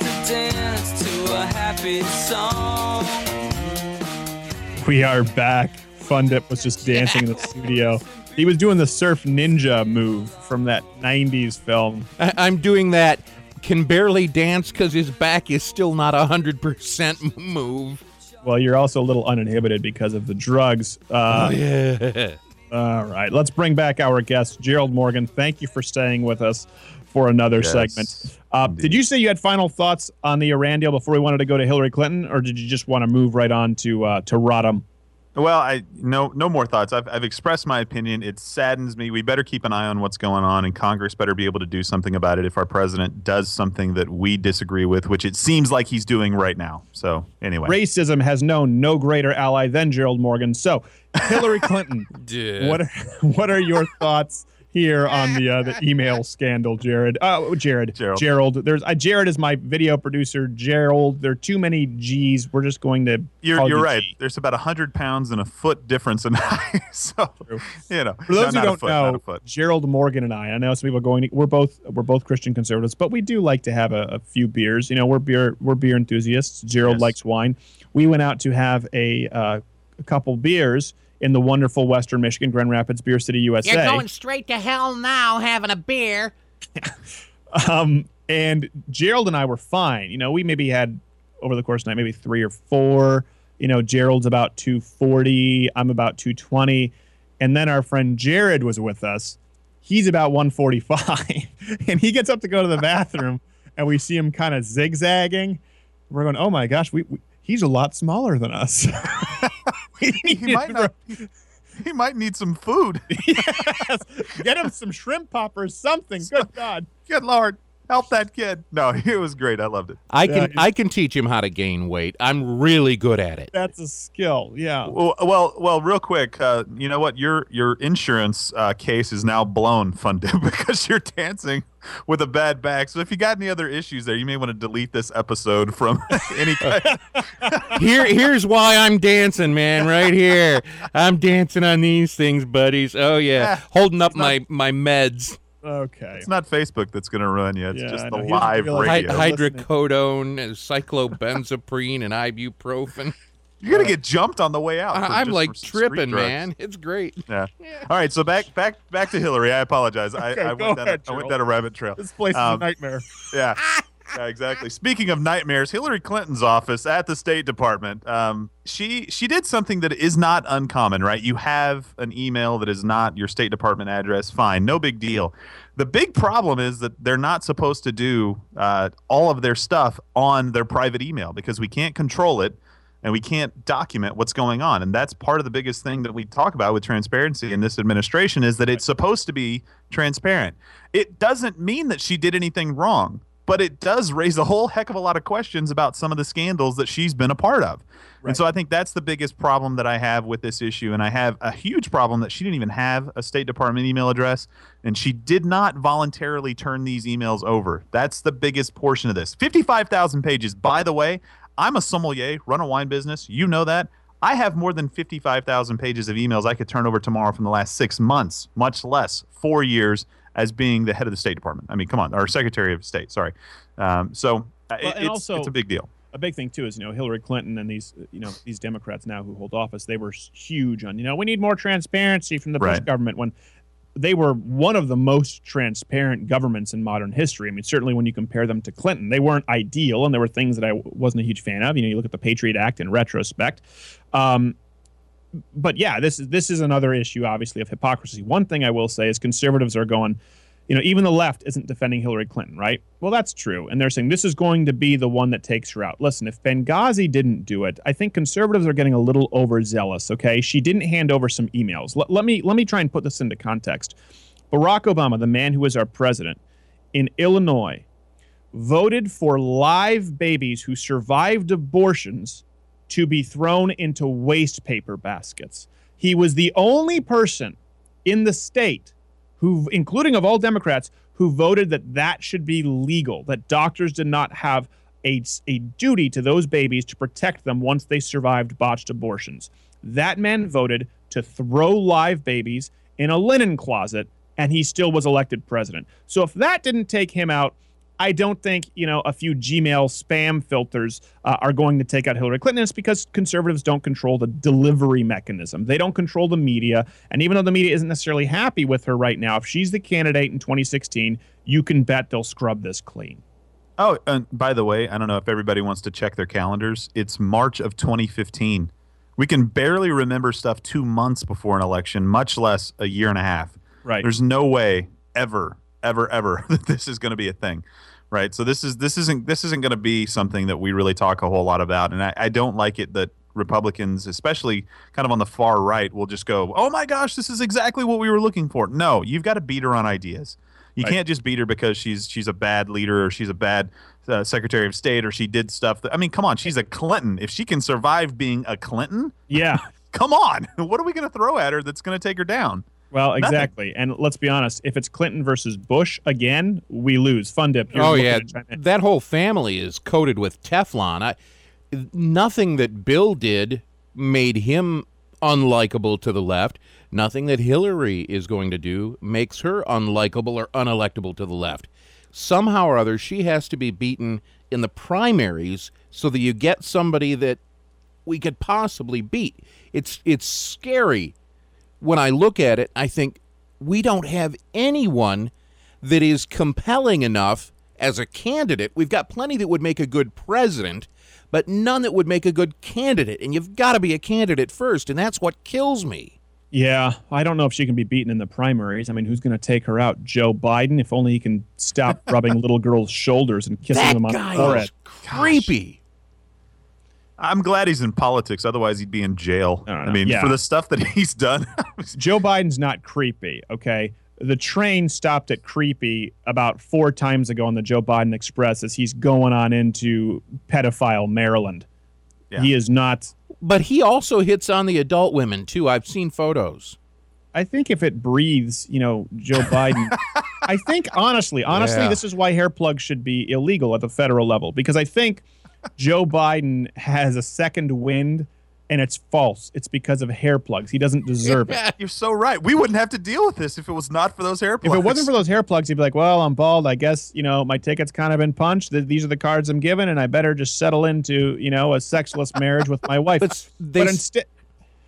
Everyone likes to dance to a happy song. We are back. Fundip was just dancing in the studio. He was doing the surf ninja move from that 90s film. I- I'm doing that can barely dance because his back is still not a 100% move. Well, you're also a little uninhibited because of the drugs. Uh, Yeah. All right, let's bring back our guest, Gerald Morgan. Thank you for staying with us for another Yes, segment. Uh, did you say you had final thoughts on the Iran deal before we wanted to go to Hillary Clinton, or did you just want to move right on to uh, to Rodham? Well, I no no more thoughts. I've, I've expressed my opinion. It saddens me. We better keep an eye on what's going on, and Congress better be able to do something about it if our president does something that we disagree with, which it seems like he's doing right now. So anyway, Racism has known no greater ally than Gerald Morgan. So, Hillary Clinton, what are, what are your thoughts here on the uh, the email scandal, Jared? Uh, Jared, Gerald. Gerald. There's uh, Jared is my video producer. Gerald, there are too many G's. We're just going to. you're call you're you right. G. There's about hundred pounds and a foot difference in height. so you know, For those no, who don't foot, know, a. Gerald Morgan and I, I know some people are going. To, we're both we're both Christian conservatives, but we do like to have a, a few beers. You know, we're beer we're beer enthusiasts. Gerald Yes. likes wine. We went out to have a, uh, a couple beers in the wonderful Western Michigan Grand Rapids Beer City, USA. You're going straight to hell now having a beer. um, and Gerald and I were fine. You know, we maybe had over the course of the night maybe three or four. You know, Gerald's about 240. I'm about 220. And then our friend Jared was with us. He's about 145. and he gets up to go to the bathroom, and we see him kind of zigzagging. We're going, oh my gosh, we, we he's a lot smaller than us. He might not. He might need some food. yes, get him some shrimp poppers, something. Good God. Good Lord, help that kid. No, it was great. I loved it. I Yeah, can he's- I can teach him how to gain weight. I'm really good at it. That's a skill. Yeah. Well, well, well real quick. Uh, you know what? Your your insurance uh, case is now blown, Fundip, because you're dancing with a bad back. So if you got any other issues there, you may want to delete this episode from any kind. Here here's why I'm dancing, man, right here. I'm dancing on these things, buddies. Oh yeah. Yeah, Holding up my my meds. Okay. It's not Facebook that's going to ruin you. It's Yeah, just the know. Live realize- Hy- radio. Hi- hydrocodone, uh, cyclobenzaprine, and ibuprofen. You're gonna get jumped on the way out. I- I'm like for some street tripping, man. It's great. Yeah. All right. So back back back to Hillary. I apologize. I, Okay, I, go went down, ahead, I went Gerald. down a rabbit trail. This place is Um, a nightmare. Yeah. Yeah, exactly. Speaking of nightmares, Hillary Clinton's office at the State Department, um, she she did something that is not uncommon, right? You have an email that is not your State Department address, fine, no big deal. The big problem is that they're not supposed to do uh, all of their stuff on their private email because we can't control it and we can't document what's going on. And that's part of the biggest thing that we talk about with transparency in this administration is that it's supposed to be transparent. It doesn't mean that she did anything wrong, but it does raise a whole heck of a lot of questions about some of the scandals that she's been a part of. And so I think that's the biggest problem that I have with this issue. And I have a huge problem that she didn't even have a State Department email address and she did not voluntarily turn these emails over. That's the biggest portion of this. 55,000 pages. By the way, I'm a sommelier, run a wine business. You know that. I have more than 55,000 pages of emails I could turn over tomorrow from the last six months, much less four years as being the head of the State Department. I mean, come on, our Secretary of State, sorry. Um, so uh, Well, it- it's, also- it's a big deal. a big thing too is you know Hillary Clinton and these you know these Democrats now who hold office they were huge on you know we need more transparency from the Bush Right. government when they were one of the most transparent governments in modern history. I mean certainly when you compare them to Clinton they weren't ideal and there were things that I wasn't a huge fan of. You know you look at the Patriot Act in retrospect. Um, but yeah, this is this is another issue, obviously, of hypocrisy. One thing I will say is conservatives are going, you know, even the left isn't defending Hillary Clinton, right? Well, that's true. And they're saying this is going to be the one that takes her out. Listen, if Benghazi didn't do it, I think conservatives are getting a little overzealous, okay? She didn't hand over some emails. Let, let me let me try and put this into context. Barack Obama, the man who is our president in Illinois, voted for live babies who survived abortions to be thrown into waste paper baskets. He was the only person in the state who, including of all Democrats, who voted that that should be legal, that doctors did not have a, a duty to those babies to protect them once they survived botched abortions. That man voted to throw live babies in a linen closet, and he still was elected president. So if that didn't take him out, I don't think you know a few Gmail spam filters uh, are going to take out Hillary Clinton. It's because conservatives don't control the delivery mechanism. They don't control the media, and even though the media isn't necessarily happy with her right now, if she's the candidate in 2016, you can bet they'll scrub this clean. Oh, and by the way, I don't know if everybody wants to check their calendars. It's March of 2015. We can barely remember stuff two months before an election, much less a year and a half. Right. There's no way ever, ever, ever that this is going to be a thing, right? So this is this isn't this isn't going to be something that we really talk a whole lot about, and I, I don't like it that Republicans, especially kind of on the far right, will just go, "Oh my gosh, this is exactly what we were looking for." No, you've got to beat her on ideas. You Right. can't just beat her because she's she's a bad leader or she's a bad uh, Secretary of State or she did stuff. That, I mean, come on, she's a Clinton. If she can survive being a Clinton, Yeah. come on, what are we going to throw at her that's going to take her down? Well, Nothing. exactly. And let's be honest, if it's Clinton versus Bush again, we lose. Fundip. oh yeah, to chime in. that whole family is coated with Teflon. I, nothing that Bill did made him unlikable to the left. Nothing that Hillary is going to do makes her unlikable or unelectable to the left. Somehow or other, she has to be beaten in the primaries so that you get somebody that we could possibly beat. It's it's scary when I look at it. I think we don't have anyone that is compelling enough as a candidate. We've got plenty that would make a good president, but none that would make a good candidate. And you've got to be a candidate first, and that's what kills me. Yeah, I don't know if she can be beaten in the primaries. I mean, who's going to take her out? Joe Biden? If only he can stop rubbing little girls' shoulders and kissing that them on guy the forehead. is creepy. I'm glad he's in politics. Otherwise, he'd be in jail. I I, mean, Yeah. for the stuff that he's done. Joe Biden's not creepy, okay? The train stopped at creepy about four times ago on the Joe Biden Express as he's going on into pedophile Maryland. Yeah. He is not. But he also hits on the adult women, too. I've seen photos. I think if it breathes, you know, Joe Biden. I think honestly, honestly, Yeah. this is why hair plugs should be illegal at the federal level because I think Joe Biden has a second wind, and it's false. It's because of hair plugs. He doesn't deserve it. You're so right. We wouldn't have to deal with this if it was not for those hair plugs. If it wasn't for those hair plugs, he'd be like, "Well, I'm bald. I guess you know my ticket's kind of been punched. These are the cards I'm given, and I better just settle into you know a sexless marriage with my wife." But they but instead,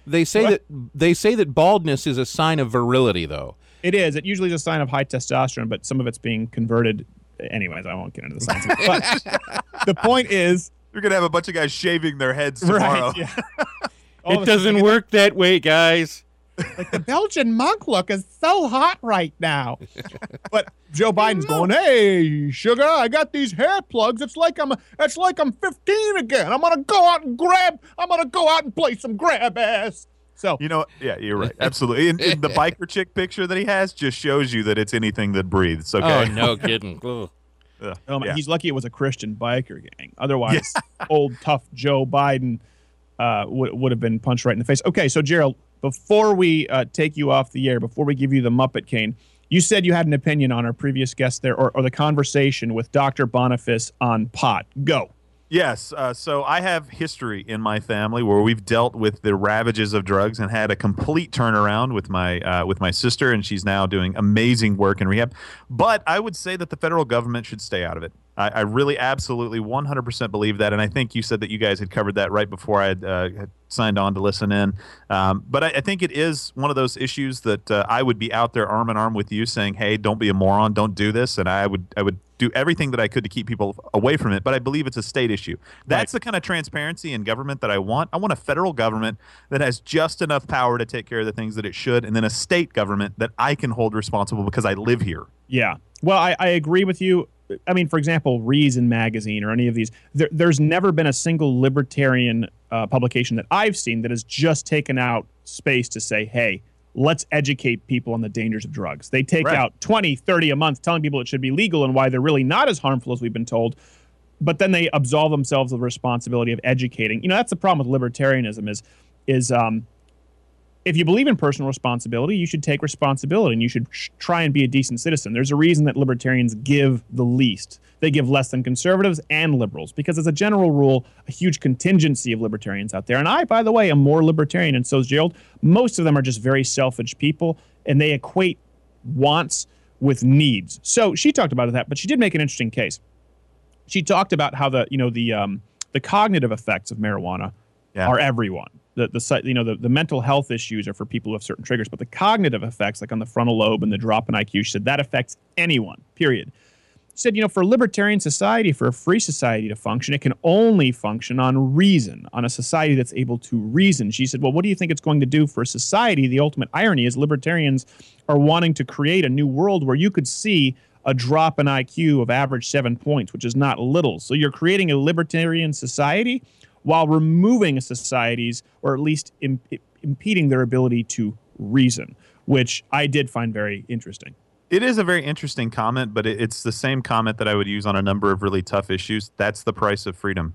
They say What? that they say that baldness is a sign of virility, though. it is. It usually is a sign of high testosterone, but some of it's being converted. Anyways, I won't get into the science. of it. But the point is, You're gonna have a bunch of guys shaving their heads tomorrow. right? Yeah. All of a sudden, work that way, guys. like the Belgian monk look is so hot right now. but Joe Biden's going, "Hey, sugar, I got these hair plugs. It's like I'm it's like I'm 15 again. I'm gonna go out and grab. I'm gonna go out and play some grab ass." So You know, yeah, you're right. Absolutely. And, and the biker chick picture that he has just shows you that it's anything that breathes. Okay. Oh, no kidding. Ugh. Ugh, um, yeah. he's lucky it was a Christian biker gang. Otherwise, old tough Joe Biden uh, would would have been punched right in the face. Okay, so Gerald, before we uh, take you off the air, before we give you the Muppet cane, you said you had an opinion on our previous guest there, or, or the conversation with Dr. Boniface on pot. Go. Yes. Uh, so I have history in my family where we've dealt with the ravages of drugs and had a complete turnaround with my uh, with my sister, and she's now doing amazing work in rehab. But I would say that the federal government should stay out of it. I, I really, absolutely, 100% believe that, and I think you said that you guys had covered that right before I had, uh, had signed on to listen in. Um, but I, I think it is one of those issues that uh, I would be out there arm in arm with you, saying, "Hey, don't be a moron, don't do this," and I would I would do everything that I could to keep people away from it, but I believe it's a state issue. That's the kind of transparency in government that I want. I want a federal government that has just enough power to take care of the things that it should, and then a state government that I can hold responsible because I live here. Yeah. Well, I, I agree with you. I mean, for example, Reason Magazine or any of these, there, there's never been a single libertarian uh, publication that I've seen that has just taken out space to say, hey, let's educate people on the dangers of drugs. They take Right. out 20, 30 a month telling people it should be legal and why they're really not as harmful as we've been told. But then they absolve themselves of the responsibility of educating. You know, that's the problem with libertarianism is, is um, if you believe in personal responsibility, you should take responsibility and you should sh- try and be a decent citizen. There's a reason that libertarians give the least. They give less than conservatives and liberals because, as a general rule, a huge contingency of libertarians out there. And I, by the way, am more libertarian, and so is Gerald. Most of them are just very selfish people, and they equate wants with needs. So she talked about that, but she did make an interesting case. She talked about how the you know the um, the cognitive effects of marijuana Yeah. are everyone. The the you know the, the mental health issues are for people who have certain triggers, but the cognitive effects, like on the frontal lobe and the drop in IQ, she said that affects anyone. Period. She said, you know, for a libertarian society, for a free society to function, it can only function on reason, on a society that's able to reason. She said, well, what do you think it's going to do for society? The ultimate irony is libertarians are wanting to create a new world where you could see a drop in IQ of average seven points, which is not little. So you're creating a libertarian society while removing a society's, or at least Im- impeding their ability to reason, which I did find very interesting. It is a very interesting comment, but it's the same comment that I would use on a number of really tough issues. That's the price of freedom.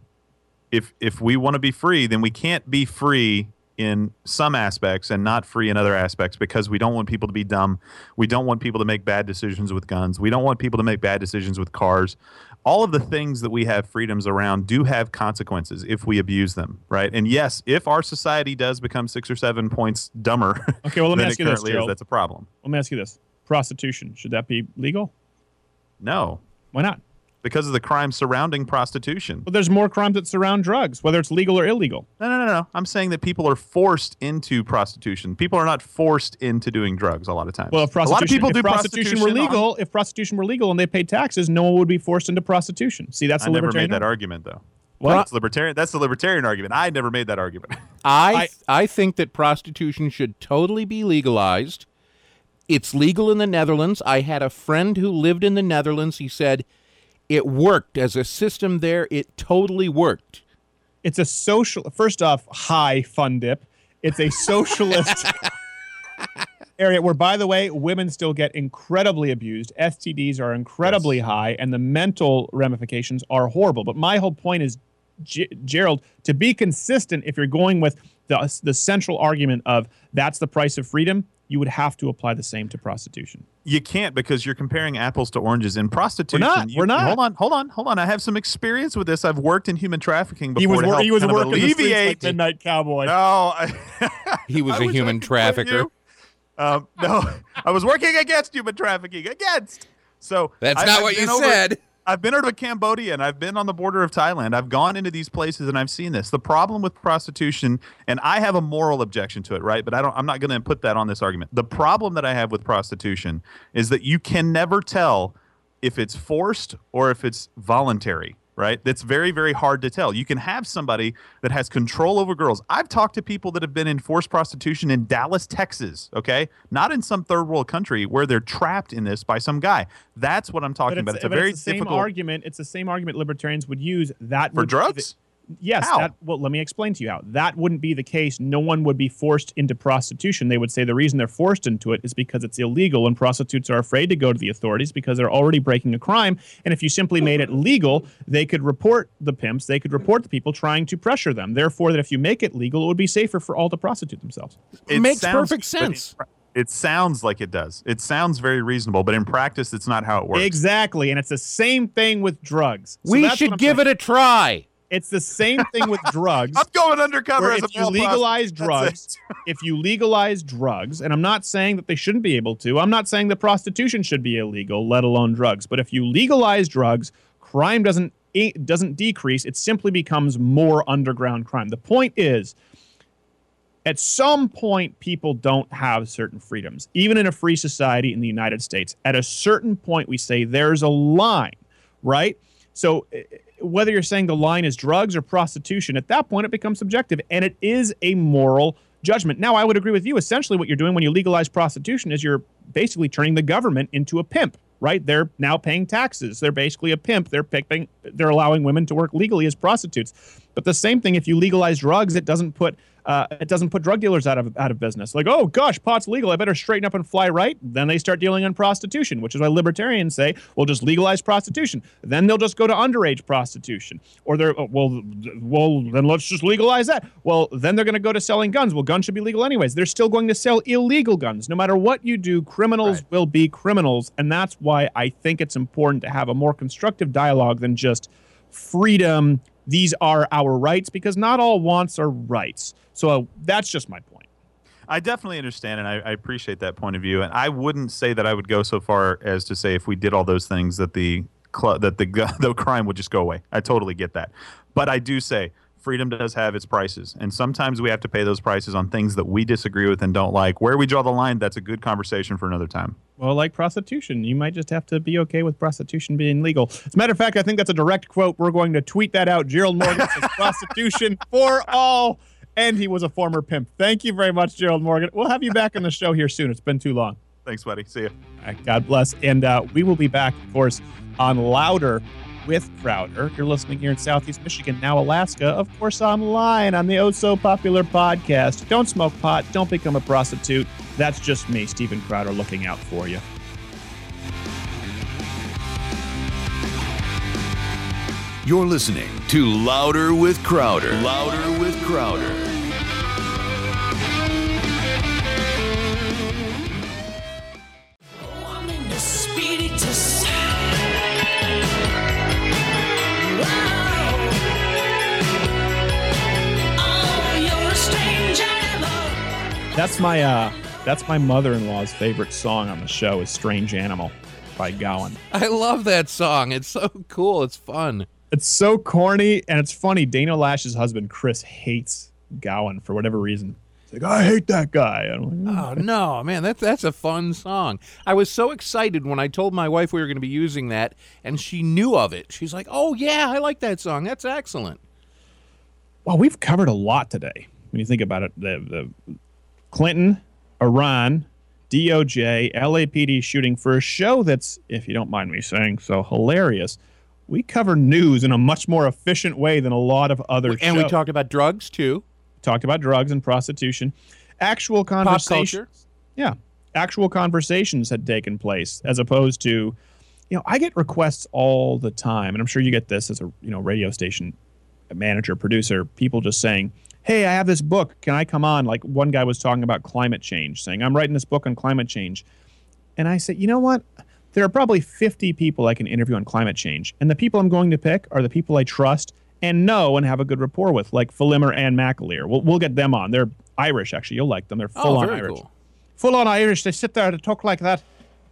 If if we want to be free, then we can't be free in some aspects and not free in other aspects because we don't want people to be dumb. We don't want people to make bad decisions with guns. We don't want people to make bad decisions with cars. All of the things that we have freedoms around do have consequences if we abuse them, right? And yes, if our society does become six or seven points dumber Okay, well, let me ask you this, is, that's a problem. Let me ask you this: prostitution should that be legal? No, Why not? Because of the crime surrounding prostitution. Well, there's more crimes that surround drugs, whether it's legal or illegal. No, no, no, no. I'm saying that people are forced into prostitution. People are not forced into doing drugs a lot of times. Well, if a lot of prostitution, people if do prostitution were on- legal, if prostitution were legal and they paid taxes, no one would be forced into prostitution. See, that's I the never made that argument though. What? That's libertarian. That's the libertarian argument. I never made that argument. I I think that prostitution should totally be legalized. It's legal in the Netherlands. I had a friend who lived in the Netherlands. He said it worked as a system there. It totally worked. It's a social. First off, high Fundip. It's a socialist area where, by the way, women still get incredibly abused. STDs are incredibly high, and the mental ramifications are horrible. But my whole point is, G- Gerald, to be consistent, if you're going with the the central argument of that's the price of freedom, you would have to apply the same to prostitution. You can't because you're comparing apples to oranges. In prostitution, We're not. you- We're not. Hold on, hold on, hold on. I have some experience with this. I've worked in human trafficking before He was to wor- help he was working the streets like alleviate. Midnight Cowboy. no, I, He was I a wish human trafficker. Um, no, I was working against human trafficking. Against. So That's I- not I've what you over- said. I've been to Cambodia and I've been on the border of Thailand. I've gone into these places and I've seen this. The problem with prostitution, and I have a moral objection to it, right? But I don't. I'm not going to put that on this argument. The problem that I have with prostitution is that you can never tell if it's forced or if it's voluntary. Right? That's very, very hard to tell. You can have somebody that has control over girls. I've talked to people that have been in forced prostitution in Dallas, Texas, okay? Not in some third world country where they're trapped in this by some guy. That's what I'm talking But about. it's, It's a very it's the same difficult argument. It's the same argument libertarians would use. That for would drugs. Yes. How? That, well, let me explain to you how. That wouldn't be the case. No one would be forced into prostitution. They would say the reason they're forced into it is because it's illegal, and prostitutes are afraid to go to the authorities because they're already breaking a crime. And if you simply made it legal, they could report the pimps. They could report the people trying to pressure them. Therefore, that if you make it legal, it would be safer for all to prostitute themselves. It Makes sounds- perfect sense. It sounds like it does. It sounds very reasonable, but in practice, it's not how it works. Exactly, and it's the same thing with drugs. So we that's what should give saying. it a try. It's the same thing with drugs. I'm going undercover as a if you legalize drugs, if you legalize drugs, and I'm not saying that they shouldn't be able to, I'm not saying that prostitution should be illegal, let alone drugs. But if you legalize drugs, crime doesn't it doesn't decrease; it simply becomes more underground crime. The point is, at some point, people don't have certain freedoms, even in a free society in the United States. At a certain point, we say there's a line right? So whether you're saying the line is drugs or prostitution, at that point it becomes subjective and it is a moral judgment. Now, I would agree with you. Essentially, what you're doing when you legalize prostitution is you're basically turning the government into a pimp, right? They're now paying taxes. They're basically a pimp. They're picking, they're allowing women to work legally as prostitutes. But the same thing, if you legalize drugs, it doesn't put uh, it doesn't put drug dealers out of out of business. Like, oh gosh, pot's legal. I better straighten up and fly right. Then they start dealing in prostitution, which is why libertarians say, "Well, just legalize prostitution." Then they'll just go to underage prostitution, or they're oh, well, well, then let's just legalize that. Well, then they're going to go to selling guns. Well, guns should be legal anyways. They're still going to sell illegal guns. No matter what you do, criminals will be criminals, and that's why I think it's important to have a more constructive dialogue than just freedom. These are our rights because not all wants are rights. So uh, that's just my point. I definitely understand, and I, I appreciate that point of view. And I wouldn't say that I would go so far as to say if we did all those things that the that the the crime would just go away. I totally get that, but I do say freedom does have its prices, and sometimes we have to pay those prices on things that we disagree with and don't like. Where we draw the line, that's a good conversation for another time. Well, like prostitution, you might just have to be okay with prostitution being legal. As a matter of fact, I think that's a direct quote. We're going to tweet that out. Gerald Morgan says prostitution for all. And he was a former pimp. Thank you very much, Gerald Morgan. We'll have you back on the show here soon. It's been too long. Thanks, buddy. See you. All right, God bless. And uh, we will be back, of course, on Louder with Crowder. You're listening here in Southeast Michigan, now Alaska, of course, online on the oh so popular podcast. Don't smoke pot. Don't become a prostitute. That's just me, Steven Crowder, looking out for you. You're listening to Louder with Crowder. Louder with Crowder. Oh, I'm in the speedy to Oh, That's my uh that's my mother-in-law's favorite song on the show is Strange Animal by Gowan. I love that song. It's so cool. It's fun. It's so corny and it's funny. Dana Loesch's husband Chris hates Gowan for whatever reason. He's like, I hate that guy. I'm like, Oh no, man, that's that's a fun song. I was so excited when I told my wife we were going to be using that, and she knew of it. She's like, "Oh yeah, I like that song. That's excellent." Well, we've covered a lot today. When you think about it, the the Clinton, Iran, DOJ, LAPD shooting for a show that's, if you don't mind me saying so, hilarious. We cover news in a much more efficient way than a lot of other shows. And we shows. talked about drugs too. talked about drugs and prostitution. Actual Pop conversations. culture. Yeah. Actual conversations had taken place as opposed to, you know, I get requests all the time, and I'm sure you get this as a, you know, radio station manager, producer, people just saying, Hey, I have this book. Can I come on? Like one guy was talking about climate change, saying, I'm writing this book on climate change. And I said, you know what? There are probably 50 people I can interview on climate change. And the people I'm going to pick are the people I trust and know and have a good rapport with, like Phelim and McAleer. We'll, we'll get them on. They're Irish, actually. You'll like them. They're full oh, on Irish cool. full on Irish. They sit there and talk like that.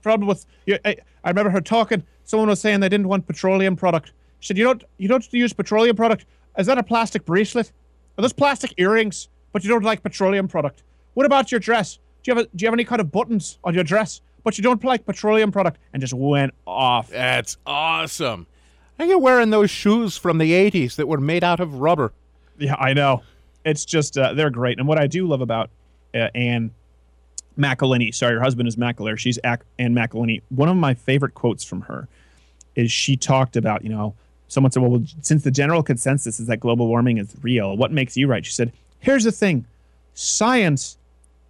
Problem with you, I, I remember her talking. Someone was saying they didn't want petroleum product. She said, "You don't, you don't use petroleum product. Is that a plastic bracelet? Are those plastic earrings? But you don't like petroleum product. What about your dress? Do you have, a, do you have any kind of buttons on your dress? But you don't like petroleum product." And just went off. That's awesome. Are you wearing those shoes from the '80s that were made out of rubber? Yeah, I know. It's just uh, they're great. And what I do love about uh, Ann McElhinney, sorry, her husband is McAleer. She's Ac- Ann McElhinney. One of my favorite quotes from her is she talked about, you know, someone said, well, since the general consensus is that global warming is real, what makes you right? She said, here's the thing science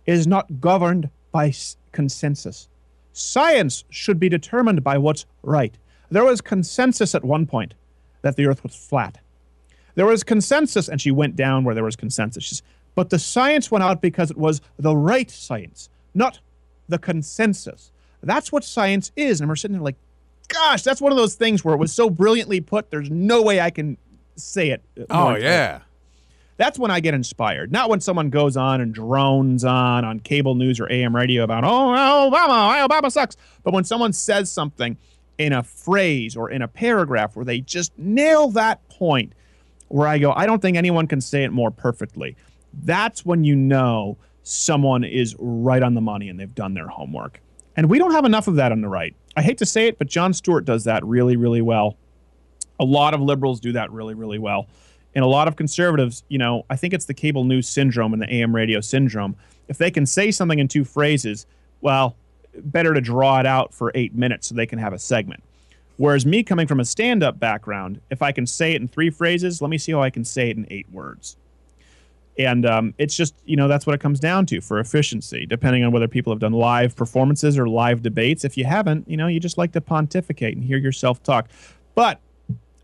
is not governed by consensus. Science should be determined by what's right. There was consensus at one point that the earth was flat. There was consensus, and she went down where there was consensus. Says, but the science went out because it was the right science, not the consensus. That's what science is. And we're sitting there like, gosh, that's one of those things where it was so brilliantly put, there's no way I can say it. Uh, oh clearly. yeah. That's when I get inspired. Not when someone goes on and drones on on cable news or AM radio about, oh, Obama, Obama sucks. But when someone says something in a phrase or in a paragraph where they just nail that point, where I go, I don't think anyone can say it more perfectly. That's when you know someone is right on the money and they've done their homework. And we don't have enough of that on the right. I hate to say it, but Jon Stewart does that really, really well. A lot of liberals do that really, really well. And a lot of conservatives, you know, I think it's the cable news syndrome and the AM radio syndrome. If they can say something in two phrases, well, better to draw it out for eight minutes so they can have a segment. Whereas me coming from a stand up background, if I can say it in three phrases, let me see how I can say it in eight words. And um, it's just, you know, that's what it comes down to for efficiency, depending on whether people have done live performances or live debates. If you haven't, you know, you just like to pontificate and hear yourself talk. But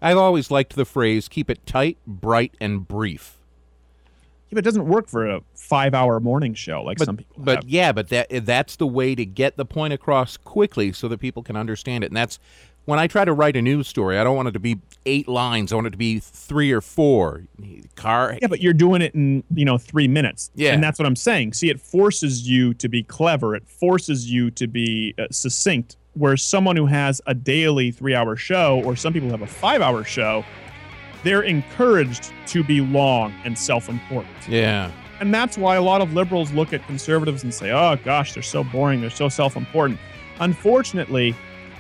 I've always liked the phrase keep it tight, bright, and brief. yeah, but it doesn't work for a five hour morning show like But, some people but have. yeah, but that that's the way to get the point across quickly so that people can understand it. And that's when I try to write a news story, I don't want it to be eight lines. I want it to be three or four. Car. Yeah, but you're doing it in, you know, three minutes. Yeah. And that's what I'm saying. See, it forces you to be clever. It forces you to be uh, succinct. Whereas someone who has a daily three hour show, or some people have a five hour show, they're encouraged to be long and self important. Yeah. And that's why a lot of liberals look at conservatives and say, oh gosh, they're so boring, they're so self important. Unfortunately,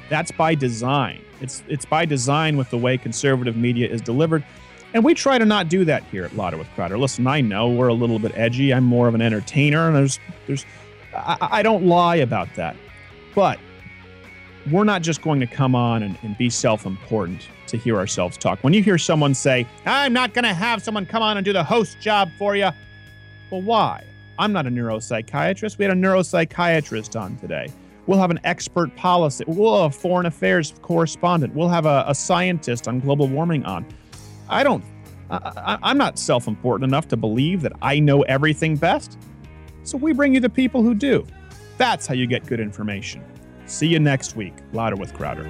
that's by design. It's, it's by design with the way conservative media is delivered. And we try to not do that here at Louder with Crowder. Listen, I know we're a little bit edgy. I'm more of an entertainer, and there's, there's, I, I don't lie about that. But we're not just going to come on and, and be self important to hear ourselves talk. When you hear someone say, I'm not going to have someone come on and do the host job for you, well, why? I'm not a neuropsychiatrist. We had a neuropsychiatrist on today. We'll have an expert policy. We'll have a foreign affairs correspondent. We'll have a, a scientist on global warming on. I don't, I, I'm not self important enough to believe that I know everything best. So we bring you the people who do. That's how you get good information. See you next week. Louder with Crowder.